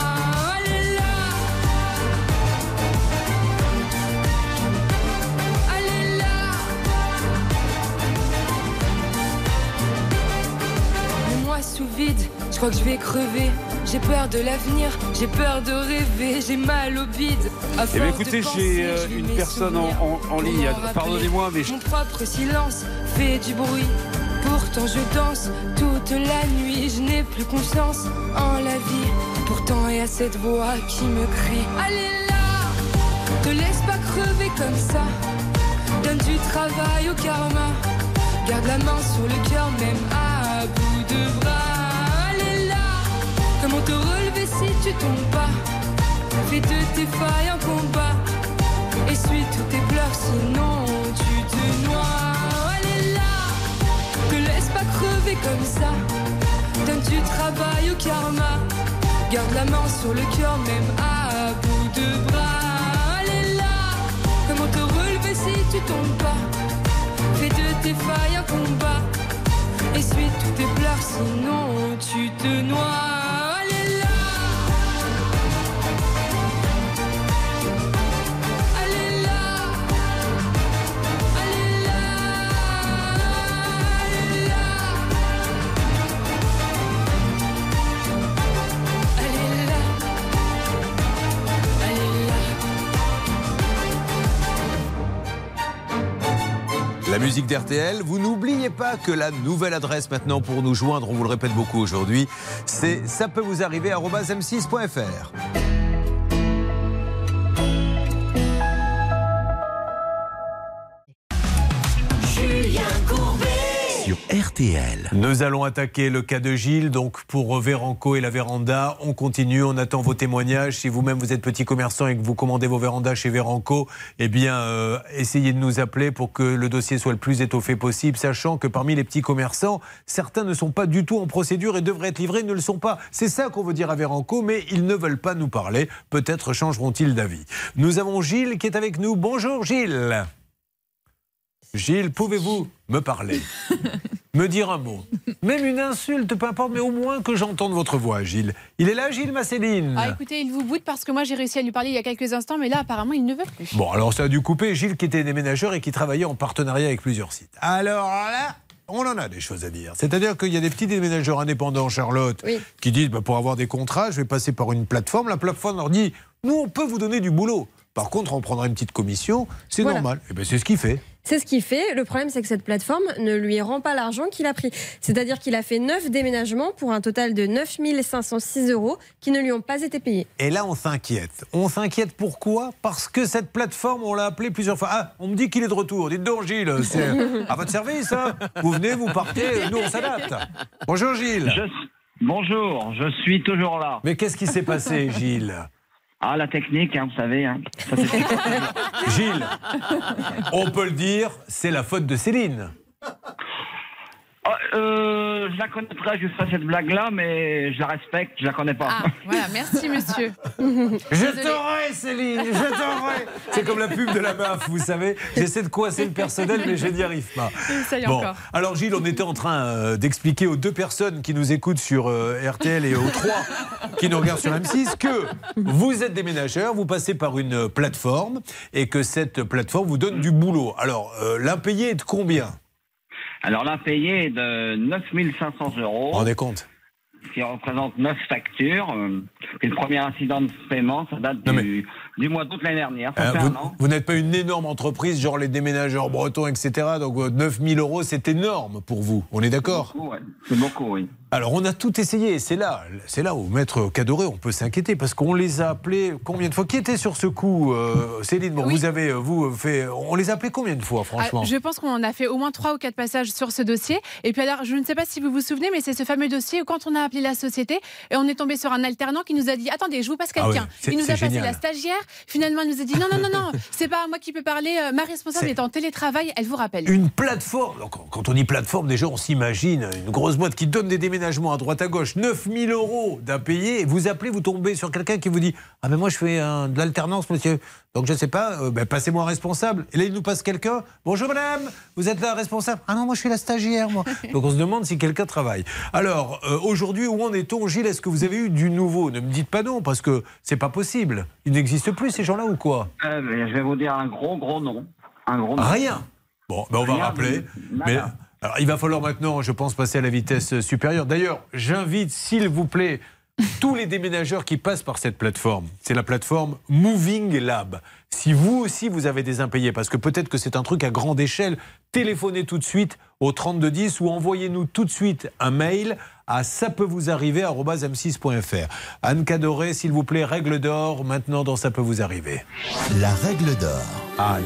Sous vide, je crois que je vais crever. J'ai peur de l'avenir, j'ai peur de rêver, j'ai mal au bide. À Eh bien, écoutez, j'ai euh, une personne en, en- en ligne. Pardonnez-moi, mais je- Mon propre silence fait du bruit. Pourtant je danse toute la nuit, je n'ai plus confiance en la vie. Pourtant il y a cette voix qui me crie Allez là, te laisse pas crever comme ça. Donne du travail au karma. Garde la main sur le cœur, même à bout de bras. Comment te relever si tu tombes pas? Fais de tes failles un combat. Essuie tous tes pleurs, sinon tu te noies. Allez là, te laisse pas crever comme ça. Donne du travail au karma. Garde la main sur le cœur, même à bout de bras. Allez là, comment te relever si tu tombes pas? Fais de tes failles un combat. Essuie tous tes pleurs, sinon tu te noies. La musique d'RTL, vous n'oubliez pas que la nouvelle adresse maintenant pour nous joindre, on vous le répète beaucoup aujourd'hui, c'est ça peut vous arriver m6.fr. RTL. Nous allons attaquer le cas de Gilles. Donc, pour Véranco et la véranda, on continue. On attend vos témoignages. Si vous-même vous êtes petit commerçant et que vous commandez vos vérandas chez Véranco, eh bien, euh, essayez de nous appeler pour que le dossier soit le plus étoffé possible, sachant que parmi les petits commerçants, certains ne sont pas du tout en procédure et devraient être livrés, ne le sont pas. C'est ça qu'on veut dire à Véranco, mais ils ne veulent pas nous parler. Peut-être changeront-ils d'avis. Nous avons Gilles qui est avec nous. Bonjour Gilles. Gilles, pouvez-vous me parler [laughs] Me dire un mot Même une insulte, peu importe, mais au moins que j'entende votre voix, Gilles. Il est là, Gilles, ma Céline Ah, écoutez, il vous boude parce que moi j'ai réussi à lui parler il y a quelques instants, mais là apparemment il ne veut plus. Bon, alors ça a dû couper Gilles qui était déménageur et qui travaillait en partenariat avec plusieurs sites. Alors là, on en a des choses à dire. C'est-à-dire qu'il y a des petits déménageurs indépendants, Charlotte, qui disent bah, pour avoir des contrats, je vais passer par une plateforme. La plateforme leur dit nous, on peut vous donner du boulot. Par contre, on prendra une petite commission, c'est Voilà. normal. Et ben, c'est ce qu'il fait. C'est ce qu'il fait. Le problème, c'est que cette plateforme ne lui rend pas l'argent qu'il a pris. C'est-à-dire qu'il a fait 9 déménagements pour un total de 9 506 euros qui ne lui ont pas été payés. Et là, on s'inquiète. On s'inquiète pourquoi? Parce que cette plateforme, on l'a appelée plusieurs fois. Ah, on me dit qu'il est de retour. Dites donc, Gilles, c'est [laughs] à votre service. hein vous venez, vous partez, nous, on s'adapte. Bonjour, Gilles. Bonjour, je suis toujours là. Mais qu'est-ce qui s'est passé, Gilles? Ah, la technique, hein, vous savez. hein. Ça, [laughs] Gilles, on peut le dire, c'est la faute de Céline. Ah, euh, je la connaîtrais, je ferai cette blague-là, mais je la respecte, je la connais pas. Ah, voilà, merci monsieur. [laughs] Je t'aurai, Céline, je t'aurai. C'est comme la pub de la MAF, vous savez. J'essaie de coincer le personnel, mais je n'y arrive pas. Ça y est Bon, encore. alors Gilles, on était en train euh, d'expliquer aux deux personnes qui nous écoutent sur euh, RTL et aux trois qui nous regardent sur M6 que vous êtes déménageur, vous passez par une plateforme et que cette plateforme vous donne du boulot. Alors, euh, l'impayé est de combien? Alors, l'impayé est de 9500 euros. Rendez compte? Ce qui représente 9 factures. Euh, Et le premier incident de paiement, ça date du, du mois d'août l'année dernière. Ça Euh, fait vous un an. vous n'êtes pas une énorme entreprise, genre les déménageurs bretons, etc. Donc euh, 9000 euros, c'est énorme pour vous. On est d'accord? Beaucoup, ouais. C'est beaucoup, oui. Alors on a tout essayé. C'est là, c'est là où Maître Cadoré, on peut s'inquiéter parce qu'on les a appelés combien de fois? Qui était sur ce coup, euh, Céline? Bon, vous avez euh, vous fait, on les a appelés combien de fois, franchement? Ah, je pense qu'on a fait au moins trois ou quatre passages sur ce dossier. Et puis alors, je ne sais pas si vous vous souvenez, mais c'est ce fameux dossier où quand on a appelé la société et on est tombé sur un alternant qui nous a dit attendez, je vous passe Ah quelqu'un. il nous a passé génial. la stagiaire. Finalement, il nous a dit non non non non, c'est pas à moi qui peut parler. euh, Ma responsable est en télétravail. Elle vous rappelle. Une plateforme. Quand on dit plateforme, déjà on s'imagine une grosse boîte qui donne des déménagements à droite à gauche, 9000 euros d'impayés. Et vous appelez, vous tombez sur quelqu'un qui vous dit Ah ben moi je fais un- de l'alternance, monsieur. Donc je ne sais pas, euh, ben, passez-moi un responsable. Et là il nous passe quelqu'un. Bonjour madame, vous êtes la responsable Ah non, moi je suis la stagiaire, moi. [laughs] Donc on se demande si quelqu'un travaille. Alors euh, aujourd'hui, où en est-on, Gilles? Est-ce que vous avez eu du nouveau? Ne me dites pas non, parce que c'est pas possible. Ils n'existent plus ces gens-là ou quoi? Euh, mais je vais vous dire un gros, gros non. Un gros non. Rien. Bon, ben on va Rien, rappeler. Mais alors, il va falloir maintenant, je pense, passer à la vitesse supérieure. D'ailleurs, j'invite, s'il vous plaît, [laughs] tous les déménageurs qui passent par cette plateforme. C'est la plateforme Moving Lab. Si vous aussi vous avez des impayés, parce que peut-être que c'est un truc à grande échelle, téléphonez tout de suite au 3210 ou envoyez-nous tout de suite un mail à ça peut vous arriver m6.fr. Anne Cadoré, s'il vous plaît, règle d'or maintenant dans ça peut vous arriver. La règle d'or. Anne.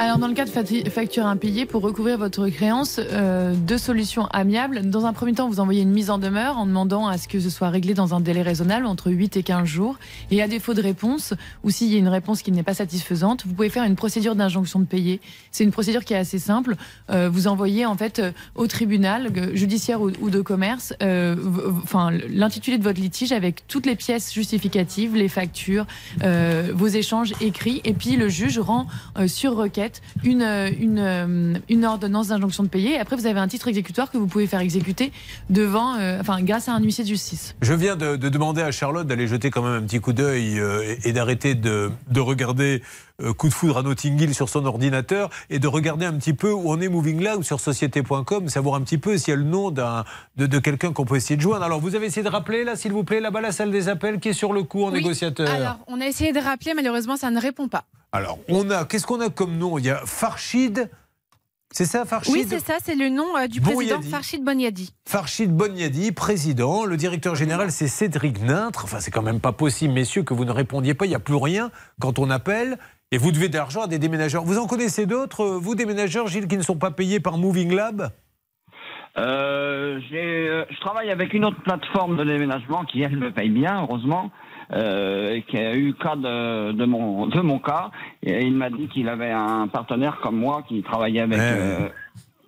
Alors, dans le cas de facture impayée, pour recouvrir votre créance, euh, deux solutions amiables. Dans un premier temps, vous envoyez une mise en demeure en demandant à ce que ce soit réglé dans un délai raisonnable, entre 8 et 15 jours. Et à défaut de réponse, ou s'il y a une réponse qui n'est pas satisfaisante, vous pouvez faire une procédure d'injonction de payer. C'est une procédure qui est assez simple. Euh, vous envoyez en fait euh, au tribunal judiciaire ou, ou de commerce, euh, enfin l'intitulé de votre litige avec toutes les pièces justificatives, les factures, euh, vos échanges écrits, et puis le juge rend euh, sur requête une, une, ordonnance d'injonction de payer. Et après, vous avez un titre exécutoire que vous pouvez faire exécuter devant, enfin, grâce à un huissier de justice. Je viens de, de demander à Charlotte d'aller jeter quand même un petit coup d'œil et, et d'arrêter de, de regarder Coup de foudre à Notting Hill sur son ordinateur et de regarder un petit peu où on est Moving Lab sur société.com, savoir un petit peu s'il y a le nom d'un, de, de quelqu'un qu'on peut essayer de joindre. Alors vous avez essayé de rappeler là, s'il vous plaît, là-bas la salle des appels qui est sur le coup en Oui. négociateur. Alors, on a essayé de rappeler, malheureusement, ça ne répond pas. Alors, on a, qu'est-ce qu'on a comme nom? Il y a Farchid. C'est ça, Farchid Oui, c'est ça, c'est le nom euh, du Bonyadi. président Farchid Bonyadi. Farchid Bonyadi, président. Le directeur général, c'est Cédric Nintre. Enfin, c'est quand même pas possible, messieurs, que vous ne répondiez pas. Il n'y a plus rien quand on appelle. Et vous devez de l'argent à des déménageurs. Vous en connaissez d'autres, euh, vous, déménageurs, Gilles, qui ne sont pas payés par Moving Lab? Euh, euh, je travaille avec une autre plateforme de déménagement qui, elle, me paye bien, heureusement, euh, et qui a eu cas de, de, mon, de mon cas. Et il m'a dit qu'il avait un partenaire comme moi qui travaillait avec. Ouais.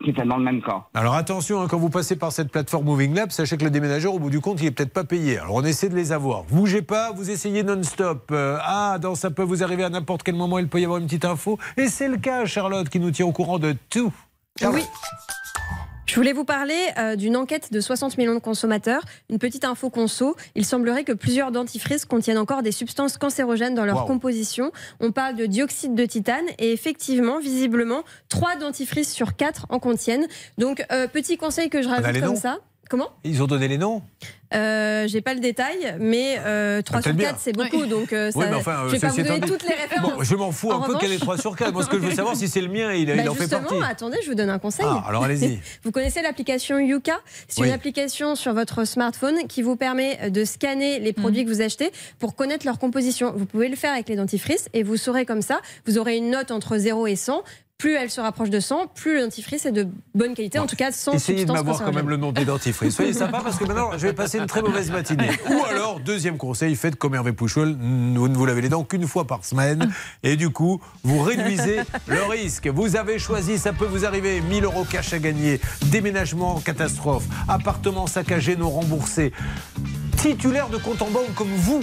Qui était dans le même cas. Alors attention, hein, quand vous passez par cette plateforme Moving Lab, sachez que le déménageur, au bout du compte, il est peut-être pas payé. Alors on essaie de les avoir. Vous bougez pas, vous essayez non-stop. Euh, ah, dans ça peut vous arriver à n'importe quel moment, il peut y avoir une petite info. Et c'est le cas, Charlotte, qui nous tient au courant de tout. Charlotte. Oui. Je voulais vous parler euh, d'une enquête de 60 millions de consommateurs. Une petite info conso. Il semblerait que plusieurs dentifrices contiennent encore des substances cancérogènes dans leur Wow. composition. On parle de dioxyde de titane et effectivement, visiblement, trois dentifrices sur quatre en contiennent. Donc, euh, petit conseil que je rajoute comme ça. Comment? Ils ont donné les noms? Euh, J'ai pas le détail, mais euh, 3 Ah, sur peut-être 4, bien. c'est beaucoup. Donc, euh, ça, Oui, mais enfin, euh, je vais pas ceci vous donner toutes les références. Bon, je m'en fous un En peu revanche- qu'elle est 3 sur 4. Moi, ce que je veux savoir, si c'est le mien, il, Bah, il en fait justement, partie. attendez, je vous donne un conseil. Ah, alors allez-y. [laughs] Vous connaissez l'application Yuka? C'est Oui. une application sur votre smartphone qui vous permet de scanner les produits que vous achetez pour connaître leur composition. Vous pouvez le faire avec les dentifrices et vous saurez comme ça, vous aurez une note entre 0 et 100. Plus elle se rapproche de 100, plus le dentifrice est de bonne qualité, en tout cas sans Essayez de m'avoir quand même le nom des dentifrices. [laughs] Soyez sympa parce que maintenant, je vais passer une très mauvaise matinée. [laughs] Ou alors, deuxième conseil, faites comme Hervé Pouchol, vous ne vous lavez les dents qu'une fois par semaine. Et du coup, vous réduisez [laughs] le risque. Vous avez choisi, ça peut vous arriver, 1000 euros cash à gagner, déménagement catastrophe, appartement saccagé non remboursé, titulaire de compte en banque comme vous.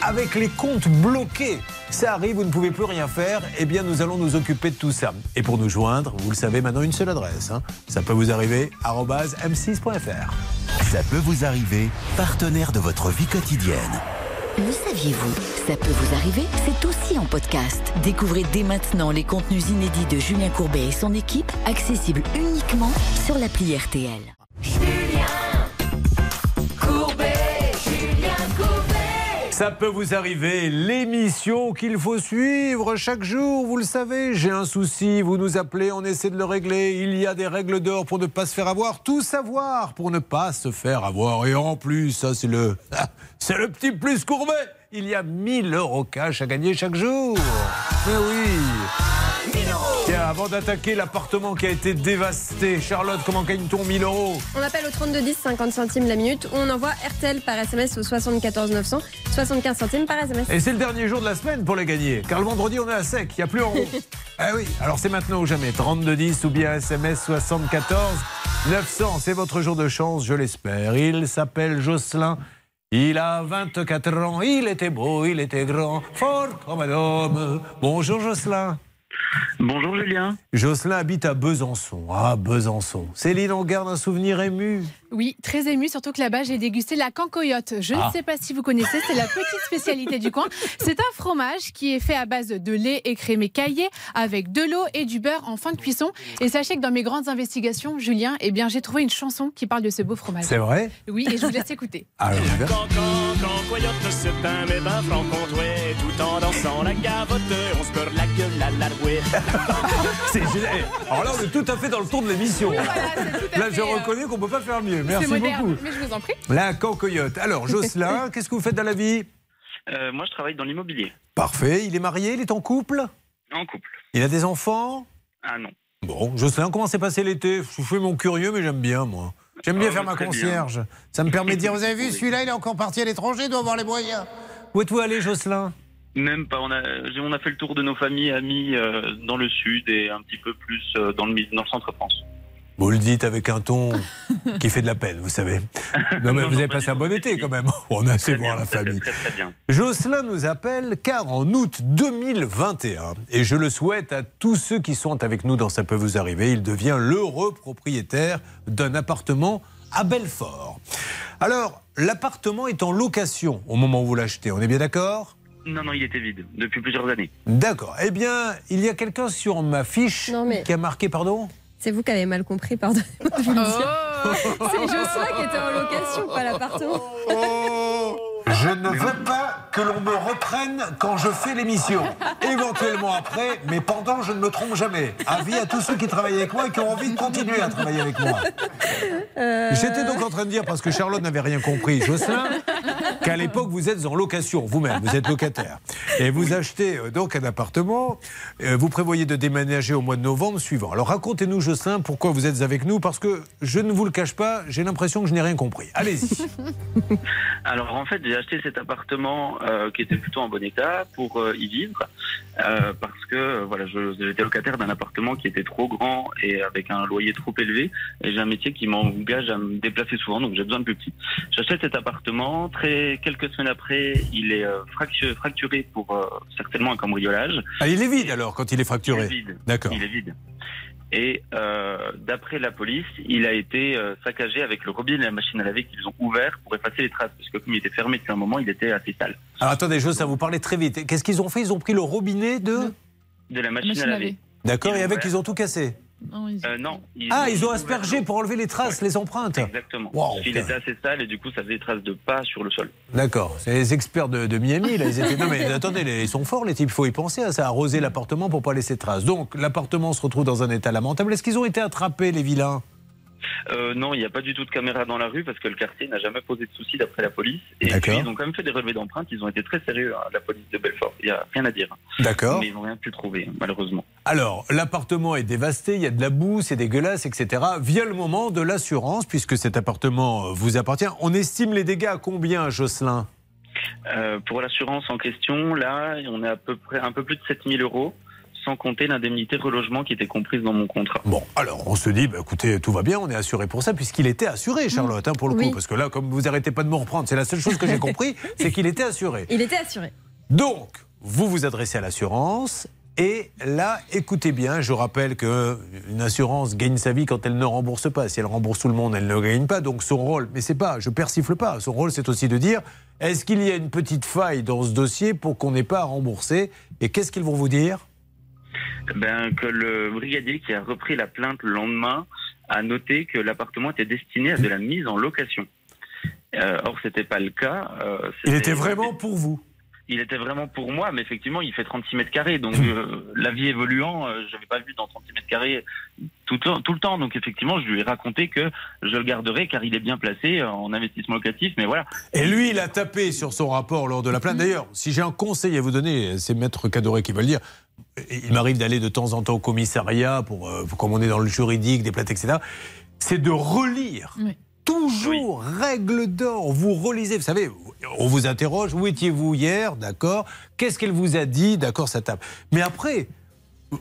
Avec les comptes bloqués, ça arrive, vous ne pouvez plus rien faire. Eh bien, nous allons nous occuper de tout ça. Et pour nous joindre, vous le savez maintenant, une seule adresse. hein. Ça peut vous arriver, arobase m6.fr. Ça peut vous arriver, partenaire de votre vie quotidienne. Le saviez-vous Ça peut vous arriver, c'est aussi en podcast. Découvrez dès maintenant les contenus inédits de Julien Courbet et son équipe, accessibles uniquement sur l'appli RTL. Ça peut vous arriver, l'émission qu'il faut suivre chaque jour, vous le savez. J'ai un souci, vous nous appelez, on essaie de le régler. Il y a des règles d'or pour ne pas se faire avoir, tout savoir pour ne pas se faire avoir. Et en plus, ça c'est le, [laughs] c'est le petit plus courbet. Il y a 1000 euros cash à gagner chaque jour. Mais oui. Tiens, avant d'attaquer l'appartement qui a été dévasté, Charlotte, comment gagne-t-on 1000 euros On appelle au 3210 50 centimes la minute ou on envoie RTL par SMS au 74 900 75 centimes par SMS. Et c'est le dernier jour de la semaine pour les gagner. Car le vendredi, on est à sec, il n'y a plus en haut. ah [laughs] oui, alors c'est maintenant ou jamais. 3210 ou bien SMS 74 900. C'est votre jour de chance, je l'espère. Il s'appelle Jocelyn. Il a 24 ans. Il était beau, il était grand. Fort comme un homme. Bonjour Jocelyn. Bonjour Julien. Jocelyn habite à Besançon. Ah, Besançon. Céline, on garde un souvenir ému. Oui, très ému, surtout que là-bas, j'ai dégusté la cancoyote. Je Ah. ne sais pas si vous connaissez, c'est la petite spécialité du coin. C'est un fromage qui est fait à base de lait écrémé caillé avec de l'eau et du beurre en fin de cuisson. Et sachez que dans mes grandes investigations, Julien, eh bien, j'ai trouvé une chanson qui parle de ce beau fromage. C'est vrai? Oui, et je vous laisse écouter. Alors, on y va. Quand coyote c'est un mais ben franc comptoir Tout en dansant la gavotte On se la gueule à [laughs] C'est génial. Alors là, on est tout à fait dans le ton de l'émission. Là, je euh, reconnais qu'on ne peut pas faire mieux. Merci moderne, beaucoup. mais je vous en prie. La cancoyote. Alors, Jocelyn, [laughs] qu'est-ce que vous faites dans la vie? Euh, moi, je travaille dans l'immobilier. Parfait. Il est marié, il est en couple? En couple. Il a des enfants? Ah non. Bon, Jocelyn, comment s'est passé l'été? Je fais mon curieux, mais j'aime bien, moi. J'aime bien Ah faire ma bien. concierge. Ça me permet de dire, [laughs] vous avez vu, celui-là, il est encore parti à l'étranger, il doit avoir les moyens. Où êtes-vous allé, Jocelyn? Même pas. On a, on a fait le tour de nos familles, amis euh, dans le sud et un petit peu plus euh, dans le, dans le centre-France. Vous le dites avec un ton [laughs] qui fait de la peine, vous savez. [laughs] Non, mais vous avez passé un bon été, quand même. [laughs] On a assez voir la famille. Très très bien. Jocelyn nous appelle car en août 2021, et je le souhaite à tous ceux qui sont avec nous dans Ça peut vous arriver, il devient l'heureux propriétaire d'un appartement à Belfort. Alors, l'appartement est en location au moment où vous l'achetez, on est bien d'accord? Non, non, il était vide depuis plusieurs années. D'accord. Eh bien, il y a quelqu'un sur ma fiche Non, mais- qui a marqué, pardon? C'est vous qui avez mal compris, pardon. [laughs] dire. C'est Jocelyn qui était en location, pas l'appartement. Je ne veux pas que l'on me reprenne quand je fais l'émission. Éventuellement après, mais pendant, je ne me trompe jamais. Avis à tous ceux qui travaillent avec moi et qui ont envie de continuer à travailler avec moi. Euh, J'étais donc en train de dire, parce que Charlotte n'avait rien compris, Jocelyn, qu'à l'époque, vous êtes en location, vous-même, vous êtes locataire. Et vous achetez euh, donc un appartement, euh, vous prévoyez de déménager au mois de novembre suivant. Alors racontez-nous, Jocelyn, pourquoi vous êtes avec nous, parce que je ne vous le cache pas, j'ai l'impression que je n'ai rien compris. Allez-y. [laughs] Alors en fait, j'ai acheté cet appartement euh, qui était plutôt en bon état pour euh, y vivre euh, parce que voilà, j'étais locataire d'un appartement qui était trop grand et avec un loyer trop élevé et j'ai un métier qui m'engage à me déplacer souvent donc j'ai besoin de plus petit. J'achète cet appartement, très quelques semaines après, il est fractu- fracturé pour certainement un cambriolage. Ah, il est vide alors quand il est fracturé. D'accord. Il est vide. Et euh, d'après la police, il a été euh, saccagé avec le robinet et la machine à laver qu'ils ont ouvert pour effacer les traces, parce que comme il était fermé depuis un moment, il était assez sale. Alors attendez, Jocelyn, vous parlez très vite. Qu'est-ce qu'ils ont fait? Ils ont pris le robinet de... De la machine, à laver. D'accord, et avec, ils ont tout cassé. Euh, non. Ah, ils ont aspergé pour enlever les traces, les empreintes. Exactement. Wow, Il était assez sale et du coup, ça faisait des traces de pas sur le sol. D'accord, c'est les experts de, de Miami. Là. Ils étaient... Non mais [laughs] attendez, les- ils sont forts les types, il faut y penser à ça, arroser l'appartement pour pas laisser de traces. Donc l'appartement se retrouve dans un état lamentable. Est-ce qu'ils ont été attrapés les vilains? Euh, non, il n'y a pas du tout de caméra dans la rue parce que le quartier n'a jamais posé de soucis d'après la police. Et puis, ils ont quand même fait des relevés d'empreintes. Ils ont été très sérieux, hein, la police de Belfort. Il n'y a rien à dire. D'accord. Mais ils n'ont rien pu trouver, malheureusement. Alors, l'appartement est dévasté, il y a de la boue, c'est dégueulasse, etc. Via le moment de l'assurance, puisque cet appartement euh, vous appartient, on estime les dégâts à combien, Jocelyn? Euh, pour l'assurance en question, là, on est à peu près un peu plus de 7000 euros, sans compter l'indemnité relogement qui était comprise dans mon contrat. Bon, alors on se dit, bah, écoutez, tout va bien, on est assuré pour ça, puisqu'il était assuré, Charlotte, hein, pour le Oui. coup. Parce que là, comme vous arrêtez pas de me reprendre, c'est la seule chose que j'ai [laughs] compris, c'est qu'il était assuré. Il était assuré. Donc, vous vous adressez à l'assurance. Et là, écoutez bien, je rappelle que une assurance gagne sa vie quand elle ne rembourse pas. Si elle rembourse tout le monde, elle ne gagne pas. Donc son rôle, mais c'est pas, je persifle pas. Son rôle, c'est aussi de dire, est-ce qu'il y a une petite faille dans ce dossier pour qu'on n'ait pas à rembourser Et qu'est-ce qu'ils vont vous dire? Ben, que le brigadier qui a repris la plainte le lendemain a noté que l'appartement était destiné à de la mise en location. Euh, or, c'était pas le cas. euh, Il était vraiment pour vous. Il était vraiment pour moi, mais effectivement, il fait 36 mètres carrés. Donc, [laughs] euh, la vie évoluant, euh, je n'avais pas vu dans 36 mètres carrés tout, le temps- tout le temps. Donc, effectivement, je lui ai raconté que je le garderai car il est bien placé euh, en investissement locatif. Mais voilà. Et lui, il a tapé sur son rapport lors de la plainte. D'ailleurs, si j'ai un conseil à vous donner, c'est Maître Cadoré qui va le dire. Il m'arrive d'aller de temps en temps au commissariat, pour, euh, comme on est dans le juridique, des plaintes, etc. C'est de relire. Toujours, règle d'or. Vous relisez. Vous savez, on vous interroge. Où étiez-vous hier D'accord. Qu'est-ce qu'elle vous a dit D'accord, ça tape. Mais après,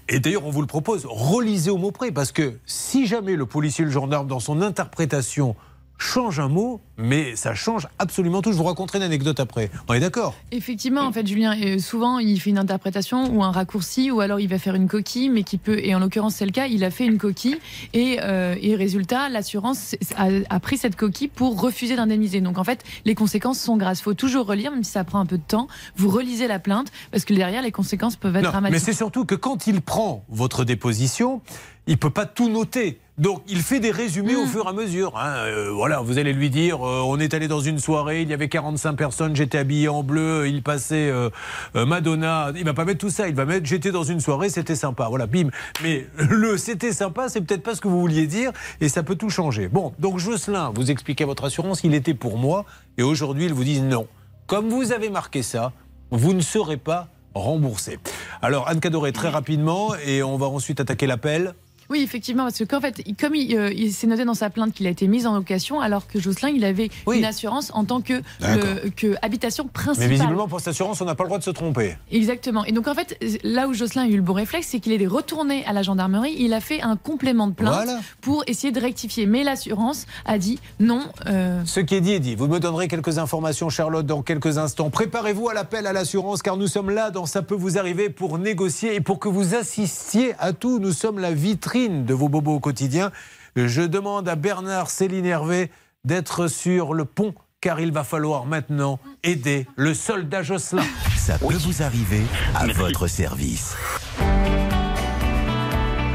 et d'ailleurs, on vous le propose, relisez au mot près, parce que si jamais le policier, le gendarme, dans son interprétation, change un mot, mais ça change absolument tout. Je vous raconterai une anecdote après. On est d'accord? Effectivement, en fait, Julien, euh, souvent, il fait une interprétation ou un raccourci, ou alors il va faire une coquille, mais qui peut, et en l'occurrence, c'est le cas, il a fait une coquille, et, euh, et résultat, l'assurance a, a pris cette coquille pour refuser d'indemniser. Donc, en fait, les conséquences sont grasses. Il faut toujours relire, même si ça prend un peu de temps. Vous relisez la plainte, parce que derrière, les conséquences peuvent être Non, mais dramatiques. c'est surtout que quand il prend votre déposition, il peut pas tout noter. Donc il fait des résumés au fur et à mesure. hein. Euh, voilà, vous allez lui dire, euh, on est allé dans une soirée, il y avait 45 personnes, j'étais habillé en bleu, il passait euh, Madonna. Il va pas mettre tout ça, il va mettre j'étais dans une soirée, c'était sympa. Voilà, bim. Mais [laughs] le c'était sympa, c'est peut-être pas ce que vous vouliez dire et ça peut tout changer. Bon, donc Jocelyn, vous expliquez à votre assurance, il était pour moi et aujourd'hui il vous dit non. Comme vous avez marqué ça, vous ne serez pas remboursé. Alors Anne Cadoré, très rapidement, et on va ensuite attaquer l'appel. Oui, effectivement, parce que qu'en fait, comme il, euh, il s'est noté dans sa plainte qu'il a été mis en location, alors que Jocelyn, il avait une assurance en tant que, le- que habitation Mais principale. visiblement, pour cette assurance, on n'a pas le droit de se tromper. Exactement. Et donc en fait, là où Jocelyn a eu le bon réflexe, c'est qu'il est retourné à la gendarmerie. Il a fait un complément de plainte Voilà. pour essayer de rectifier. Mais l'assurance a dit non. euh, Ce qui est dit est dit. Vous me donnerez quelques informations, Charlotte, dans quelques instants. Préparez-vous à l'appel à l'assurance, car nous sommes là dans Ça peut vous arriver pour négocier et pour que vous assistiez à tout. Nous sommes la vitrine de vos bobos au quotidien. Je demande à Bernard Céline Hervé d'être sur le pont, car il va falloir maintenant aider le soldat Jocelyn. Ça peut vous arriver à votre service.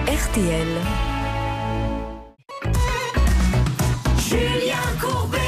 RTL. Julien Courbet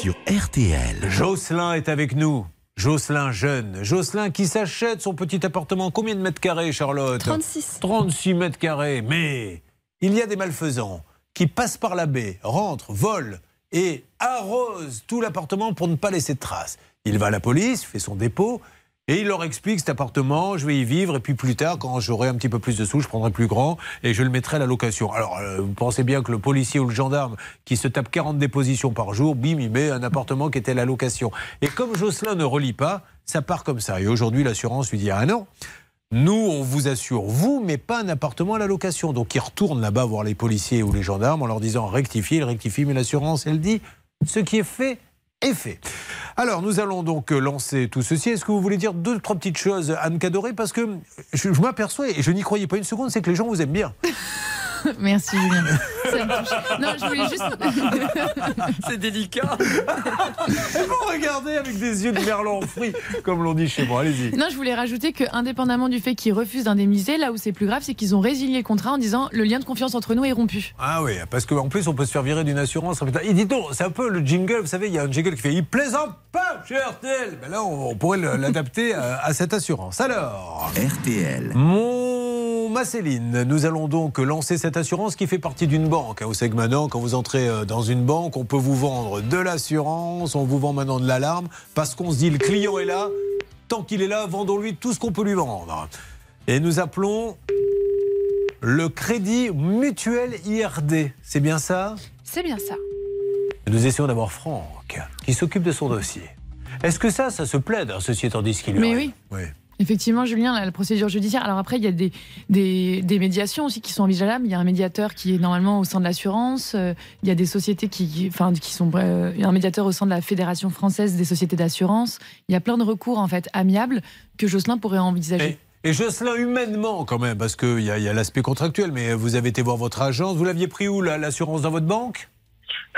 sur RTL. Jocelyn est avec nous. Jocelyn jeune. Jocelyn qui s'achète son petit appartement. Combien de mètres carrés, Charlotte 36. 36 mètres carrés. Mais il y a des malfaisants qui passent par la baie, rentrent, volent et arrosent tout l'appartement pour ne pas laisser de traces. Il va à la police, fait son dépôt. Et il leur explique cet appartement, je vais y vivre, et puis plus tard, quand j'aurai un petit peu plus de sous, je prendrai plus grand et je le mettrai à la location. Alors, euh, vous pensez bien que le policier ou le gendarme qui se tape 40 dépositions par jour, bim, il met un appartement qui était à la location. Et comme Jocelyn ne relie pas, ça part comme ça. Et aujourd'hui, l'assurance lui dit Ah non, nous, on vous assure, vous, mais pas un appartement à la location. Donc, il retourne là-bas voir les policiers ou les gendarmes en leur disant rectifiez, il rectifie, mais l'assurance, elle dit ce qui est fait fait. Alors, nous allons donc euh, lancer tout ceci. Est-ce que vous voulez dire deux, trois petites choses, Anne Cadoré? Parce que je, je m'aperçois, et je n'y croyais pas une seconde, c'est que les gens vous aiment bien. [laughs] Merci Julien. Ça me touche. Non, je voulais juste. [laughs] C'est délicat. Et [laughs] vous regardez avec des yeux de merlan fruits, comme l'on dit chez moi. Allez-y. Non, je voulais rajouter que, indépendamment du fait qu'ils refusent d'indemniser, là où c'est plus grave, c'est qu'ils ont résilié le contrat en disant le lien de confiance entre nous est rompu. Ah oui, parce qu'en plus, on peut se faire virer d'une assurance. Il dit donc, c'est un peu le jingle, vous savez, il y a un jingle qui fait Il plaisante pas chez RTL. Ben là, on, on pourrait le- l'adapter à, à cette assurance. Alors. RTL. Mon ma Céline, nous allons donc lancer cette assurance qui fait partie d'une banque. Vous savez que maintenant, quand vous entrez euh, dans une banque, on peut vous vendre de l'assurance, on vous vend maintenant de l'alarme, parce qu'on se dit le client est là, tant qu'il est là, vendons-lui tout ce qu'on peut lui vendre. Et nous appelons le Crédit Mutuel IRD. C'est bien ça? C'est bien ça. Nous essayons d'avoir Franck, qui s'occupe de son dossier. Est-ce que ça, ça se plaide, hein, ceci étant dit ce qu'il Mais arrive? oui. Effectivement, Julien, la, procédure judiciaire. Alors après, il y a des, des, médiations aussi qui sont envisageables. Il y a un médiateur qui est normalement au sein de l'assurance. Euh, il y a des sociétés qui, enfin, qui sont. euh, un médiateur au sein de la Fédération française des sociétés d'assurance. Il y a plein de recours en fait amiables que Jocelyn pourrait envisager. Et Jocelyn, humainement quand même, parce qu'il y y a l'aspect contractuel, mais vous avez été voir votre agence, vous l'aviez pris où, l'assurance dans votre banque?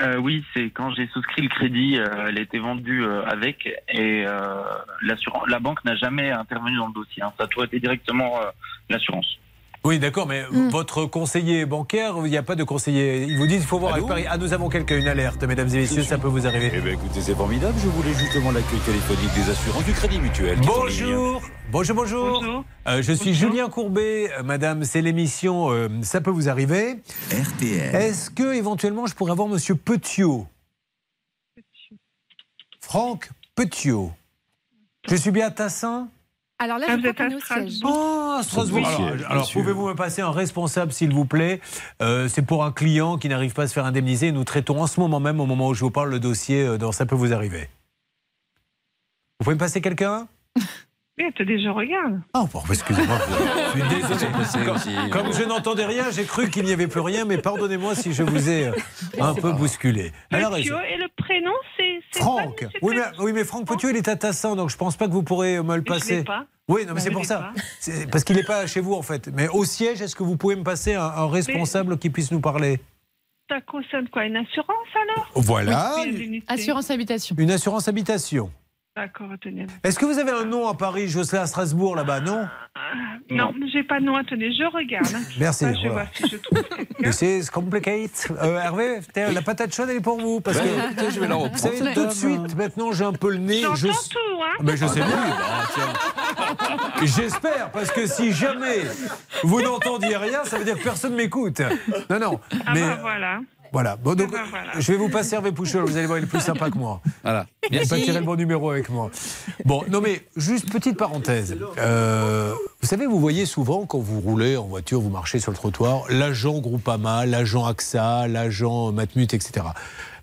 Euh, oui, c'est quand j'ai souscrit le crédit, euh, elle a été vendue euh, avec et euh, l'assurance, la banque n'a jamais intervenu dans le dossier. hein. Ça a toujours été directement l'assurance. Oui, d'accord, mais votre conseiller bancaire, il n'y a pas de conseiller. Ils vous disent qu'il faut voir avec Paris. Ah, nous avons quelqu'un, une alerte, mesdames et messieurs, ça peut vous arriver. Eh bien, écoutez, c'est formidable. Je voulais justement l'accueil téléphonique des assurances du Crédit Mutuel. Bonjour. Bonjour, bonjour. Euh, je suis Julien Courbet. Euh, Madame, c'est l'émission euh, Ça peut vous arriver. RTL. Est-ce que éventuellement je pourrais avoir Monsieur Petiot Franck Petiot. Je suis bien à Tassin? Alors là, Ah, je crois qu'on est au siège. Oh, Strasbourg. Alors, alors, pouvez-vous me passer un responsable, s'il vous plaît Euh, C'est pour un client qui n'arrive pas à se faire indemniser. Nous traitons en ce moment même, au moment où je vous parle, le dossier euh, dans Ça peut vous arriver. Vous pouvez me passer quelqu'un? Oui, attendez, je regarde. Oh, bon, excusez-moi. [laughs] Je suis désolé. Comme, comme je n'entendais rien, j'ai cru qu'il n'y avait plus rien, mais pardonnez-moi si je vous ai euh, un peu bousculé. Alors, Monsieur, et le prénom, c'est Franck. Oui mais, oui, mais Franck Petiot, il est à Tassin, donc je pense pas que vous pourrez me le Je passer. pas. Oui, non, mais Je c'est pour ça. Parce qu'il n'est pas chez vous, en fait. Mais au siège, est-ce que vous pouvez me passer un, un responsable qui puisse nous parler? Ça concerne quoi Une assurance alors? Voilà. Oui, l'unité. Assurance habitation. Une assurance habitation. D'accord, attendez. Est-ce que vous avez un nom à Paris, Jocelyn à Strasbourg, là-bas Non? Non, j'ai pas de nom, attendez, je regarde. hein. Merci, Ah, je voilà. vois si je trouve. Mais c'est compliqué. Euh, Hervé, la patate chaude, elle est pour vous. Parce que, [laughs] Ouais, écoutez, je vais la vous reprendre, savez, tout de suite, maintenant, j'ai un peu le nez. J'entends je... tout, hein Mais je sais plus. [laughs] J'espère, parce que si jamais vous n'entendiez rien, ça veut dire que personne m'écoute. Non, non. Ah mais bah voilà. Voilà. Bon, donc, Ah voilà. je vais vous passer Hervé Pouchol. Vous allez voir, il est plus sympa que moi. Voilà. Il n'a pas tiré le bon numéro avec moi. Bon, non mais juste petite parenthèse. Euh, vous savez, vous voyez souvent quand vous roulez en voiture, vous marchez sur le trottoir, l'agent Groupama, l'agent AXA, l'agent Matmut, etc.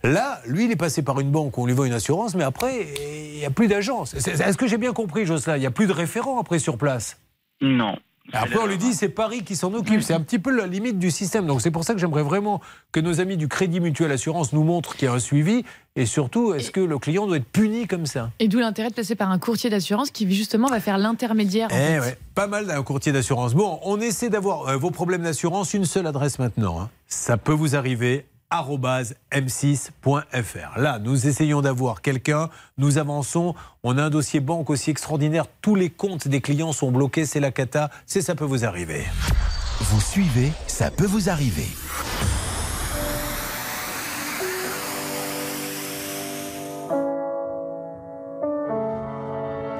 Là, lui, il est passé par une banque où on lui vend une assurance, mais après, il n'y a plus d'agence. C'est- Est-ce que j'ai bien compris, Jocelyn? Il n'y a plus de référent après sur place? Non. Après, on lui dit c'est Paris qui s'en occupe. C'est un petit peu la limite du système. Donc, c'est pour ça que j'aimerais vraiment que nos amis du Crédit Mutuel Assurance nous montrent qu'il y a un suivi. Et surtout, est-ce que le client doit être puni comme ça? Et d'où l'intérêt de passer par un courtier d'assurance qui justement va faire l'intermédiaire. Eh ouais, pas mal d'un courtier d'assurance. Bon, on essaie d'avoir euh, vos problèmes d'assurance. Une seule adresse maintenant. hein. Ça peut vous arriver m6.fr. Là, nous essayons d'avoir quelqu'un, nous avançons, on a un dossier banque aussi extraordinaire, tous les comptes des clients sont bloqués, c'est la cata, c'est ça peut vous arriver. Vous suivez, ça peut vous arriver.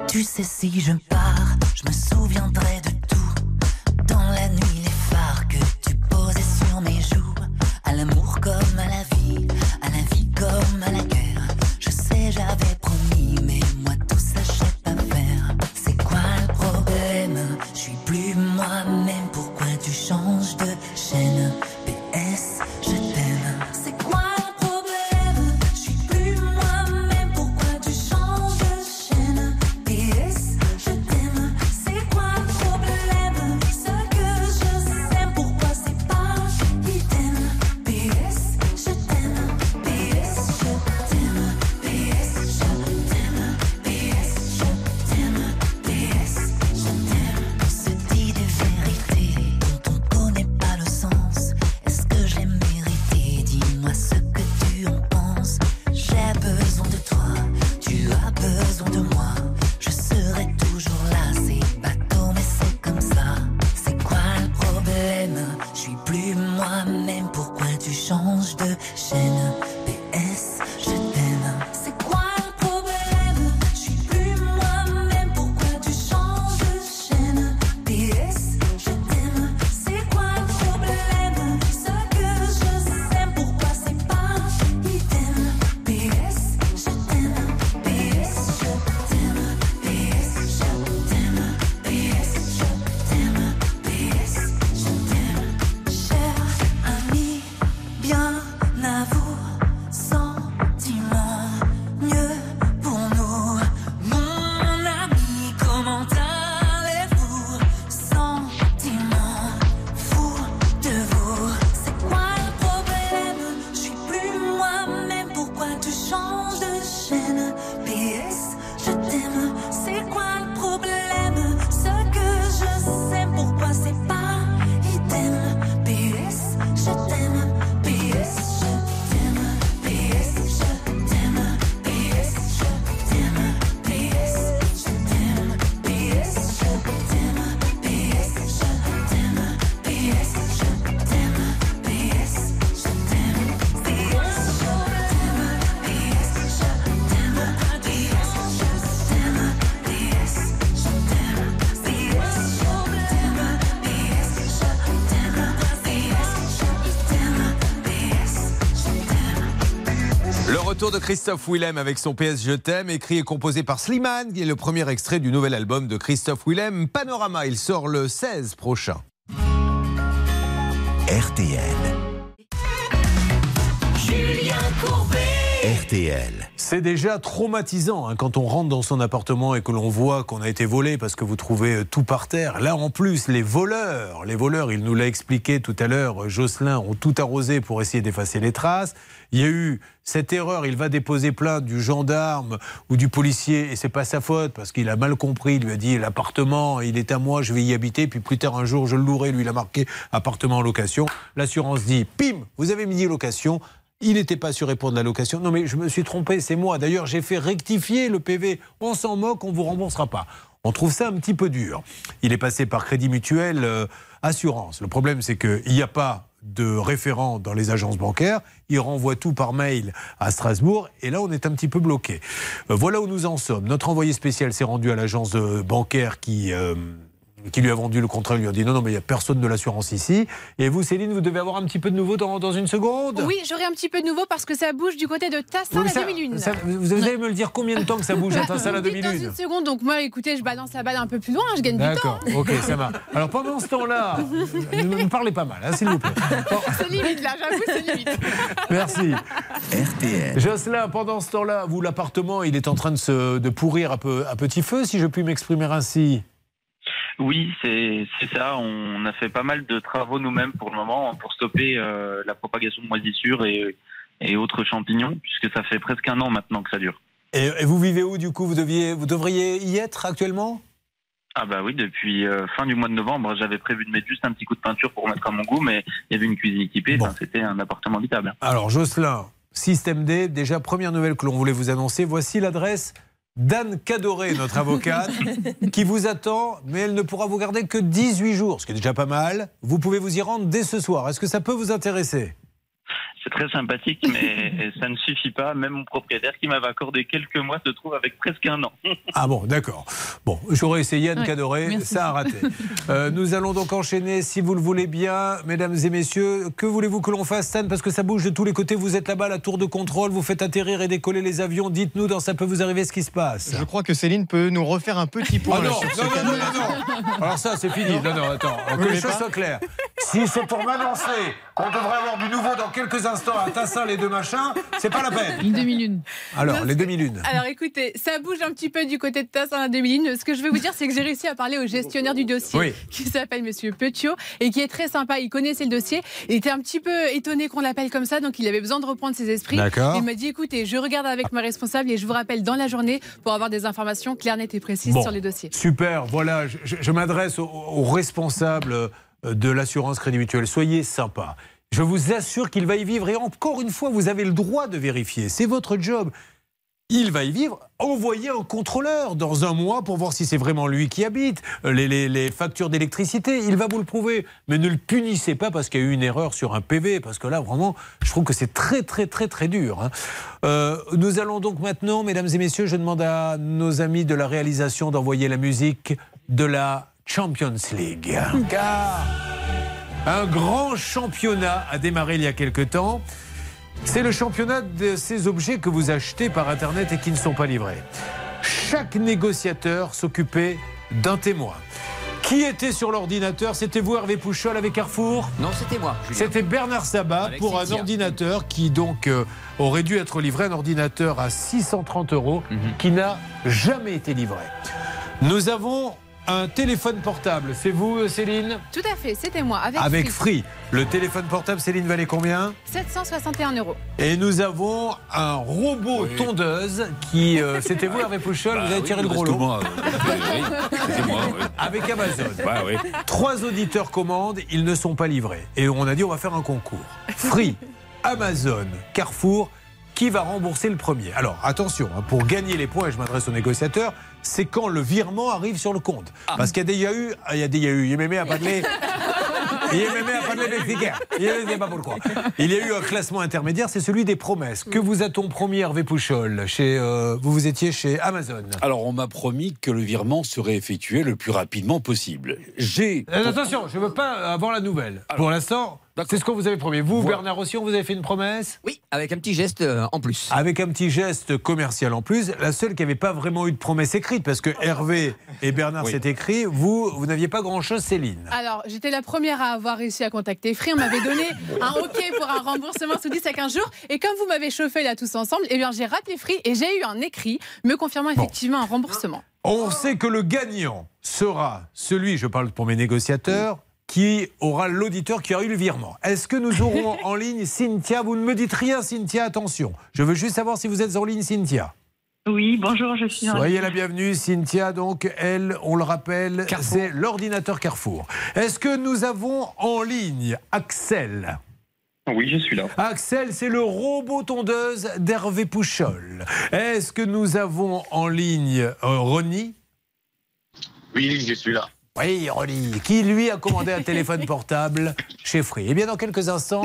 Tu sais, si je pars, je me souviendrai de retour de Christophe Willem avec son PS Je t'aime, écrit et composé par Slimane, qui est le premier extrait du nouvel album de Christophe Willem, Panorama. Il sort le 16 prochain. RTL. Julien Courbet. RTL. C'est déjà traumatisant hein, quand on rentre dans son appartement et que l'on voit qu'on a été volé parce que vous trouvez euh, tout par terre. Là, en plus, les voleurs, les voleurs, il nous l'a expliqué tout à l'heure, euh, Jocelyn, ont tout arrosé pour essayer d'effacer les traces. Il y a eu cette erreur, il va déposer plainte du gendarme ou du policier et c'est pas sa faute parce qu'il a mal compris. Il lui a dit l'appartement, il est à moi, je vais y habiter. Puis plus tard un jour, je le louerai. Lui, il a marqué appartement en location. L'assurance dit pim, vous avez mis location. Il n'était pas assuré pour de la location. Non, mais je me suis trompé, c'est moi. D'ailleurs, j'ai fait rectifier le PV. On s'en moque, on vous remboursera pas. On trouve ça un petit peu dur. Il est passé par Crédit Mutuel euh, Assurance. Le problème, c'est qu'il n'y a pas de référent dans les agences bancaires. Il renvoie tout par mail à Strasbourg. Et là, on est un petit peu bloqué. Euh, voilà où nous en sommes. Notre envoyé spécial s'est rendu à l'agence euh, bancaire qui. euh, qui lui a vendu le contrat, lui a dit non, non, mais il n'y a personne de l'assurance ici. Et vous, Céline, vous devez avoir un petit peu de nouveau dans, dans une seconde? Oui, j'aurai un petit peu de nouveau parce que ça bouge du côté de Tassin Oui, mais la demi-lune. vous allez me le dire combien de temps que ça bouge à [laughs] Tassin la Vous dites Dans demi-lune une seconde, donc moi, écoutez, je balance la balle un peu plus loin, je gagne du temps. D'accord, ok, ça va. Alors pendant ce temps-là, ne me parlez pas mal, hein, s'il vous plaît. [laughs] C'est limite là, j'avoue, c'est limite. [laughs] Merci. RTL. Jocelyn, pendant ce temps-là, vous, l'appartement, il est en train de, se, de pourrir à, peu, à petit feu, si je puis m'exprimer ainsi. Oui, c'est ça. On a fait pas mal de travaux nous-mêmes pour le moment pour stopper euh, la propagation de moisissures et, et autres champignons, puisque ça fait presque un an maintenant que ça dure. Et, et vous vivez où, du coup? Vous, deviez, vous devriez y être actuellement? Ah bah oui, depuis euh, fin du mois de novembre, j'avais prévu de mettre juste un petit coup de peinture pour mettre à mon goût, mais il y avait une cuisine équipée, enfin, c'était un appartement habitable. Alors, Jocelyn, Système D, déjà, première nouvelle que l'on voulait vous annoncer. Voici l'adresse d'Anne Cadoré, notre avocate, [laughs] qui vous attend, mais elle ne pourra vous garder que 18 jours, ce qui est déjà pas mal. Vous pouvez vous y rendre dès ce soir. Est-ce que ça peut vous intéresser? C'est très sympathique, mais [laughs] ça ne suffit pas. Même mon propriétaire qui m'avait accordé quelques mois se trouve avec presque un an. [laughs] Ah bon, d'accord. Bon, j'aurais essayé Anne Ouais, Cadoré, merci. ça a raté. [laughs] Euh, nous allons donc enchaîner, si vous le voulez bien, mesdames et messieurs. Que voulez-vous que l'on fasse, Stan Parce que ça bouge de tous les côtés. Vous êtes là-bas, à la tour de contrôle, vous faites atterrir et décoller les avions. Dites-nous, dans ça peut vous arriver ce qui se passe. Je crois que Céline peut nous refaire un petit point Ah non, sur ce non, non, cadeau. non, non, non. Alors ça, c'est fini. Non, non, attends. Vous Que les choses soient claires. Si c'est pour m'annoncer qu'on devrait avoir du nouveau dans quelques instants à Tassin, les deux machins, c'est pas la peine. Une demi-lune. Alors, les demi-lunes. Alors écoutez, ça bouge un petit peu du côté de Tassin la demi-lune. Ce que je vais vous dire, c'est que j'ai réussi à parler au gestionnaire du dossier, Oui. qui s'appelle Monsieur Petiot, et qui est très sympa. Il connaissait le dossier. Il était un petit peu étonné qu'on l'appelle comme ça, donc il avait besoin de reprendre ses esprits. D'accord. Il m'a dit écoutez, je regarde avec ma responsable et je vous rappelle dans la journée pour avoir des informations claires, nettes et précises Bon, sur les dossiers. Super, voilà, je, je- je m'adresse aux, aux responsables euh, de l'assurance Crédit Mutuel. Soyez sympa. Je vous assure qu'il va y vivre et encore une fois, vous avez le droit de vérifier. C'est votre job. Il va y vivre. Envoyez un contrôleur dans un mois pour voir si c'est vraiment lui qui habite. Euh, Les, factures d'électricité, il va vous le prouver. Mais ne le punissez pas parce qu'il y a eu une erreur sur un PV. Parce que là, vraiment, je trouve que c'est très, très, très, très dur. hein. Euh, nous allons donc maintenant, mesdames et messieurs, je demande à nos amis de la réalisation d'envoyer la musique de la Champions League. Un grand championnat a démarré il y a quelque temps. C'est le championnat de ces objets que vous achetez par Internet et qui ne sont pas livrés. Chaque négociateur s'occupait d'un témoin. Qui était sur l'ordinateur? C'était vous, Hervé Pouchol, avec Carrefour? Non, c'était moi. C'était Bernard Sabat Avec pour un ordinateur qui donc euh, aurait dû être livré, un ordinateur à 630 euros, Mhm. qui n'a jamais été livré. Nous avons un téléphone portable. C'est vous, Céline Tout à fait, c'était moi, avec, Avec Free. Free. Le téléphone portable, Céline, valait combien 761 euros. Et nous avons un robot tondeuse qui. euh, [laughs] C'était vous, Hervé Pouchol, Bah vous avez oui, tiré le gros lot. moi, euh, oui, moi. [laughs] Avec Amazon. Oui. Trois auditeurs commandent, ils ne sont pas livrés. Et on a dit on va faire un concours. Free, [laughs] Amazon, Carrefour, qui va rembourser le premier Alors attention, hein, pour gagner les points, et je m'adresse aux négociateurs, c'est quand le virement arrive sur le compte. Parce qu'il y a [laughs] des il y a eu, il y a des il y a eu, il m'aimait à parler. Il m'aimait à parler mexicain. Il ne sait pas pourquoi. Il y a eu un classement intermédiaire, c'est celui des promesses. Que vous a-t-on promis, Hervé Pouchol chez, euh, Vous vous étiez chez Amazon? Alors, on m'a promis que le virement serait effectué le plus rapidement possible. J'ai. Euh, Attention, je ne veux pas avoir la nouvelle. Pour l'instant, C'est ce qu'on vous avait promis. Vous, Bernard aussi, on vous avez fait une promesse? Oui, avec un petit geste euh, en plus. Avec un petit geste commercial en plus. La seule qui n'avait pas vraiment eu de promesse écrite, parce que Hervé et Bernard Oui. s'est écrit. Vous, vous n'aviez pas grand-chose, Céline. Alors, j'étais la première à avoir réussi à contacter Free. On m'avait donné [laughs] un OK pour un remboursement sous 10 à 15 jours. Et comme vous m'avez chauffé là tous ensemble, eh bien, j'ai rappelé Free et j'ai eu un écrit me confirmant effectivement un remboursement. On sait que le gagnant sera celui, je parle pour mes négociateurs, qui aura l'auditeur qui a eu le virement. Est-ce que nous aurons [laughs] en ligne Cynthia Vous ne me dites rien, Cynthia, attention. Je veux juste savoir si vous êtes en ligne, Cynthia. Oui, bonjour, je suis en Soyez ligne. la bienvenue, Cynthia. Donc, elle, on le rappelle, c'est l'ordinateur Carrefour. Est-ce que nous avons en ligne Axel? Oui, je suis là. Axel, c'est le robot tondeuse d'Hervé Pouchol. Est-ce que nous avons en ligne euh, Ronnie Oui, je suis là. Oui, Ronnie, qui lui a commandé un téléphone portable chez Free. Eh bien, dans quelques instants,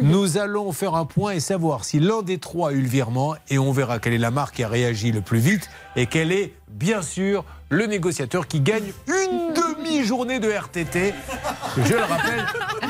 nous allons faire un point et savoir si l'un des trois a eu le virement et on verra quelle est la marque qui a réagi le plus vite et quel est, bien sûr, le négociateur qui gagne une demi-journée de RTT. Je le rappelle,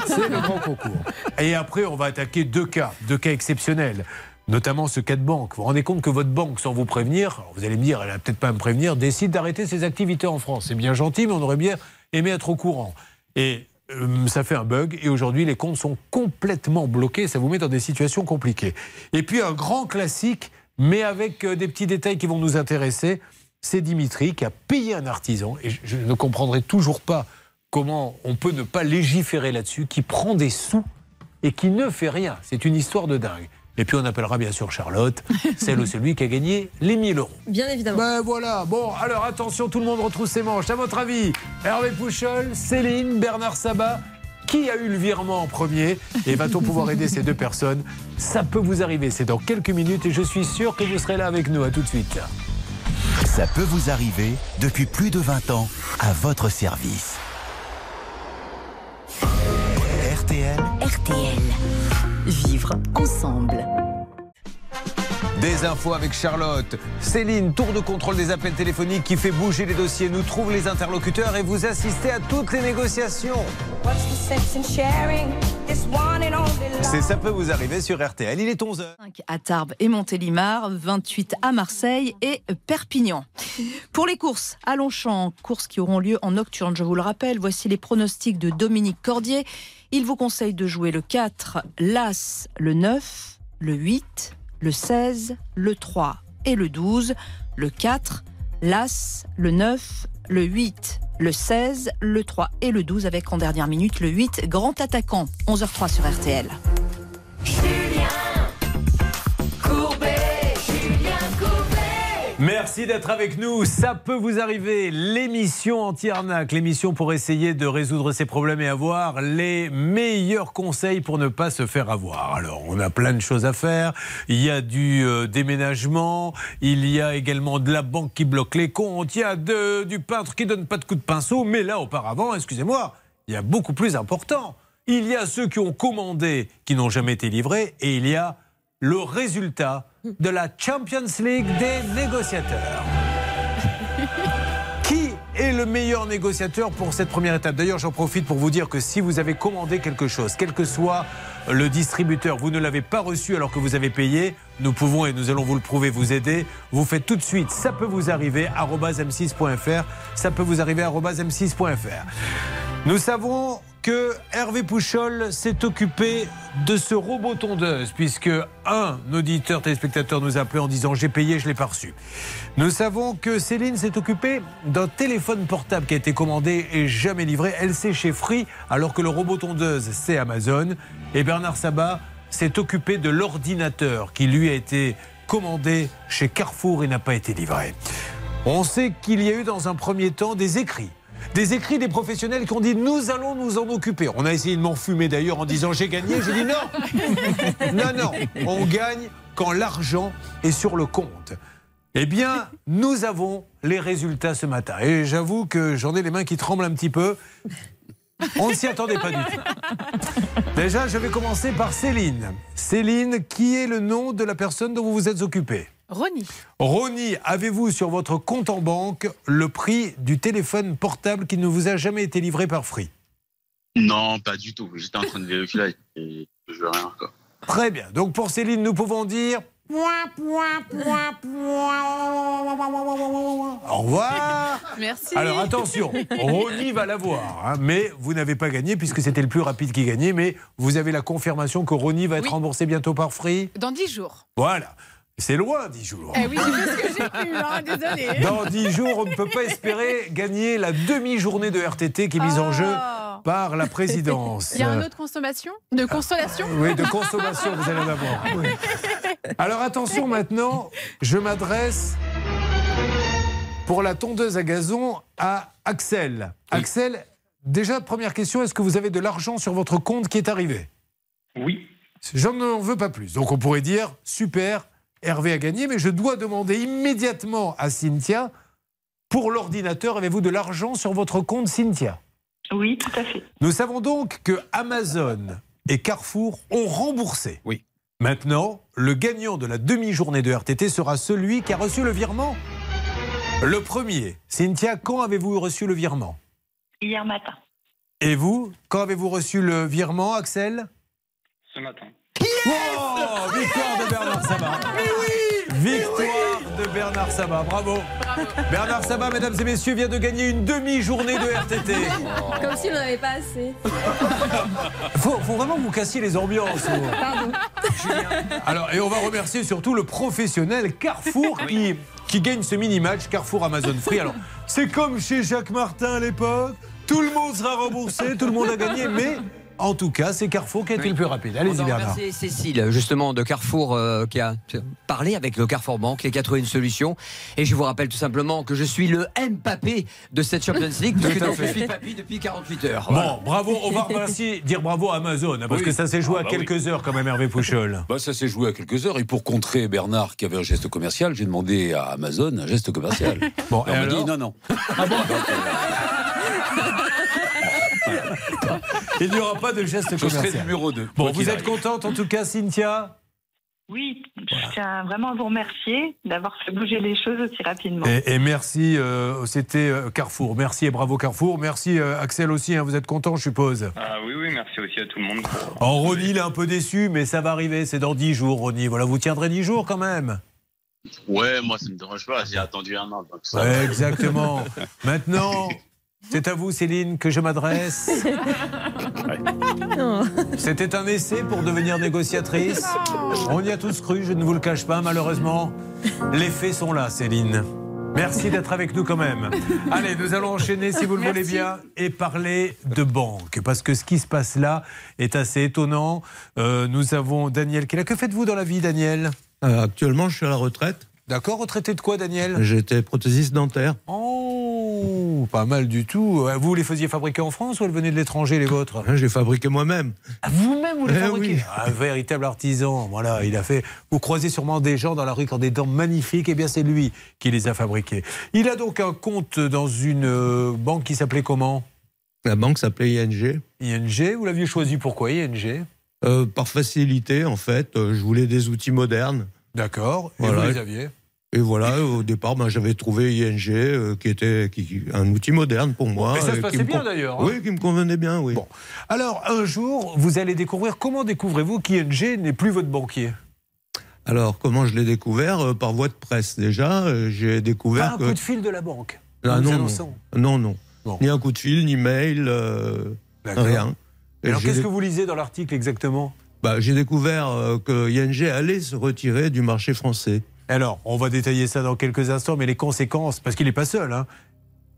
c'est le grand concours. Et après, on va attaquer deux cas, deux cas exceptionnels. Notamment ce cas de banque. Vous vous rendez compte que votre banque, sans vous prévenir, vous allez me dire, elle n'a peut-être pas à me prévenir, décide d'arrêter ses activités en France. C'est bien gentil, mais on aurait bien aimé être au courant. Et euh, ça fait un bug. Et aujourd'hui, les comptes sont complètement bloqués. Ça vous met dans des situations compliquées. Et puis, un grand classique, mais avec euh, des petits détails qui vont nous intéresser. C'est Dimitri qui a payé un artisan. Et je, je ne comprendrai toujours pas comment on peut ne pas légiférer là-dessus, qui prend des sous et qui ne fait rien. C'est une histoire de dingue. Et puis on appellera bien sûr Charlotte, [laughs] celle ou celui qui a gagné les 1000 euros. Bien évidemment. Ben voilà, bon, alors attention, tout le monde retrouve ses manches. À votre avis, Hervé Pouchol, Céline, Bernard Sabat, qui a eu le virement en premier? Et va-t-on pouvoir aider ces deux personnes? Ça peut vous arriver, c'est dans quelques minutes et je suis sûr que vous serez là avec nous. À tout de suite. Ça peut vous arriver depuis plus de 20 ans à votre service. RTL. RTL. Vivre ensemble. Des infos avec Charlotte. Céline, tour de contrôle des appels téléphoniques qui fait bouger les dossiers, nous trouve les interlocuteurs et vous assistez à toutes les négociations. C'est ça peut vous arriver sur RTL. Il est 11h. à Tarbes et Montélimar, 28 à Marseille et Perpignan. Pour les courses à Longchamp, courses qui auront lieu en nocturne, je vous le rappelle, voici les pronostics de Dominique Cordier. Il vous conseille de jouer le 4, l'As, le 9, le 8, le 16, le 3 et le 12. Le 4, l'As, le 9, le 8, le 16, le 3 et le 12 avec en dernière minute le 8, grand attaquant. 11h03 sur RTL. Merci d'être avec nous. Ça peut vous arriver. L'émission anti-arnaque, l'émission pour essayer de résoudre ces problèmes et avoir les meilleurs conseils pour ne pas se faire avoir. Alors, on a plein de choses à faire. Il y a du euh, déménagement, il y a également de la banque qui bloque les comptes, il y a du peintre qui donne pas de coup de pinceau. Mais là, auparavant, excusez-moi, il y a beaucoup plus important. Il y a ceux qui ont commandé, qui n'ont jamais été livrés, et il y a le résultat de la Champions League des négociateurs. [laughs] Qui est le meilleur négociateur pour cette première étape? D'ailleurs, j'en profite pour vous dire que si vous avez commandé quelque chose, quel que soit le distributeur, vous ne l'avez pas reçu alors que vous avez payé, nous pouvons et nous allons vous le prouver, vous aider. Vous faites tout de suite, ça peut vous arriver, arobase m6.fr, ça peut vous arriver, arobase m6.fr. Nous savons que Hervé Pouchol s'est occupé de ce robot tondeuse, puisque un auditeur téléspectateur nous a appelé en disant j'ai payé, je l'ai pas reçu. Nous savons que Céline s'est occupée d'un téléphone portable qui a été commandé et jamais livré. Elle c'est chez Free, alors que le robot tondeuse c'est Amazon. Et Bernard Sabat s'est occupé de l'ordinateur qui lui a été commandé chez Carrefour et n'a pas été livré. On sait qu'il y a eu dans un premier temps des écrits. Des écrits des professionnels qui ont dit nous allons nous en occuper. On a essayé de m'enfumer d'ailleurs en disant j'ai gagné. J'ai dit non. [laughs] Non, non. On gagne quand l'argent est sur le compte. Eh bien, nous avons les résultats ce matin. Et j'avoue que j'en ai les mains qui tremblent un petit peu. On ne s'y attendait pas du tout. Déjà, je vais commencer par Céline. Céline, qui est le nom de la personne dont vous vous êtes occupée? Ronnie. Ronnie, avez-vous sur votre compte en banque le prix du téléphone portable qui ne vous a jamais été livré par Free? Non, pas du tout. J'étais en train de vérifier et je veux rien. Quoi. Très bien. Donc pour Céline, nous pouvons dire au revoir. Merci. Alors attention, Ronny va l'avoir, hein, mais vous n'avez pas gagné puisque c'était le plus rapide qui gagnait. Mais vous avez la confirmation que Ronny va être Oui. remboursé bientôt par Free? Dans 10 jours. Voilà. C'est loin, 10 jours. Eh oui, fait ce que j'ai pu, hein, désolé. Dans 10 jours, on ne peut pas espérer gagner la demi-journée de RTT qui est mise en jeu par la présidence. Il y a un autre consommation De consolation Oui, de consommation, vous allez en avoir. Oui. Alors attention maintenant, je m'adresse pour la tondeuse à gazon à Axel. Axel, déjà, première question, est-ce que vous avez de l'argent sur votre compte qui est arrivé? Oui. Je n'en veux pas plus. Donc on pourrait dire, super, Hervé a gagné, mais je dois demander immédiatement à Cynthia, pour l'ordinateur, avez-vous de l'argent sur votre compte Cynthia? Oui, tout à fait. nous savons donc que Amazon et Carrefour ont remboursé. Oui. Maintenant, le gagnant de la demi-journée de RTT sera celui qui a reçu le virement. Le premier. Cynthia, quand avez-vous reçu le virement? Hier matin. Et vous, quand avez-vous reçu le virement, Axel? Ce matin. Oh, victoire de Bernard Sabat. Victoire de Bernard Sabat. Bravo. Bernard Sabat, mesdames et messieurs, vient de gagner une demi-journée de RTT. [laughs] Comme si on n'avait pas assez. [laughs] Faut, faut vraiment que vous cassiez les ambiances. Pardon. Alors, et on va remercier surtout le professionnel Carrefour qui, qui gagne ce mini-match Carrefour Amazon Free. Alors, c'est comme chez Jacques Martin à l'époque. Tout le monde sera remboursé, tout le monde a gagné, mais en tout cas, c'est Carrefour qui a été le plus rapide. Allez-y, va Bernard. remercier Cécile, justement, de Carrefour, euh, qui a parlé avec le Carrefour Bank et qui a trouvé une solution. Et je vous rappelle tout simplement que je suis le Mbappé de cette Champions League, parce que je suis papy depuis 48 heures. Bon, bravo, on va remercier, dire bravo à Amazon, hein, parce Oui. que ça s'est joué Ah, à bah quelques heures quand même, Hervé Pouchol. Bah, ça s'est joué à quelques heures. Et pour contrer Bernard qui avait un geste commercial, j'ai demandé à Amazon un geste commercial. Bon, Et on m'a dit alors non, non. Il n'y aura pas de geste Je serai commercial. numéro 2. Bon, vous êtes contente en tout cas, Cynthia Oui, je tiens vraiment à vous remercier d'avoir fait bouger les choses aussi rapidement. Et, et merci, euh, c'était euh, Carrefour. Merci et bravo Carrefour. Merci euh, Axel aussi, hein, vous êtes content, je suppose. Ah oui, oui, merci aussi à tout le monde. Oh, Ronny, il est un peu déçu, mais ça va arriver, c'est dans 10 jours, Ronny. Voilà, vous tiendrez 10 jours quand même. Ouais, moi, ça me dérange pas. J'ai attendu un an. Donc ça Ouais, va. exactement. [laughs] Maintenant, c'est à vous, Céline, que je m'adresse. [laughs] C'était un essai pour devenir négociatrice. On y a tous cru, je ne vous le cache pas, malheureusement. Les faits sont là, Céline. Merci d'être avec nous quand même. Allez, nous allons enchaîner, si vous le voulez bien, et parler de banque. Parce que ce qui se passe là est assez étonnant. Euh, nous avons Daniel qui est là. Que faites-vous dans la vie, Daniel? Euh, Actuellement, je suis à la retraite. D'accord, retraité de quoi, Daniel? J'étais prothésiste dentaire. Oh, pas mal du tout. Euh, Vous les faisiez fabriquer en France ou elles venaient de l'étranger, les vôtres? J'ai fabriqué moi-même. Ah, Vous-même, vous les Eh fabriquez? Oui. Un véritable artisan. Voilà, il a fait. Vous croisez sûrement des gens dans la rue qui ont des dents magnifiques. Eh bien, c'est lui qui les a fabriqués. Il a donc un compte dans une euh, banque qui s'appelait comment? La banque s'appelait ING. ING. Vous l'aviez choisi pourquoi ING Euh, par facilité, en fait, je voulais des outils modernes. D'accord. Et Voilà. vous les aviez? Et voilà, au départ, ben, j'avais trouvé ING, euh, qui était qui- un outil moderne pour moi. Mais ça se euh, passait me bien, d'ailleurs, hein. Oui, qui me convenait bien, oui. Alors, un jour, vous allez découvrir. Comment découvrez-vous qu'ING n'est plus votre banquier? Alors, comment je l'ai découvert Euh, Par voie de presse, déjà. euh, J'ai Pas découvert un coup de fil de la banque. Ah, non, non, non, non. Bon. Ni un coup de fil, ni mail, rien. Et Alors, qu'est-ce que vous lisez dans l'article exactement? Bah, J'ai découvert que ING allait se retirer du marché français. Alors, on va détailler ça dans quelques instants, mais les conséquences, parce qu'il n'est pas seul. Hein.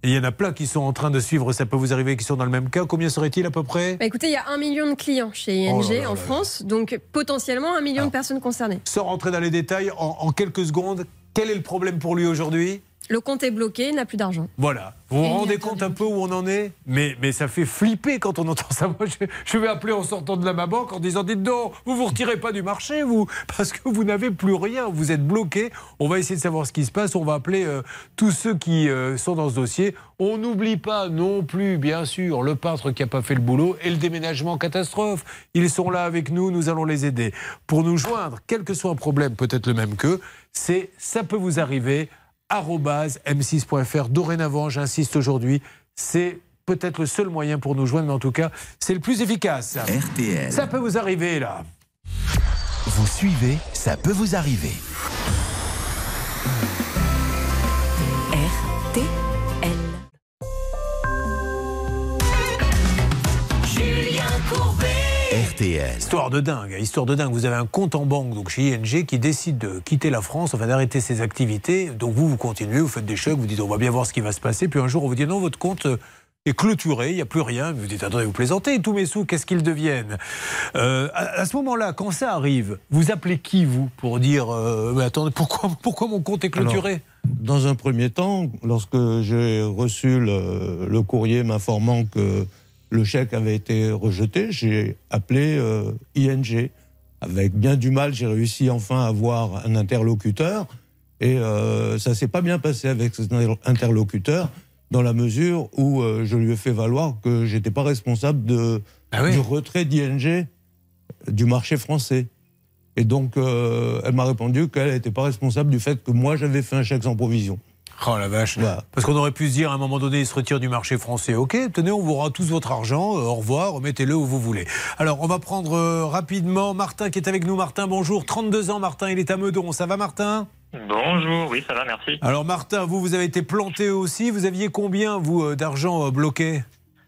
Et il y en a plein qui sont en train de suivre, ça peut vous arriver, qui sont dans le même cas. Combien serait-il à peu près? Bah, écoutez, il y a un million de clients chez ING Oh là là en. France, donc potentiellement un million de personnes concernées. Sans rentrer dans les détails, en, en quelques secondes, quel est le problème pour lui aujourd'hui? Le compte est bloqué, il n'a plus d'argent. Voilà. Vous vous rendez compte un peu où on en est mais, mais ça fait flipper quand on entend ça. [laughs] Moi, je, je vais appeler en sortant de la ma banque en disant Dites donc, vous vous retirez pas du marché, vous, parce que vous n'avez plus rien, vous êtes bloqué. On va essayer de savoir ce qui se passe. On va appeler euh, tous ceux qui euh, sont dans ce dossier. On n'oublie pas non plus, bien sûr, le peintre qui n'a pas fait le boulot et le déménagement catastrophe. Ils sont là avec nous, nous allons les aider. Pour nous joindre, quel que soit un problème, peut-être le même qu'eux, c'est ça peut vous arriver m6.fr. Dorénavant, j'insiste aujourd'hui, c'est peut-être le seul moyen pour nous joindre, mais en tout cas, c'est le plus efficace. RTL. Ça peut vous arriver là. Vous suivez, ça peut vous arriver. RTL. Histoire de dingue, histoire de dingue. Vous avez un compte en banque donc chez ING qui décide de quitter la France, enfin d'arrêter ses activités. Donc vous, vous continuez, vous faites des chèques, vous dites on va bien voir ce qui va se passer. Puis un jour, on vous dit non, votre compte euh, est clôturé, il n'y a plus rien. Vous dites attendez, vous plaisantez, tous mes sous, qu'est-ce qu'ils deviennent? Euh, à, à ce moment-là, quand ça arrive, vous appelez qui vous pour dire euh, mais attendez, pourquoi, pourquoi mon compte est clôturé? Alors, Dans un premier temps, lorsque j'ai reçu le, le courrier m'informant que le chèque avait été rejeté, j'ai appelé euh, ING. Avec bien du mal, j'ai réussi enfin à avoir un interlocuteur. Et euh, ça s'est pas bien passé avec cet interlocuteur, dans la mesure où euh, je lui ai fait valoir que j'étais pas responsable de, du retrait d'ING du marché français. Et donc, euh, elle m'a répondu qu'elle n'était pas responsable du fait que moi, j'avais fait un chèque sans provision. Oh la vache. Parce qu'on aurait pu se dire à un moment donné, il se retire du marché français. Ok, tenez, on vous rend tous votre argent. euh, au revoir, remettez-le où vous voulez. Alors, on va prendre euh, rapidement Martin qui est avec nous. Martin, bonjour. 32 ans, Martin, il est à Meudon. Ça va, Martin? Bonjour, oui, ça va, merci. Alors, Martin, vous, vous avez été planté aussi. Vous aviez combien, vous, euh, d'argent euh, bloqué?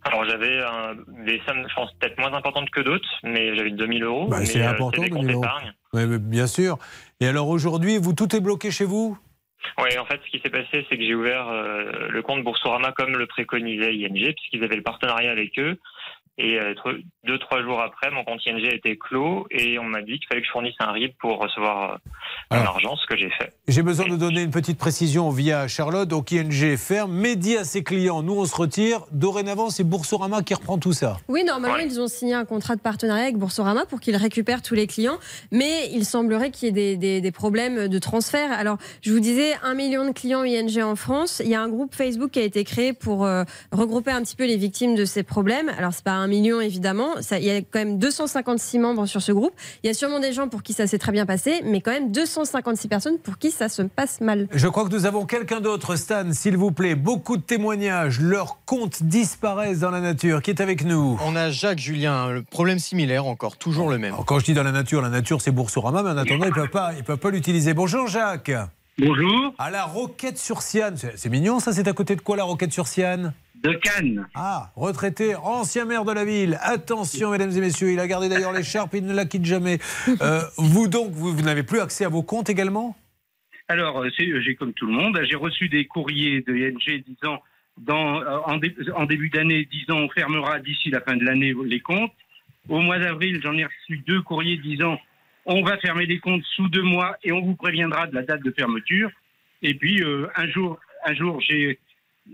Alors j'avais euh, des sommes, je pense, peut-être moins importantes que d'autres, mais j'avais 2000 euros. Bah, c'est euh, important, des comptes 2000 euros. épargne. Oui, mais bien sûr. Et alors, aujourd'hui, vous, tout est bloqué chez vous? Oui, en fait, ce qui s'est passé, c'est que j'ai ouvert euh, le compte Boursorama comme le préconisait ING, puisqu'ils avaient le partenariat avec eux. Et euh, deux, trois jours après, mon compte ING a été clos et on m'a dit qu'il fallait que je fournisse un RIB pour recevoir euh, mon argent, ce que j'ai fait. J'ai besoin de donner une petite précision via Charlotte. Donc, ING ferme, mais dit à ses clients, nous, on se retire. Dorénavant, c'est Boursorama qui reprend tout ça. Oui, normalement, ils ont signé un contrat de partenariat avec Boursorama pour qu'ils récupèrent tous les clients, mais il semblerait qu'il y ait des, des- des problèmes de transfert. Alors, je vous disais, un million de clients ING en France. Il y a un groupe Facebook qui a été créé pour euh, regrouper un petit peu les victimes de ces problèmes. Alors, c'est pas un million, évidemment. Ça, il y a quand même 256 membres sur ce groupe. Il y a sûrement des gens pour qui ça s'est très bien passé, mais quand même 256 personnes pour qui ça se passe mal. Je crois que nous avons quelqu'un d'autre, Stan, s'il vous plaît. Beaucoup de témoignages, leurs comptes disparaissent dans la nature. Qui est avec nous? On a Jacques Julien, le problème similaire encore, toujours le même. Alors, Quand je dis dans la nature, la nature c'est Boursorama, mais en attendant, ils ne peuvent pas, ils peuvent pas l'utiliser. Bonjour Jacques. Bonjour. À la Roquette sur Siane. C'est c'est mignon ça, c'est à côté de quoi la Roquette sur Siane De Cannes. Ah, retraité, ancien maire de la ville. Attention, mesdames et messieurs, il a gardé d'ailleurs l'écharpe, il ne la quitte jamais. Euh, vous donc, vous, vous n'avez plus accès à vos comptes également? Alors, euh, c'est- j'ai comme tout le monde, j'ai reçu des courriers de ING disant, dans, euh, en, dé- en début d'année, disant on fermera d'ici la fin de l'année les comptes. Au mois d'avril, j'en ai reçu deux courriers disant on va fermer les comptes sous deux mois et on vous préviendra de la date de fermeture. Et puis, euh, un jour, un jour j'ai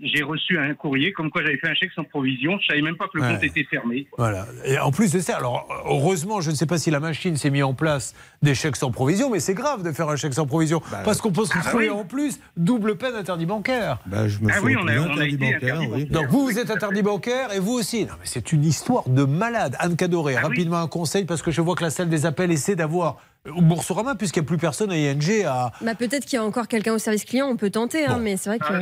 j'ai reçu un courrier comme quoi j'avais fait un chèque sans provision. Je savais même pas que le Ouais. compte était fermé. Voilà. Et en plus de ça, alors heureusement, je ne sais pas si la machine s'est mise en place des chèques sans provision, mais c'est grave de faire un chèque sans provision parce qu'on peut se ah retrouver oui. en plus double peine interdit bancaire. Bah, je me Ah oui, on a- on a été bancaire, interdit oui. Donc vous, vous êtes interdit bancaire et vous aussi. Non, mais c'est une histoire de malade. Anne Cadoré, rapidement un conseil parce que je vois que la salle des appels essaie d'avoir au Boursorama, puisqu'il n'y a plus personne à ING à. Bah, peut-être qu'il y a encore quelqu'un au service client, on peut tenter, hein, mais c'est vrai que. Ah,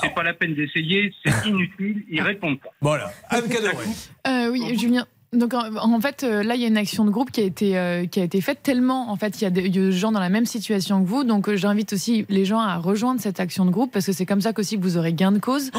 c'est pas la peine d'essayer, c'est [laughs] inutile, ils répondent pas. Voilà. Anne. Euh, oui, Julien. Donc en, fait, euh, là, il y a une action de groupe qui a été euh, qui a été faite tellement. En fait, il y a des gens dans la même situation que vous. Donc, euh, j'invite aussi les gens à rejoindre cette action de groupe parce que c'est comme ça qu'aussi que vous aurez gain de cause.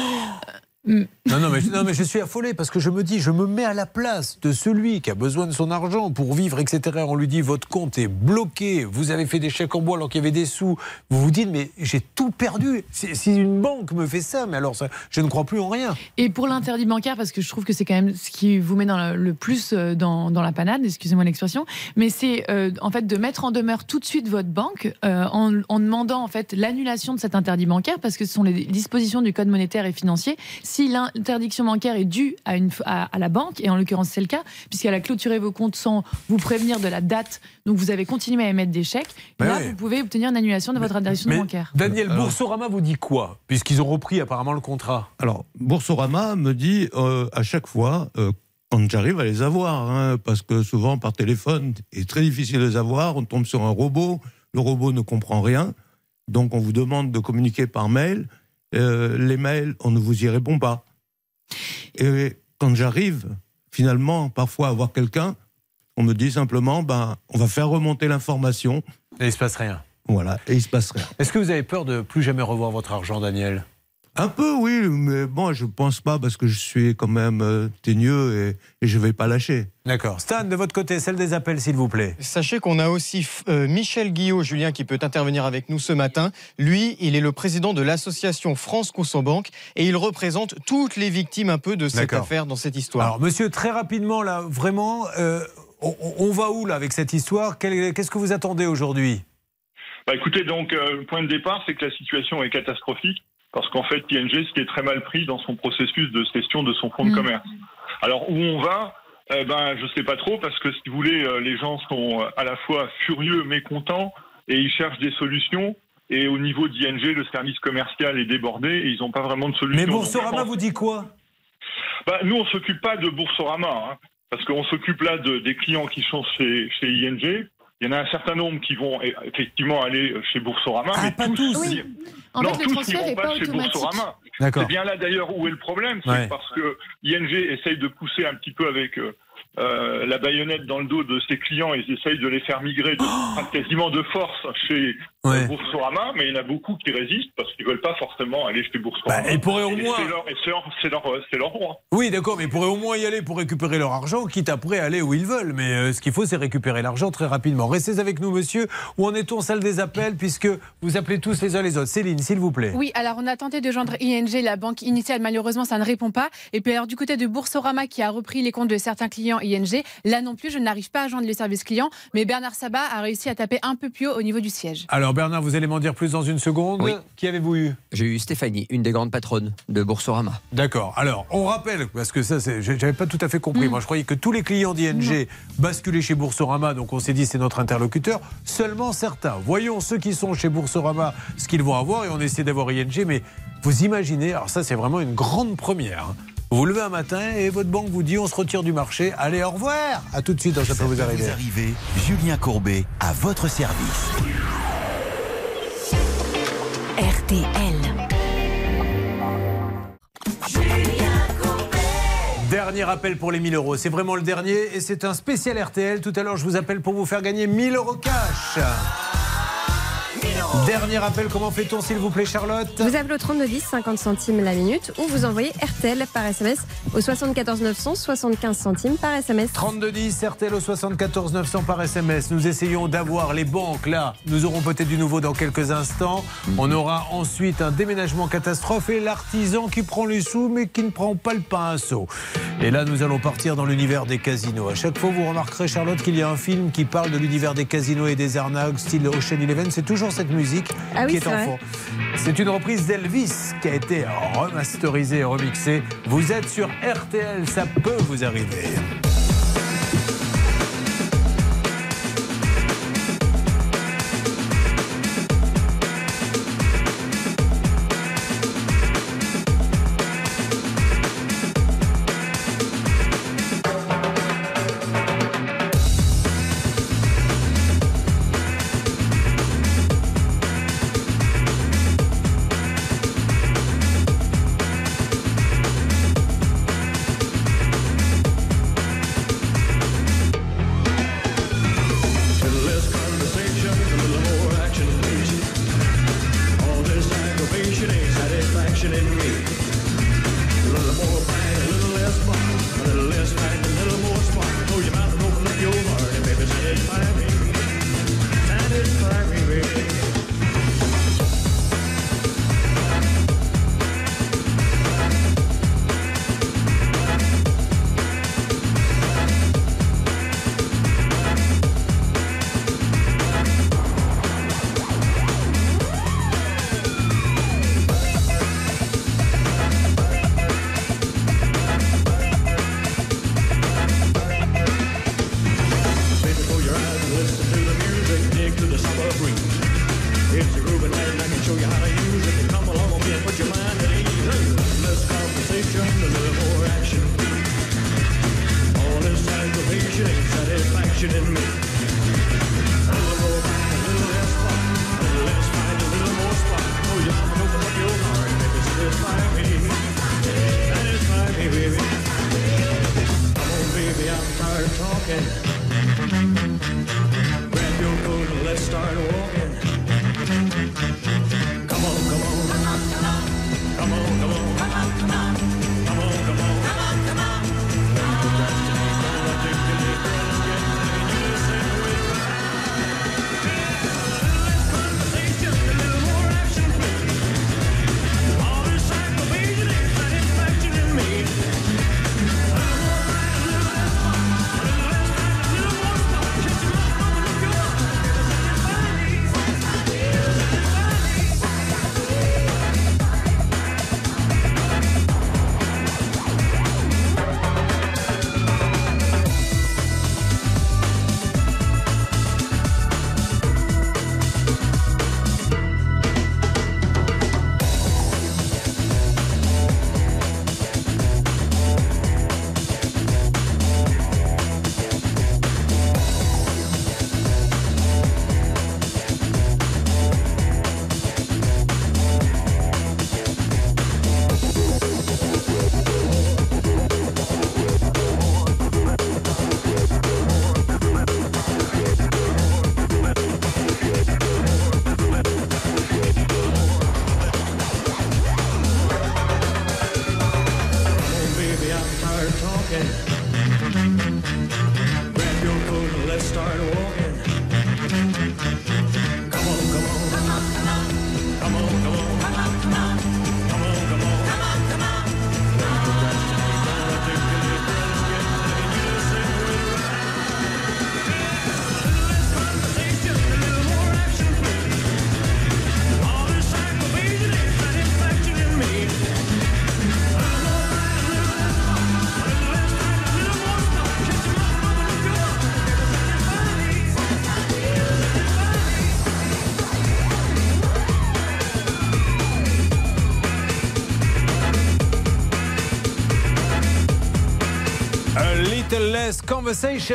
Euh, Non, non mais, non, mais je suis affolé parce que je me dis, je me mets à la place de celui qui a besoin de son argent pour vivre, etc. On lui dit, votre compte est bloqué, vous avez fait des chèques en bois alors qu'il y avait des sous. Vous vous dites, mais j'ai tout perdu. Si, une banque me fait ça, mais alors ça, je ne crois plus en rien. Et pour l'interdit bancaire, parce que je trouve que c'est quand même ce qui vous met dans le, le plus euh, dans, dans la panade, excusez-moi l'expression, mais c'est euh, en fait de mettre en demeure tout de suite votre banque euh, en, en demandant en fait l'annulation de cet interdit bancaire, parce que ce sont les dispositions du code monétaire et financier. Si l'interdiction bancaire est due à, une, à, à la banque, et en l'occurrence c'est le cas, puisqu'elle a clôturé vos comptes sans vous prévenir de la date, donc vous avez continué à émettre des chèques, là oui. vous pouvez obtenir une annulation de votre interdiction Mais bancaire. Daniel Alors- Boursorama vous dit quoi? Puisqu'ils ont repris apparemment le contrat. Alors, Boursorama me dit euh, à chaque fois, euh, quand j'arrive à les avoir, hein, parce que souvent par téléphone, c'est très difficile de les avoir, on tombe sur un robot, le robot ne comprend rien, donc on vous demande de communiquer par mail, Euh, les mails, on ne vous y répond pas. Et quand j'arrive, finalement, parfois à voir quelqu'un, on me dit simplement, ben, on va faire remonter l'information. Et il se passe rien. Voilà, et il se passe rien. Est-ce que vous avez peur de plus jamais revoir votre argent, Daniel? Un peu, oui, mais bon, je pense pas parce que je suis quand même euh, teigneux et, et je vais pas lâcher. D'accord. Stan, de votre côté, celle des appels, s'il vous plaît. Sachez qu'on a aussi euh, Michel Guillot, Julien, qui peut intervenir avec nous ce matin. Lui, il est le président de l'association France Banque et il représente toutes les victimes un peu de cette affaire, dans cette histoire. Alors, monsieur, très rapidement, là, vraiment, euh, on, on va où, là, avec cette histoire? Qu'est-ce que vous attendez aujourd'hui? Bah écoutez, donc euh, le point de départ, c'est que la situation est catastrophique parce qu'en fait, ING s'était très mal pris dans son processus de gestion de son fonds de commerce. Alors où on va eh ben, je sais pas trop parce que si vous voulez, euh, les gens sont euh, à la fois furieux, mécontents et ils cherchent des solutions. Et au niveau d'ING, le service commercial est débordé et ils n'ont pas vraiment de solution. Mais Boursorama pense- vous dit quoi? Bah, nous, on s'occupe pas de Boursorama, hein, parce qu'on s'occupe là de, des clients qui sont chez, chez ING. Il y en a un certain nombre qui vont eh, effectivement aller chez Boursorama, mais pas tous. En non, fait, le tous transfert pas chez. Boursorama. C'est bien là d'ailleurs où est le problème, c'est Ouais. parce que ING essaye de pousser un petit peu avec euh, euh, la baïonnette dans le dos de ses clients, ils essayent de les faire migrer de- quasiment de force chez euh, Ouais. Boursorama, mais il y en a beaucoup qui résistent parce qu'ils veulent pas forcément aller chez Boursorama. Bah, ils pourraient au Et moins- c'est leur- et c'est leur, c'est leur, c'est leur droit. Oui, d'accord, mais ils pourraient au moins y aller pour récupérer leur argent, quitte après aller où ils veulent. Mais euh, ce qu'il faut, c'est récupérer l'argent très rapidement. Restez avec nous, monsieur. Où en est-on, salle des appels, puisque vous appelez tous les uns les autres? Céline, s'il vous plaît. Oui, alors on a tenté de joindre ING, la banque initiale, malheureusement ça ne répond pas. Et puis alors du côté de Boursorama qui a repris les comptes de certains clients ING, là non plus je n'arrive pas à joindre le service client, mais Bernard Sabat a réussi à taper un peu plus haut au niveau du siège. Alors, Bernard, vous allez m'en dire plus dans une seconde. Oui. Qui avez-vous eu? J'ai eu Stéphanie, une des grandes patronnes de Boursorama. D'accord. Alors, on rappelle, parce que ça, j'avais pas tout à fait compris. Moi, je croyais que tous les clients d'ING basculaient chez Boursorama, donc on s'est dit c'est notre interlocuteur. Seulement certains. Voyons ceux qui sont chez Boursorama, ce qu'ils vont avoir, et on essaie d'avoir ING. Mais vous imaginez, alors ça, c'est vraiment une grande première. hein. Vous vous levez un matin et votre banque vous dit on se retire du marché. Allez, au revoir. À tout de suite dans Ça peut vous arriver. arriver, Julien Courbet à votre service. RTL. Dernier appel pour les 1000 euros. C'est vraiment le dernier et c'est un spécial RTL. Tout à l'heure, je vous appelle pour vous faire gagner 1000 euros cash. Dernier appel, comment fait-on s'il vous plaît, Charlotte Vous appelez au 3210, 50 centimes la minute, ou vous envoyez RTL par SMS au 74 900, 75 centimes par SMS. 3210 RTL au 74 900 par SMS. Nous essayons d'avoir les banques là. Nous aurons peut-être du nouveau dans quelques instants. On aura ensuite un déménagement catastrophe et l'artisan qui prend les sous mais qui ne prend pas le pinceau. Et là, nous allons partir dans l'univers des casinos. À chaque fois, vous remarquerez, Charlotte, qu'il y a un film qui parle de l'univers des casinos et des arnaques, style Ocean Eleven. C'est toujours cette musique Ah oui, qui est en fond. C'est une reprise d'Elvis qui a été remasterisée et remixée. Vous êtes sur RTL, ça peut vous arriver. Conversation.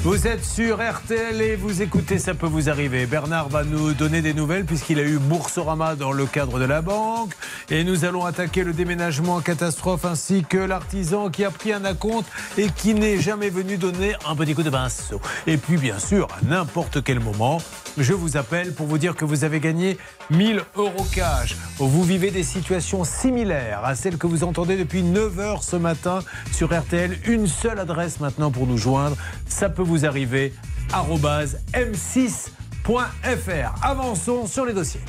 Vous êtes sur RTL et vous écoutez, ça peut vous arriver. Bernard va nous donner des nouvelles puisqu'il a eu Boursorama dans le cadre de la banque. Et nous allons attaquer le déménagement en catastrophe ainsi que l'artisan qui a pris un acompte et qui n'est jamais venu donner un petit coup de pinceau. Et puis, bien sûr, à n'importe quel moment, je vous appelle pour vous dire que vous avez gagné 1000 euros cash. Vous vivez des situations similaires à celles que vous entendez depuis 9h ce matin sur RTL. Une seule adresse maintenant pour nous joindre. Ça peut vous arriver. arobase m6.fr. Avançons sur les dossiers.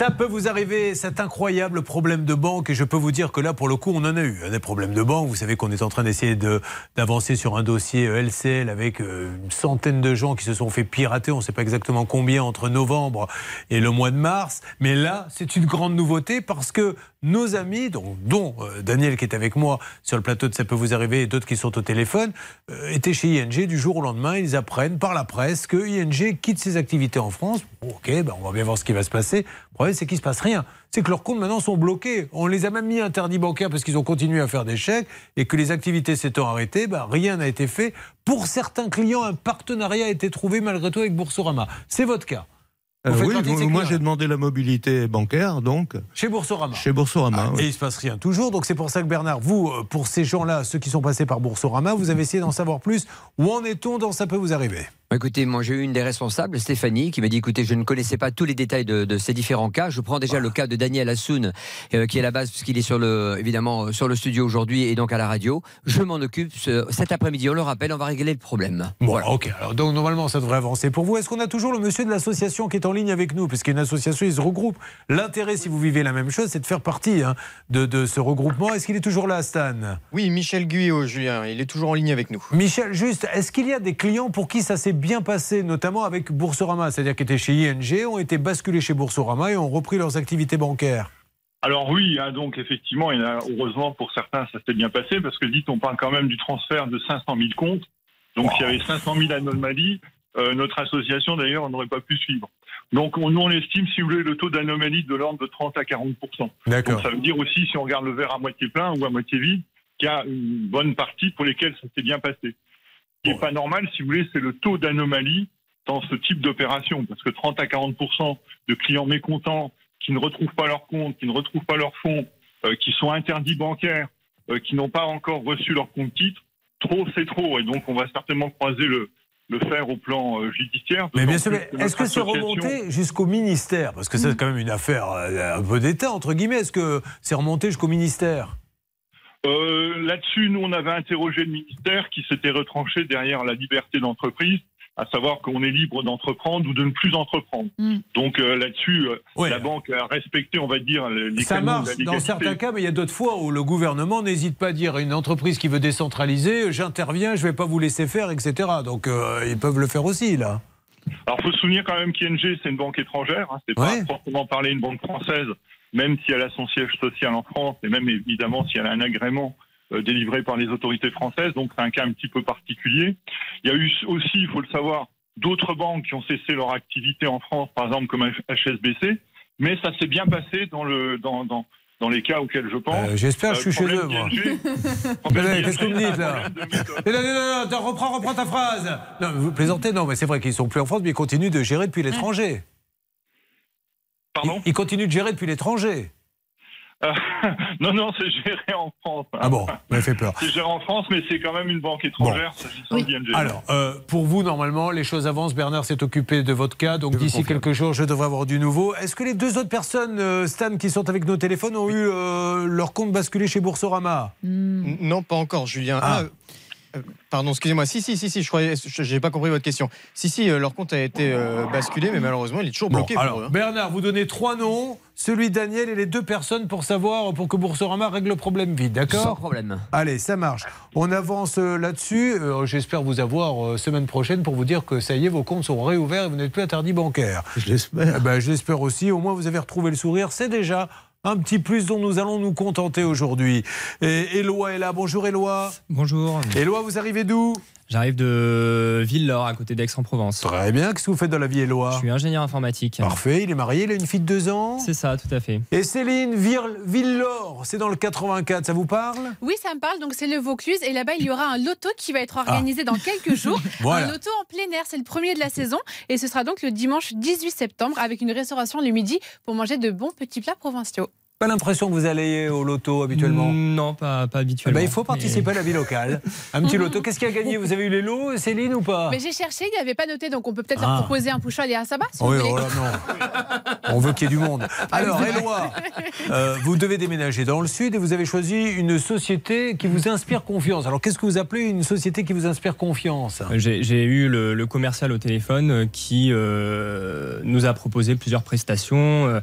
Ça peut vous arriver, cet incroyable problème de banque, et je peux vous dire que là, pour le coup, on en a eu hein, des problèmes de banque. Vous savez qu'on est en train d'essayer de- d'avancer sur un dossier LCL avec euh, une centaine de gens qui se sont fait pirater, on ne sait pas exactement combien, entre novembre et le mois de mars. Mais là, c'est une grande nouveauté parce que nos amis, dont, euh, Daniel qui est avec moi sur le plateau de Ça peut vous arriver et d'autres qui sont au téléphone, euh, étaient chez ING du jour au lendemain. Ils apprennent par la presse que ING quitte ses activités en France. Bon, ok, ben on va bien voir ce qui va se passer. C'est qu'il ne se passe rien. C'est que leurs comptes maintenant sont bloqués. On les a même mis interdits bancaires parce qu'ils ont continué à faire des chèques et que les activités s'étant arrêtées, ben, rien n'a été fait. Pour certains clients, un partenariat a été trouvé malgré tout avec Boursorama. C'est votre cas. Euh, oui, moi j'ai demandé la mobilité bancaire, donc. Chez Boursorama. Chez Boursorama. Ah, oui. Et il se passe rien toujours. Donc c'est pour ça que Bernard, vous, euh, pour ces gens-là, ceux qui sont passés par Boursorama, vous avez essayé d'en savoir plus. Où en est-on dans Ça peut vous arriver Bah, Écoutez, moi j'ai eu une des responsables, Stéphanie, qui m'a dit écoutez, je ne connaissais pas tous les détails de, de ces différents cas. Je prends déjà le cas de Daniel Assoun, euh, qui est à la base, puisqu'il est sur le, évidemment euh, sur le studio aujourd'hui et donc à la radio. Je m'en occupe ce- cet après-midi. On le rappelle, on va régler le problème. Bon, ok. Alors, donc, normalement, ça devrait avancer pour vous. Est-ce qu'on a toujours le monsieur de l'association qui est en ligne avec nous? Parce qu'il y a une association, ils se regroupent. L'intérêt, si vous vivez la même chose, c'est de faire partie hein, de, de ce regroupement. Est-ce qu'il est toujours là, Stan? Oui, Michel Guyot, Julien, il est toujours en ligne avec nous. Michel, juste, est-ce qu'il y a des clients pour qui ça s'est bien passé, notamment avec Boursorama C'est-à-dire qui étaient chez ING, ont été basculés chez Boursorama et ont repris leurs activités bancaires Alors oui, hein, donc effectivement, heureusement pour certains, ça s'est bien passé, parce que dites, on parle quand même du transfert de 500 000 comptes. Donc s'il y avait 500 000 anomalies, euh, notre association d'ailleurs n'aurait pas pu suivre. Donc on, nous on estime, si vous voulez, le taux d'anomalie de l'ordre de 30 à 40 D'accord. Ça veut dire aussi, si on regarde le verre à moitié plein ou à moitié vide, qu'il y a une bonne partie pour lesquelles ça s'est bien passé. Ce qui n'est pas normal, si vous voulez, c'est le taux d'anomalie dans ce type d'opération, parce que 30 à 40% de clients mécontents qui ne retrouvent pas leur compte, qui ne retrouvent pas leurs fonds, euh, qui sont interdits bancaires, euh, qui n'ont pas encore reçu leur compte titre, trop c'est trop. Et donc on va certainement croiser le, le fer au plan euh, judiciaire. Mais bien sûr, est-ce que c'est remonté jusqu'au ministère? Parce que c'est quand même une affaire un peu d'État, entre guillemets. Est-ce que c'est remonté jusqu'au ministère? Euh, Là-dessus, nous, on avait interrogé le ministère qui s'était retranché derrière la liberté d'entreprise, à savoir qu'on est libre d'entreprendre ou de ne plus entreprendre. Donc euh, là-dessus, euh, la banque a respecté, on va dire, les Ça marche la dans certains cas, mais il y a d'autres fois où le gouvernement n'hésite pas à dire à une entreprise qui veut décentraliser, j'interviens, je ne vais pas vous laisser faire, etc. Donc euh, ils peuvent le faire aussi, là. Alors, il faut se souvenir quand même qu'ING, c'est une banque étrangère. Hein, c'est pas proprement parler une banque française, même si elle a son siège social en France et même évidemment si elle a un agrément euh, délivré par les autorités françaises. Donc, c'est un cas un petit peu particulier. Il y a eu aussi, il faut le savoir, d'autres banques qui ont cessé leur activité en France, par exemple comme HSBC. Mais ça s'est bien passé dans, le, dans, dans, dans les cas auxquels je pense. Euh, J'espère, je suis chez problème eux, moi. [laughs] Qu'est-ce que vous me dites là Mais non, non, non, reprends, reprends ta phrase. Non, vous plaisantez, non, mais c'est vrai qu'ils sont plus en France, mais ils continuent de gérer depuis l'étranger. Pardon ils continuent de gérer depuis l'étranger. Euh, [laughs] non, non, c'est géré en France. Ah bon, ça fait peur. C'est géré en France, mais c'est quand même une banque étrangère. Alors, euh, pour vous, normalement, les choses avancent. Bernard s'est occupé de votre cas, donc d'ici quelques jours, je devrais avoir du nouveau. Est-ce que les deux autres personnes, euh, Stan, qui sont avec nos téléphones, ont eu euh, leur compte basculé chez Boursorama? Non, pas encore, Julien. Ah. Ah, euh, pardon, excusez-moi. Si, si, si, si, je j'ai pas compris votre question. Si, si, euh, leur compte a été euh, basculé, mais malheureusement, il est toujours Bon, bloqué. pour alors, eux, hein. Bernard, vous donnez trois noms, celui de Daniel et les deux personnes pour savoir, pour que Boursorama règle le problème vite, d'accord? Sans problème. Allez, ça marche. On avance là-dessus. Euh, J'espère vous avoir euh, semaine prochaine pour vous dire que ça y est, vos comptes sont réouverts et vous n'êtes plus interdit bancaire. Je l'espère. ben, je l'espère aussi. Au moins, vous avez retrouvé le sourire. C'est déjà un petit plus dont nous allons nous contenter aujourd'hui. Et Éloi est là. Bonjour Éloi. Bonjour. Éloi, vous arrivez d'où? J'arrive de Villelaure, à côté d'Aix-en-Provence. Très bien. Qu'est-ce que vous faites dans la vie, Éloi Je suis ingénieur informatique. Parfait. Il est marié, il a une fille de deux ans. C'est ça, tout à fait. Et Céline Villelaure, c'est dans le 84. Ça vous parle Oui, ça me parle. Donc, c'est le Vaucluse. Et là-bas, il y aura un loto qui va être organisé dans quelques [laughs] jours. Voilà. Un loto en plein air. C'est le premier de la saison. Et ce sera donc le dimanche 18 septembre avec une restauration le midi pour manger de bons petits plats provinciaux. Pas l'impression que vous allez au loto habituellement Non, pas, pas Eh habituellement. ben, il faut participer à la vie locale. Un petit loto. Qu'est-ce qui a gagné? Vous avez eu les lots, Céline, ou pas? Mais j'ai cherché, il n'y avait pas noté. Donc, on peut peut-être Ah. leur proposer un pouchoir et un sabbat. Si Oui, vous oh là, non. On veut qu'il y ait du monde. [laughs] Alors, Éloi, euh, vous devez déménager dans le sud et vous avez choisi une société qui vous inspire confiance. Alors, qu'est-ce que vous appelez une société qui vous inspire confiance? J'ai j'ai eu le, le commercial au téléphone euh, qui euh, nous a proposé plusieurs prestations. euh,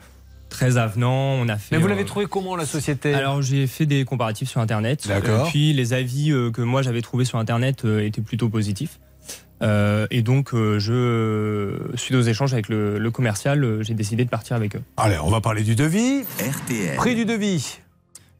Très avenant, on a fait. Mais vous l'avez euh, trouvé comment, la société Alors j'ai fait des comparatifs sur Internet. D'accord. Euh, puis les avis euh, que moi j'avais trouvés sur Internet euh, étaient plutôt positifs. Euh, et donc euh, je, suite aux échanges avec le, le commercial, euh, j'ai décidé de partir avec eux. Allez, on va parler du devis. RTL. Prix du devis.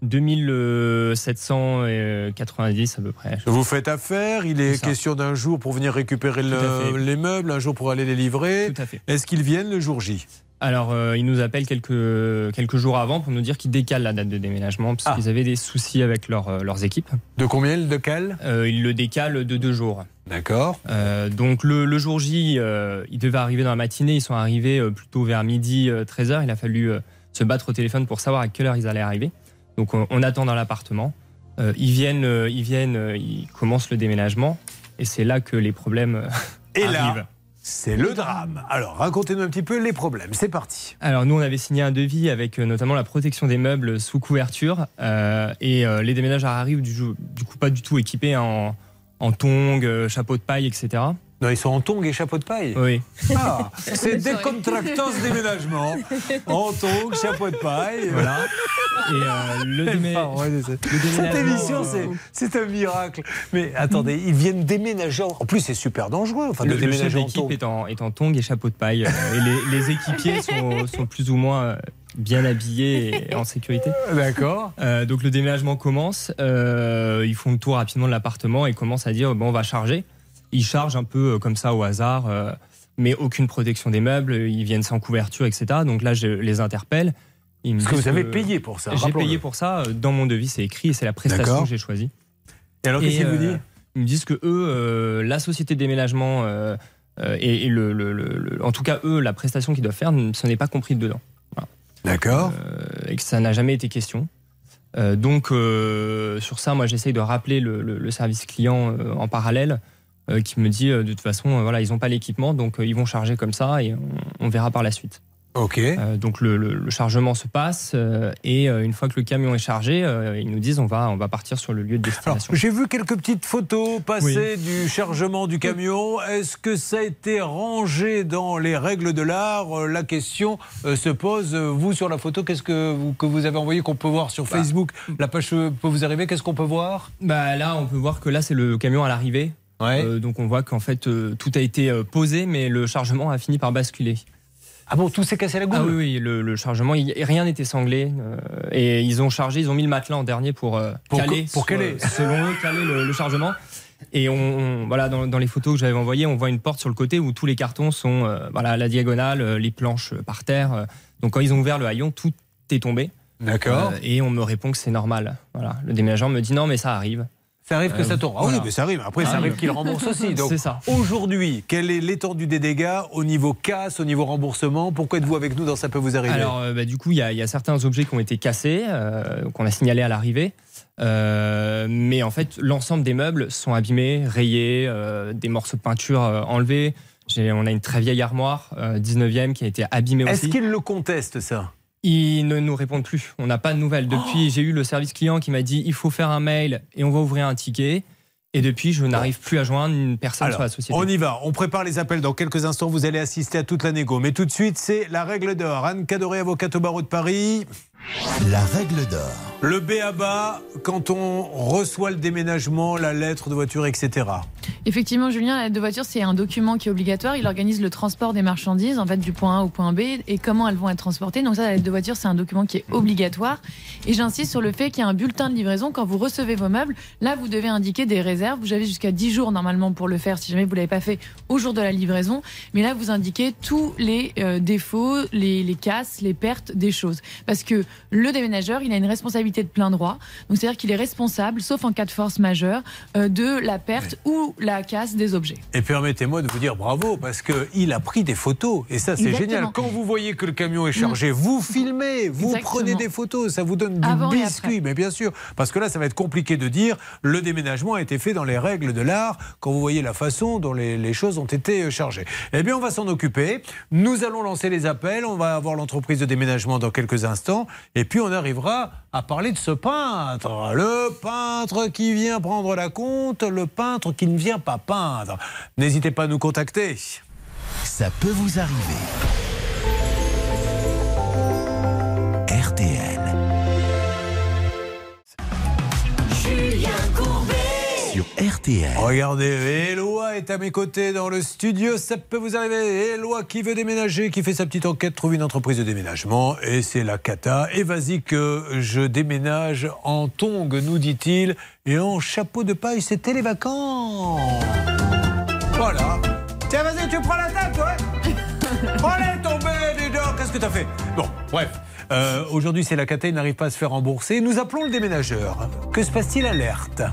2790 à peu près. Vous faites affaire, il est question d'un jour pour venir récupérer le- les meubles, un jour pour aller les livrer. Tout à fait. Est-ce qu'ils viennent le jour J? Alors, euh, ils nous appellent quelques, quelques jours avant pour nous dire qu'ils décalent la date de déménagement parce Ah. qu'ils avaient des soucis avec leur, euh, leurs équipes. De combien de quel Euh, Ils le décalent de deux jours. D'accord. Euh, donc le, le jour J, ils devaient arriver dans la matinée, ils sont arrivés plutôt vers midi, 13h. Il a fallu se battre au téléphone pour savoir à quelle heure ils allaient arriver. Donc on, on attend dans l'appartement. Ils viennent, ils viennent, ils commencent le déménagement. Et c'est là que les problèmes [laughs] Et là. C'est le drame. Alors, racontez-nous un petit peu les problèmes. C'est parti. Alors nous, on avait signé un devis avec euh, notamment la protection des meubles sous couverture euh, et euh, les déménageurs arrivent du, du coup pas du tout équipés en, en tongs, chapeau de paille, etc. Non, ils sont en tongs et chapeau de paille. Oui. Ah, [laughs] c'est décontractance déménagement. En tongs, chapeau de paille. Voilà. Et euh, le, démé- le Cette déménagement, émission, euh, c'est- c'est un miracle. Mais attendez, ils viennent déménager. en- En plus, c'est super dangereux. Enfin, de le, le chef déménager d'équipe tongs. est en, est en tongs et chapeau de paille. euh, Et les, les équipiers [laughs] sont, sont plus ou moins bien habillés et en sécurité. D'accord. Euh, donc le déménagement commence. euh, ils font le tour rapidement de l'appartement et commencent à dire bon, on va charger. Ils chargent un peu euh, comme ça au hasard, euh, mais aucune protection des meubles. Ils viennent sans couverture, etc. Donc là, je les interpelle. Ils me Parce que vous avez payé pour ça, J'ai payé pour ça. euh, Dans mon devis, c'est écrit et c'est la prestation que j'ai choisie. Et alors, qu'est-ce qu'ils vous disent Ils me disent que eux, euh, la société de déménagement euh, euh, et, et le, le- le- le- en tout cas eux, la prestation qu'ils doivent faire, ce n'est pas compris dedans. Voilà. D'accord. et que ça n'a jamais été question. Donc sur ça, moi j'essaye de rappeler le, service client en parallèle qui me dit euh, de toute façon, euh, voilà, ils n'ont pas l'équipement, donc euh, ils vont charger comme ça et on, on verra par la suite. Ok. Euh, donc le, le- le chargement se passe euh, et euh, une fois que le camion est chargé, euh, ils nous disent on va on va partir sur le lieu de destination. J'ai vu quelques petites photos passer du chargement du camion. Est-ce que ça a été rangé dans les règles de l'art? Euh, La question euh, se pose. Euh, Vous, sur la photo, qu'est-ce que vous, que vous avez envoyé, qu'on peut voir sur Facebook? La page euh, peut vous arriver, qu'est-ce qu'on peut voir? Bah là, on peut voir que là c'est le camion à l'arrivée. Euh, donc on voit qu'en fait euh, tout a été euh, posé, mais le chargement a fini par basculer. Ah bon, tout s'est cassé la goule Ah oui, oui, le, le chargement, il- rien n'était sanglé. euh, et ils ont chargé, ils ont mis le matelas en dernier pour, euh, Pour caler, pour caler. selon eux, caler le, le chargement. Et on, on- voilà, dans, dans les photos que j'avais envoyées, on voit une porte sur le côté où tous les cartons sont euh, voilà, à la diagonale, les planches par terre. donc quand ils ont ouvert le haillon, tout est tombé. D'accord. Euh, et on me répond que c'est normal. Voilà. Le déménageur me dit non, mais ça arrive. Ça arrive que Euh, ça tombe. Ah voilà. oui, mais ça arrive. Après, ça Ah, arrive oui. qu'il rembourse [laughs] aussi. Donc, C'est ça. Aujourd'hui, quelle est l'étendue des dégâts au niveau casse, au niveau remboursement? Pourquoi êtes-vous avec nous dans Ça peut vous arriver? Alors, euh, bah, du coup, il y, a- il y a certains objets qui ont été cassés, euh, qu'on a signalés à l'arrivée. Euh, mais en fait, l'ensemble des meubles sont abîmés, rayés, euh, des morceaux de peinture euh, enlevés. On a une très vieille armoire, euh, 19e, qui a été abîmée Est-ce aussi. qu'ils le contestent, ça? Ils ne nous répondent plus. On n'a pas de nouvelles. Depuis, j'ai eu le service client qui m'a dit il faut faire un mail et on va ouvrir un ticket. Et depuis, je n'arrive plus à joindre une personne Alors, sur la société. on y va. On prépare les appels. Dans quelques instants, vous allez assister à toute la négo. Mais tout de suite, c'est la règle d'or. Anne Cadoré, avocate au barreau de Paris. La règle d'or. Le B.A.B.A. quand on reçoit le déménagement, la lettre de voiture, etc. Effectivement, Julien, la lettre de voiture, c'est un document qui est obligatoire. Il organise le transport des marchandises, en fait, du point A au point B et comment elles vont être transportées. Donc ça, la lettre de voiture, c'est un document qui est obligatoire. Et j'insiste sur le fait qu'il y a un bulletin de livraison quand vous recevez vos meubles. Là, vous devez indiquer des réserves. Vous avez jusqu'à 10 jours normalement pour le faire si jamais vous l'avez pas fait au jour de la livraison. Mais là, vous indiquez tous les euh, défauts, les, les casses, les pertes des choses. Parce que le déménageur, il a une responsabilité de plein droit. Donc c'est-à-dire qu'il est responsable, sauf en cas de force majeure, euh, de la perte ou la casse des objets. Et permettez-moi de vous dire bravo, parce qu'il a pris des photos. Et ça, c'est génial. Quand vous voyez que le camion est chargé, vous filmez, vous Exactement. prenez des photos. Ça vous donne du Avant biscuit. Mais bien sûr, parce que là, ça va être compliqué de dire le déménagement a été fait dans les règles de l'art, quand vous voyez la façon dont les, les choses ont été euh, chargées. Eh bien, on va s'en occuper. Nous allons lancer les appels. On va avoir l'entreprise de déménagement dans quelques instants. Et puis, on arrivera à parler de ce peintre. Le peintre qui vient prendre la compte, le peintre qui ne vient pas peindre. N'hésitez pas à nous contacter. Ça peut vous arriver. RTL. Sur RTL. Regardez, Éloi est à mes côtés dans le studio. Ça peut vous arriver. Éloi qui veut déménager, qui fait sa petite enquête, trouve une entreprise de déménagement. Et c'est la cata. Et vas-y que je déménage en tongue, nous dit-il. Et en chapeau de paille, c'était les vacances. Voilà. Tiens, vas-y, tu prends la table, toi [laughs] Allez, tombé, dis donc, qu'est-ce que t'as fait? Bon, bref. Euh, Aujourd'hui, c'est la cata, il n'arrive pas à se faire rembourser. Nous appelons le déménageur. Que se passe-t-il Alerte?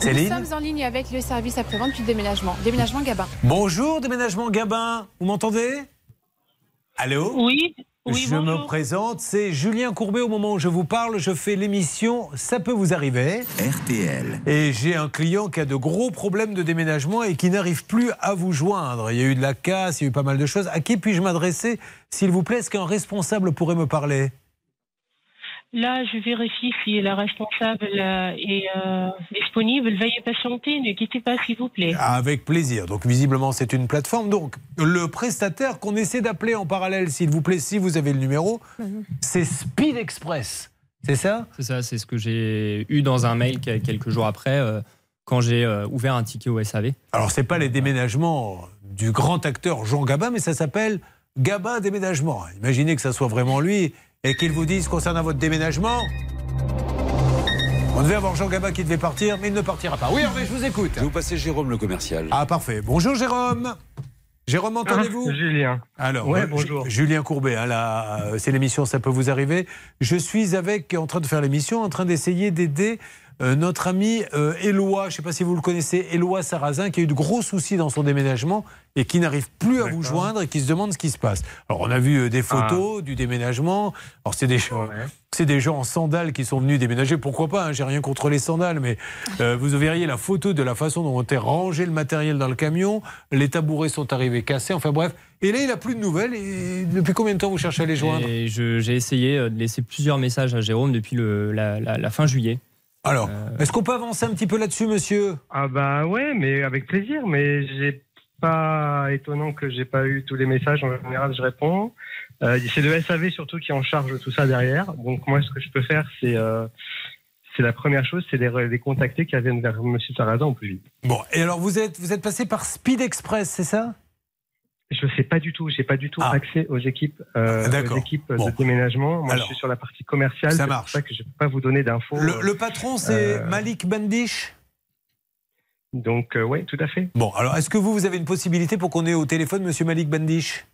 Céline Nous sommes en ligne avec le service après-vente du déménagement. Déménagement Gabin. Bonjour, déménagement Gabin. Vous m'entendez? Allô? Oui, oui, Je me présente, c'est Julien Courbet. Au moment où je vous parle, je fais l'émission Ça peut vous arriver. RTL. Et j'ai un client qui a de gros problèmes de déménagement et qui n'arrive plus à vous joindre. Il y a eu de la casse, il y a eu pas mal de choses. À qui puis-je m'adresser, s'il vous plaît Est-ce qu'un responsable pourrait me parler? Là, je vérifie si la responsable euh, est euh, disponible. Veuillez patienter, ne quittez pas, s'il vous plaît. Avec plaisir. Donc visiblement c'est une plateforme. Donc le prestataire qu'on essaie d'appeler en parallèle, s'il vous plaît, si vous avez le numéro, c'est Speed Express. C'est ça? C'est ça, c'est ce que j'ai eu dans un mail que- quelques jours après, euh, quand j'ai euh, ouvert un ticket au SAV. Alors c'est pas les déménagements du grand acteur Jean Gabin, mais ça s'appelle Gabin Déménagement. Imaginez que ça soit vraiment lui et qu'il vous dise concernant votre déménagement. On devait avoir Jean Gabin qui devait partir, mais il ne partira pas. Oui, Hervé, je vous écoute. Je vais vous passer Jérôme, le commercial. Ah, parfait. Bonjour, Jérôme. Jérôme, entendez-vous Ah, Julien. Alors, Ouais, euh, bonjour. Ju- Julien Courbet, hein, là, euh, c'est l'émission Ça peut vous arriver. Je suis avec, en train de faire l'émission, en train d'essayer d'aider euh, notre ami euh, Éloi, je ne sais pas si vous le connaissez, Éloi Sarrazin, qui a eu de gros soucis dans son déménagement et qui n'arrive plus à vous joindre et qui se demande ce qui se passe. Alors on a vu euh, des photos du déménagement. Alors c'est des, c'est des gens en sandales qui sont venus déménager. Pourquoi pas hein, J'ai rien contre les sandales, mais euh, vous verriez la photo de la façon dont on était rangé le matériel dans le camion. Les tabourets sont arrivés cassés. Enfin bref. Et là, il a plus de nouvelles. Et depuis combien de temps vous cherchez à les joindre? J'ai essayé de laisser plusieurs messages à Jérôme depuis le- la, la- la fin juillet. Alors, est-ce qu'on peut avancer un petit peu là-dessus, monsieur Ah bah ouais, mais avec plaisir. Mais j'ai pas étonnant que j'ai pas eu tous les messages. En général, je réponds. Euh, c'est le SAV surtout qui est en charge tout ça derrière. Donc moi, ce que je peux faire, c'est euh, c'est la première chose, c'est les, les contacter qui viennent vers Monsieur Sarrazin au plus vite. Bon, et alors vous êtes, vous êtes passé par Speed Express, c'est ça? Je sais pas du tout. J'ai pas du tout accès aux équipes, euh, Ah, d'accord. aux équipes Bon. de déménagement. Moi, Alors, je suis sur la partie commerciale. ça C'est pour marche. ça que je peux pas vous donner d'infos. Le, le patron, c'est Euh, Malik Bandish Donc euh, ouais, tout à fait. Bon, alors est-ce que vous, vous avez une possibilité pour qu'on ait au téléphone monsieur Malik Bandish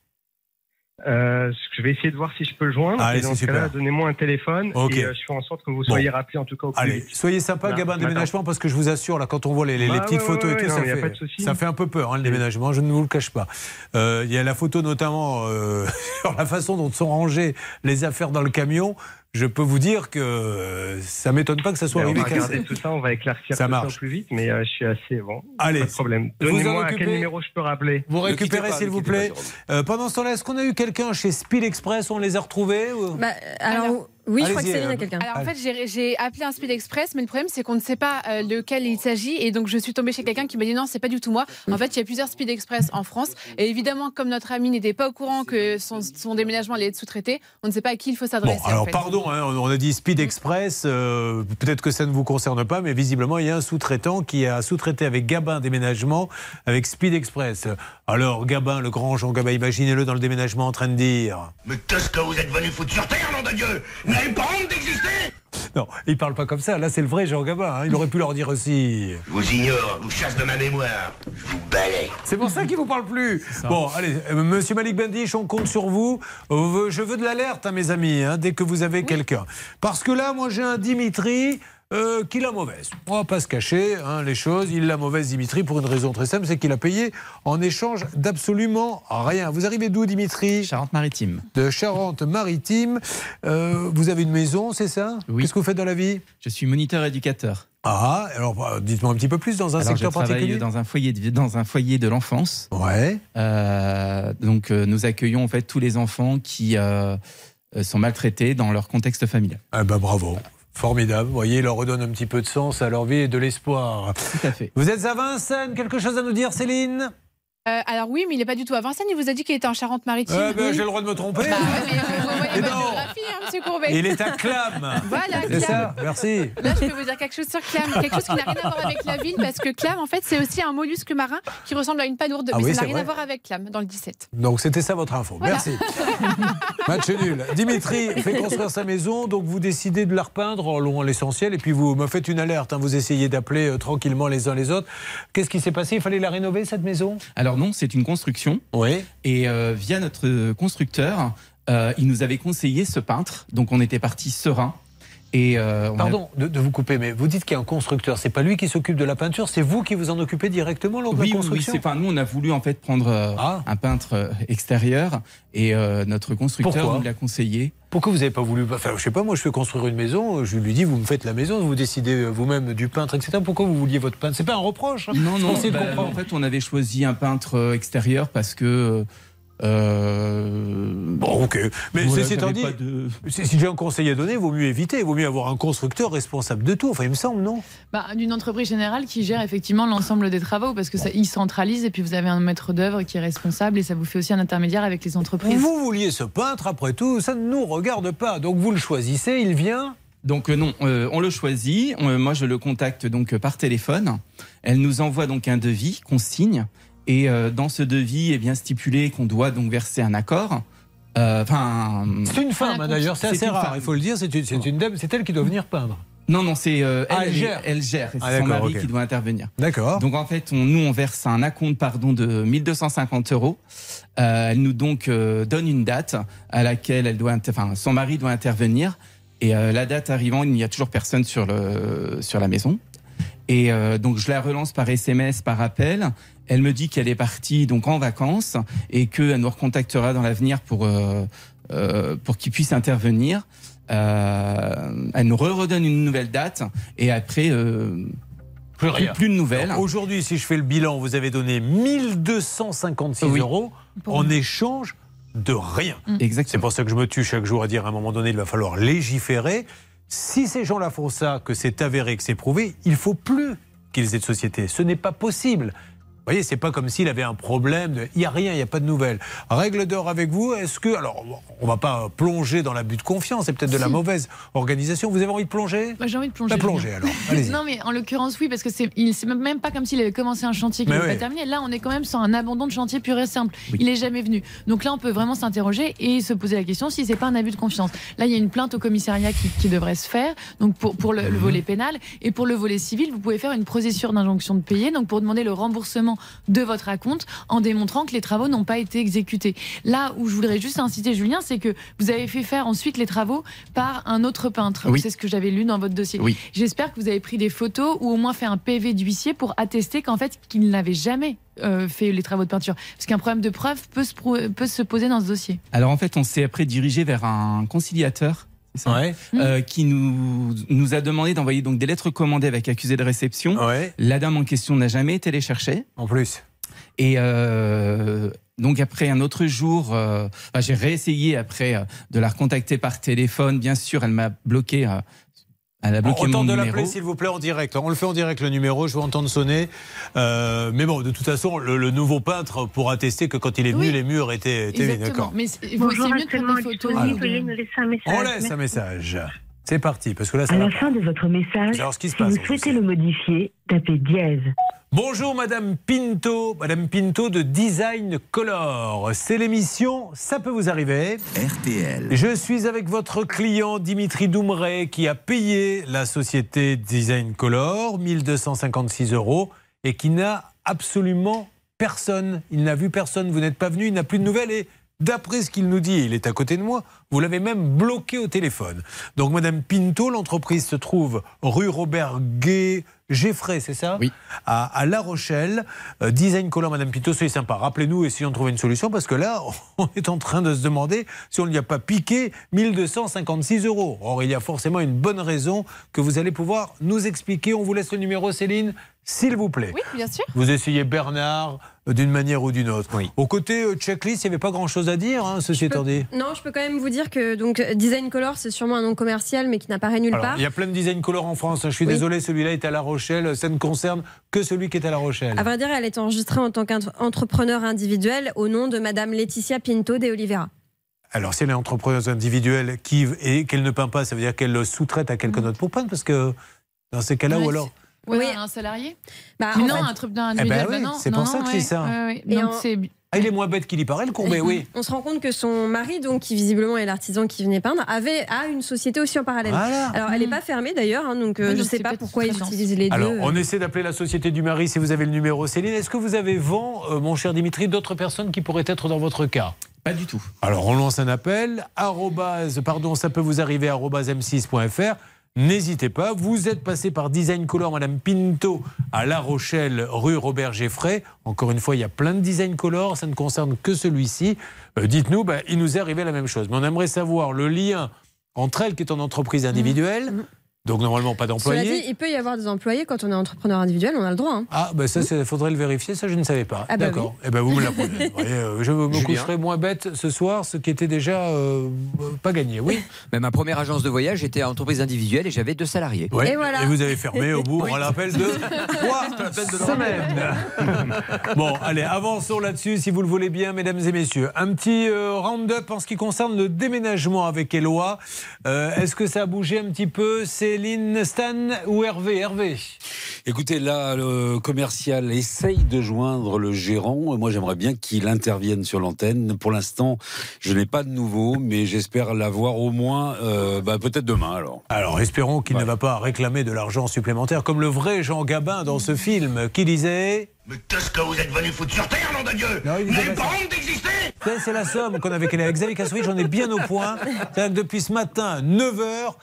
Euh, je vais essayer de voir si je peux le joindre. Allez, et dans ce cas-là, super. donnez-moi un téléphone Ok. et euh, je fais en sorte que vous soyez Bon. rappelé en tout cas au plus Allez, vite. soyez sympa, Là, Gabin déménagement, parce que je vous assure, là, quand on voit les, les- les Bah, petites ouais, photos ouais, et tout, non, fait, ça fait un peu peur, hein, le déménagement, je ne vous le cache pas. Euh, Il y a la photo notamment euh, [laughs] sur la façon dont sont rangées les affaires dans le camion. Je peux vous dire que euh, ça m'étonne pas que ça soit Mais on arrivé va regarder tout ça, on va éclaircir Ça tout marche. ça au plus vite, mais euh, je suis assez bon. Allez. pas de problème. Donnez-moi à quel numéro je peux rappeler. Vous récupérez, s'il vous plaît. Euh, pendant ce temps-là, est-ce qu'on a eu quelqu'un chez Speed Express? On les a retrouvés ou- Bah, alors, oui, je crois que Céline euh, a quelqu'un. Alors en fait, j'ai- j'ai appelé un Speed Express, mais le problème c'est qu'on ne sait pas euh, lequel il s'agit, et donc je suis tombée chez quelqu'un qui m'a dit non, c'est pas du tout moi. En fait, il y a plusieurs Speed Express en France, et évidemment, comme notre ami n'était pas au courant que son, son déménagement allait être sous-traité, on ne sait pas à qui il faut Bon, s'adresser. en alors fait. pardon, hein, on a dit Speed Express, euh, peut-être que ça ne vous concerne pas, mais visiblement il y a un sous-traitant qui a sous-traité avec Gabin Déménagement, avec Speed Express. Alors Gabin, le grand Jean Gabin, imaginez-le dans le déménagement en train de dire... Mais qu'est-ce que vous êtes venu foutre sur Terre, nom de Dieu Vous n'avez pas honte d'exister Non, il parle pas comme ça, là c'est le vrai Jean Gabin, hein, il aurait pu leur dire aussi... Je vous ignore, je vous chasse de ma mémoire. Je vous balaye. C'est pour ça qu'il vous parle plus. Bon, allez, euh, Monsieur Malik Bendish, on compte sur vous. Euh, Je veux de l'alerte, hein, mes amis, hein, dès que vous avez quelqu'un. Parce que là, moi, j'ai un Dimitri. Euh, qui l'a mauvaise. On va pas se cacher hein, les choses. Il l'a mauvaise, Dimitri, pour une raison très simple, c'est qu'il a payé en échange d'absolument rien. Vous arrivez d'où, Dimitri Charente-Maritime. De Charente-Maritime. Euh, vous avez une maison, c'est ça Oui. Qu'est-ce que vous faites dans la vie Je suis moniteur éducateur. Ah, alors bah, dites-moi un petit peu plus dans un Alors, secteur je travaille particulier. dans un foyer de, dans un foyer de l'enfance. Ouais. Euh, donc, euh, nous accueillons en fait tous les enfants qui sont maltraités dans leur contexte familial. Ah bah bravo. Formidable. Vous voyez, il leur redonne un petit peu de sens à leur vie et de l'espoir. Tout à fait. Vous êtes à Vincennes, quelque chose à nous dire, Céline? Euh, alors oui, mais il n'est pas du tout à Vincennes, il vous a dit qu'il était en Charente-Maritime. Eh ben, J'ai le droit de me tromper. Bah ouais, mais euh, vous voyez Et ma non. [laughs] géographie, monsieur Courbet. Il est à Clam. Voilà, C'est Clam. ça, merci. Là, je peux vous dire quelque chose sur Clam, quelque chose qui n'a rien à voir avec la ville, parce que Clam, en fait, c'est aussi un mollusque marin qui ressemble à une palourde, Ah mais oui, ça c'est n'a rien vrai. à voir avec Clam, dans le 17. Donc c'était ça votre info. Voilà. Merci. [laughs] Match nul. Dimitri fait construire sa maison, donc vous décidez de la repeindre en loin l'essentiel, et puis vous me faites une alerte. hein. Vous essayez d'appeler euh, tranquillement les uns les autres. Qu'est-ce qui s'est passé? Il fallait la rénover cette maison? Alors non, c'est une construction. Oui. Et euh, via notre constructeur, euh, il nous avait conseillé ce peintre. Donc on était parti serein. Et euh, on a- Pardon de, de vous couper, mais vous dites qu'il y a un constructeur. C'est pas lui qui s'occupe de la peinture, c'est vous qui vous en occupez directement lors de Oui, la oui, oui, construction. enfin, nous on a voulu en fait prendre euh, Ah. un peintre euh, extérieur et euh, notre constructeur Pourquoi nous l'a conseillé. Pourquoi vous n'avez pas voulu Enfin, je sais pas, moi je fais construire une maison, je lui dis vous me faites la maison, vous décidez euh, vous-même du peintre, etc. Pourquoi vous vouliez votre peintre? C'est pas un reproche. hein. Non, non, bah, en fait on avait choisi un peintre euh, extérieur parce que. Euh, Bon, ok. Mais voilà, ceci étant dit, de- si j'ai un conseil à donner, il vaut mieux éviter. Il vaut mieux avoir un constructeur responsable de tout. Enfin, il me semble, non? Bah, D'une entreprise générale qui gère effectivement l'ensemble des travaux, parce que ça, il centralise et puis vous avez un maître d'œuvre qui est responsable et ça vous fait aussi un intermédiaire avec les entreprises. Vous vouliez ce peintre, après tout, ça ne nous regarde pas. Donc vous le choisissez, il vient? Donc euh, non, euh, on le choisit. On- moi, je le contacte donc euh, par téléphone. Elle nous envoie donc un devis qu'on signe. Et euh, dans ce devis est bien stipulé qu'on doit donc verser un accord. Euh, Enfin, C'est une femme, hein, d'ailleurs, c'est assez rare. femme. Il faut le dire, c'est une, c'est une dame, c'est elle qui doit venir peindre. Non, non, c'est euh, elle, Ah, elle gère. elle gère. Ah, C'est son d'accord, mari qui doit intervenir. D'accord. Donc en fait, on- nous on verse un acompte pardon de 1250 euros. Euh, elle nous donc euh, donne une date à laquelle elle doit, enfin son mari doit intervenir. Et euh, la date arrivant, il n'y a toujours personne sur, le, sur la maison. Et euh, donc je la relance par SMS, par appel. Elle me dit qu'elle est partie donc en vacances et qu'elle nous recontactera dans l'avenir pour euh, euh, pour qu'il puisse intervenir. Euh, elle nous redonne une nouvelle date et après euh, Plus rien. plus de nouvelles. Alors, Aujourd'hui, si je fais le bilan, vous avez donné 1256 Oui. euros en échange de rien. Exactement. C'est pour ça que je me tue chaque jour à dire à un moment donné, il va falloir légiférer. Si ces gens-là font ça, que c'est avéré, que c'est prouvé, il faut plus qu'ils aient de société. Ce n'est pas possible. Vous voyez, c'est pas comme s'il avait un problème. de- Il n'y a rien, il n'y a pas de nouvelles. Règle d'or avec vous, est-ce que. Alors, on va pas plonger dans l'abus de confiance, c'est peut-être de la mauvaise organisation. Vous avez envie de plonger? Bah, J'ai envie de plonger. Plongez, Julien. alors. Allez-y. non, mais en l'occurrence, oui, parce que c'est il- c'est même pas comme s'il avait commencé un chantier qui n'était oui. pas terminé. Là, on est quand même sur un abandon de chantier pur et simple. Il est jamais venu. Donc là, on peut vraiment s'interroger et se poser la question si c'est pas un abus de confiance. Là, il y a une plainte au commissariat qui, qui devrait se faire. Donc pour, pour le, le volet pénal et pour le volet civil, vous pouvez faire une procédure d'injonction de payer. Donc pour demander le remboursement de votre acompte en démontrant que les travaux n'ont pas été exécutés. Là où je voudrais juste inciter Julien, c'est que vous avez fait faire ensuite les travaux par un autre peintre. Oui. C'est ce que j'avais lu dans votre dossier. Oui. J'espère que vous avez pris des photos ou au moins fait un PV d'huissier pour attester qu'en fait qu'il n'avait jamais euh, fait les travaux de peinture. Parce qu'un problème de preuve peut se, peut se poser dans ce dossier. Alors en fait, on s'est après dirigé vers un conciliateur. Ouais. Euh, qui nous, nous a demandé d'envoyer donc des lettres commandées avec accusé de réception. La dame en question n'a jamais été les chercher. En plus. Et euh, donc après un autre jour, euh, enfin, j'ai réessayé après de la recontacter par téléphone. Bien sûr, elle m'a bloqué. Elle a bloqué on mon tente de l'appeler, s'il vous plaît, en direct. On le fait en direct, le numéro, je vais entendre sonner. Euh, mais bon, de toute façon, le, le nouveau peintre pourra attester que quand il est venu, Oui. les murs étaient, étaient d'accord Mais c'est mieux de prendre des photos. Ou de- On laisse un message. C'est parti, parce que là, ça À la pas. fin de votre message, Alors, ce qui se si passe, vous souhaitez le modifier, tapez dièse. Bonjour Madame Pinto, Madame Pinto de Design Color. C'est l'émission Ça peut vous arriver. RTL. Je suis avec votre client Dimitri Doumré qui a payé la société Design Color 1256 euros et qui n'a absolument personne. Il n'a vu personne, vous n'êtes pas venu, il n'a plus de nouvelles et d'après ce qu'il nous dit, il est à côté de moi, vous l'avez même bloqué au téléphone. Donc Madame Pinto, l'entreprise se trouve rue Robert Gay. Geffray, c'est ça Oui. À, à La Rochelle. Euh, Design Color, Madame Pinto, soyez sympa. Rappelez-nous, essayons de trouver une solution parce que là, [laughs] on est en train de se demander si on n'y a pas piqué 1256 euros. Or, il y a forcément une bonne raison que vous allez pouvoir nous expliquer. On vous laisse le numéro, Céline, s'il vous plaît. Oui, bien sûr. Vous essayez Bernard euh, d'une manière ou d'une autre. Au côté euh, checklist, il n'y avait pas grand-chose à dire, hein, ceci étant dit. Non, je peux quand même vous dire que donc Design Color, c'est sûrement un nom commercial, mais qui n'apparaît nulle Alors, part. il y a plein de design color en France. Je suis Oui. désolé, celui-là est à La Rochelle. Ça ne concerne que celui qui est à La Rochelle. À vrai dire, elle est enregistrée en tant qu'entrepreneur individuel au nom de Madame Laetitia Pinto de Oliveira. Alors, si elle est entrepreneuse individuelle qui, et qu'elle ne peint pas, ça veut dire qu'elle le sous-traite à quelqu'un d'autre pour peindre Parce que dans ces cas-là, ou alors. Ouais, un salarié Bah, non, fait- un truc d'un Eh ben individuel. oui, non, c'est non, pour ça que je dis ouais, ça. ouais, ouais. Et Donc, en- c'est- Ah, il est moins bête qu'il y paraît, le courbet, oui. [laughs] On se rend compte que son mari, donc qui visiblement est l'artisan qui venait peindre, avait a une société aussi en parallèle. Voilà. Alors elle n'est pas fermée d'ailleurs, hein, donc euh, je ne sais pas pourquoi ils utilisent les Alors, deux. on essaie d'appeler la société du mari si vous avez le numéro, Céline. Est-ce que vous avez vent, euh, mon cher Dimitri, d'autres personnes qui pourraient être dans votre cas? Pas du tout. Alors, on lance un appel. arrobase- pardon, ça peut vous arriver, arrobase m6.fr. N'hésitez pas, vous êtes passé par Design Color, Madame Pinto, à La Rochelle, rue Robert Geffray. Encore une fois, il y a plein de Design Color, ça ne concerne que celui-ci. Euh, Dites-nous, ben, il nous est arrivé la même chose. Mais on aimerait savoir le lien entre elle, qui est en entreprise individuelle, donc normalement pas Cela d'employé. dit, il peut y avoir des employés quand on est entrepreneur individuel, on a le droit. hein. Ah, ben ça, il faudrait le vérifier, ça je ne savais pas. Ah bah D'accord. Eh ben vous me l'apprenez. [laughs] Euh, je me Julien. coucherai moins bête ce soir, ce qui était déjà euh, pas gagné, oui. [laughs] Mais ma première agence de voyage était entreprise individuelle et j'avais deux salariés. Ouais. Et voilà. vous avez fermé au bout, [laughs] on l'appelle de trois semaines. Bon, allez, avançons là-dessus si vous le voulez bien, mesdames et messieurs. Un petit euh, round-up en ce qui concerne le déménagement avec Eloi. Euh, Est-ce que ça a bougé un petit peu? Céline, Stan ou Hervé? Hervé Écoutez, là, le commercial essaye de joindre le gérant. Moi, j'aimerais bien qu'il intervienne sur l'antenne. Pour l'instant, je n'ai pas de nouveau, mais j'espère l'avoir au moins, euh, bah, peut-être demain alors. Alors, espérons qu'il ne va pas réclamer de l'argent supplémentaire comme le vrai Jean Gabin dans ce film qui disait. Mais qu'est-ce que vous êtes venu foutre sur Terre, nom de Dieu Non, Vous n'avez pas honte d'exister C'est la somme qu'on avait avec Xavier Kassovitch, j'en ai bien au point. Que depuis ce matin, 9h,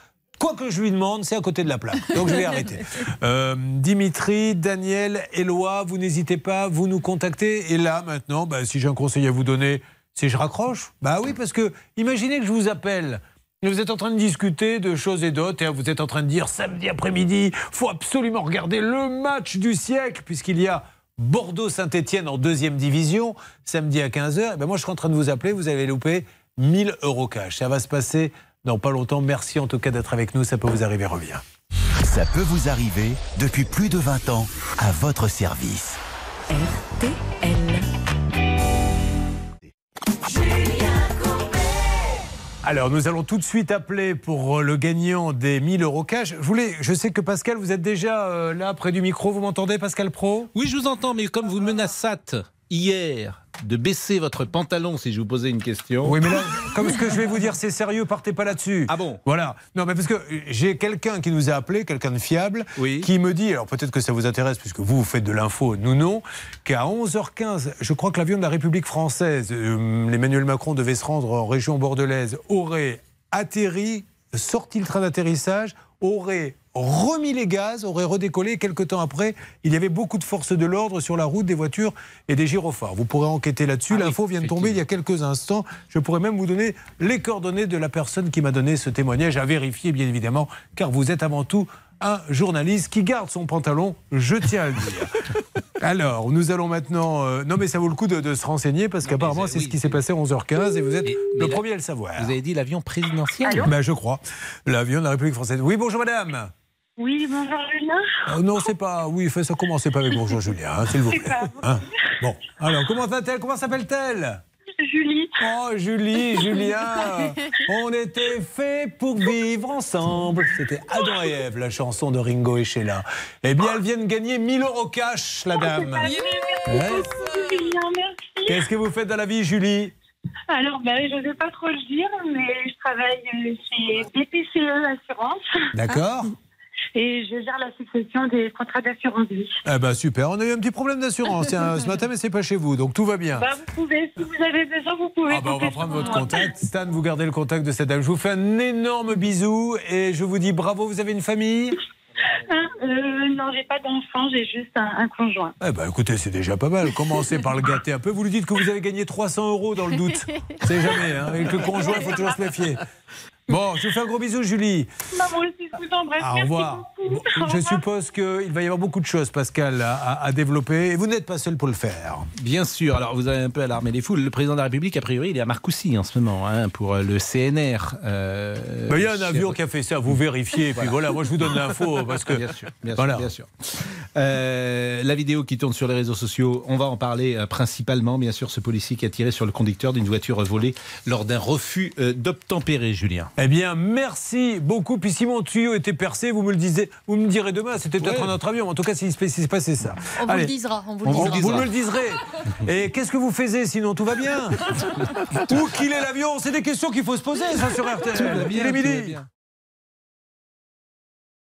Quoi que je lui demande, c'est à côté de la plaque. Donc je vais arrêter. [laughs] Euh, Dimitri, Daniel, Eloi, vous n'hésitez pas, vous nous contactez. Et là, maintenant, bah, si j'ai un conseil à vous donner, c'est je raccroche. Bah oui, parce que imaginez que je vous appelle. et Vous êtes en train de discuter de choses et d'autres, et vous êtes en train de dire samedi après-midi, faut absolument regarder le match du siècle, puisqu'il y a Bordeaux-Saint-Etienne en deuxième division, samedi à 15h. Ben moi, je suis en train de vous appeler, vous avez loupé 1000 euros cash. Ça va se passer dans pas longtemps. Merci en tout cas d'être avec nous, ça peut vous arriver, reviens. Ça peut vous arriver depuis plus de 20 ans à votre service. Alors, nous allons tout de suite appeler pour euh, le gagnant des 1000 euros cash. Je, voulais, je sais que Pascal, vous êtes déjà euh, là près du micro. Vous m'entendez, Pascal Pro? Oui, je vous entends, mais comme vous menacâtes hier de baisser votre pantalon si je vous posais une question. Oui, mais là, comme ce que je vais vous dire, c'est sérieux, partez pas là-dessus. Ah bon Voilà. Non, mais parce que j'ai quelqu'un qui nous a appelé, quelqu'un de fiable, qui me dit, alors peut-être que ça vous intéresse, puisque vous, vous faites de l'info, nous non, qu'à 11h15, je crois que l'avion de la République française, euh, Emmanuel Macron devait se rendre en région bordelaise, aurait atterri, sorti le train d'atterrissage, aurait remis les gaz, aurait redécollé. Quelques temps après, il y avait beaucoup de forces de l'ordre sur la route, des voitures et des gyrophares. Vous pourrez enquêter là-dessus. L'info vient de tomber il y a quelques instants. Je pourrais même vous donner les coordonnées de la personne qui m'a donné ce témoignage à vérifier, bien évidemment, car vous êtes avant tout un journaliste qui garde son pantalon, je tiens à le dire. [laughs] Alors, nous allons maintenant. euh, non, mais ça vaut le coup de, de se renseigner parce qu'apparemment, c'est ce qui s'est passé à 11h15 et vous êtes le premier à le savoir. Vous avez dit l'avion présidentiel Ben, je crois. L'avion de la République française. Oui, bonjour madame. Oui, bonjour Julien. Oh, non, c'est pas. Oui, fait ça commencez pas avec bonjour Julien, hein, s'il vous plaît. Hein bon, alors comment va-t-elle Comment s'appelle-t-elle? Julie. Oh, Julie, Julien. On était faits pour vivre ensemble. C'était Adam et Ève, la chanson de Ringo et Sheila. Eh bien, elles viennent gagner 1000 euros cash, la dame. Merci Ouais. beaucoup, Julien, merci. Qu'est-ce que vous faites dans la vie, Julie? Alors, ben, je ne vais pas trop le dire, mais je travaille euh, chez BPCE Assurance. D'accord Et je gère la succession des contrats d'assurance vie. Eh ben super, on a eu un petit problème d'assurance [laughs] ce matin, mais c'est pas chez vous, donc tout va bien. Bah, vous pouvez, si vous avez besoin, vous pouvez. Ah bah, on va prendre votre contact. [laughs] Stan, vous gardez le contact de cette dame. Je vous fais un énorme bisou et je vous dis bravo, vous avez une famille? Hein, euh, non, j'ai pas d'enfant, j'ai juste un, un conjoint. Eh ben écoutez, c'est déjà pas mal. Commencez par le gâter un peu. Vous lui dites que vous avez gagné 300 euros dans le doute. [laughs] C'est jamais, hein. Avec le conjoint, il faut toujours se méfier. Bon, je vous fais un gros bisou, Julie. Bah, moi aussi, je vous embrasse. Ah, au Merci revoir. beaucoup. Je suppose qu'il va y avoir beaucoup de choses, Pascal, à, développer. Et vous n'êtes pas seul pour le faire. Bien sûr. Alors, vous avez un peu alarmé les foules. Le président de la République, a priori, il est à Marcoussis en ce moment hein, pour euh, le CNR. euh, Il y a un avion qui a fait ça, vous vérifiez. Et puis voilà, moi je vous donne l'info [laughs] parce que. Bien sûr, bien sûr, Voilà. bien sûr. Euh, la vidéo qui tourne sur les réseaux sociaux, on va en parler euh, principalement, bien sûr, ce policier qui a tiré sur le conducteur d'une voiture volée lors d'un refus euh, d'obtempérer, Julien. Eh bien, merci beaucoup. Puis si mon tuyau était percé, vous me le disiez, vous me direz demain, c'était peut-être Ouais. un autre avion. En tout cas, s'il se s'est passé ça. On vous le disera, on vous On le vous, me le diserez. Et qu'est-ce que vous faisiez sinon Tout va bien? Où qu'il est l'avion C'est des questions qu'il faut se poser, ça, sur RTL. Tout va bien, Il est tout va midi. bien.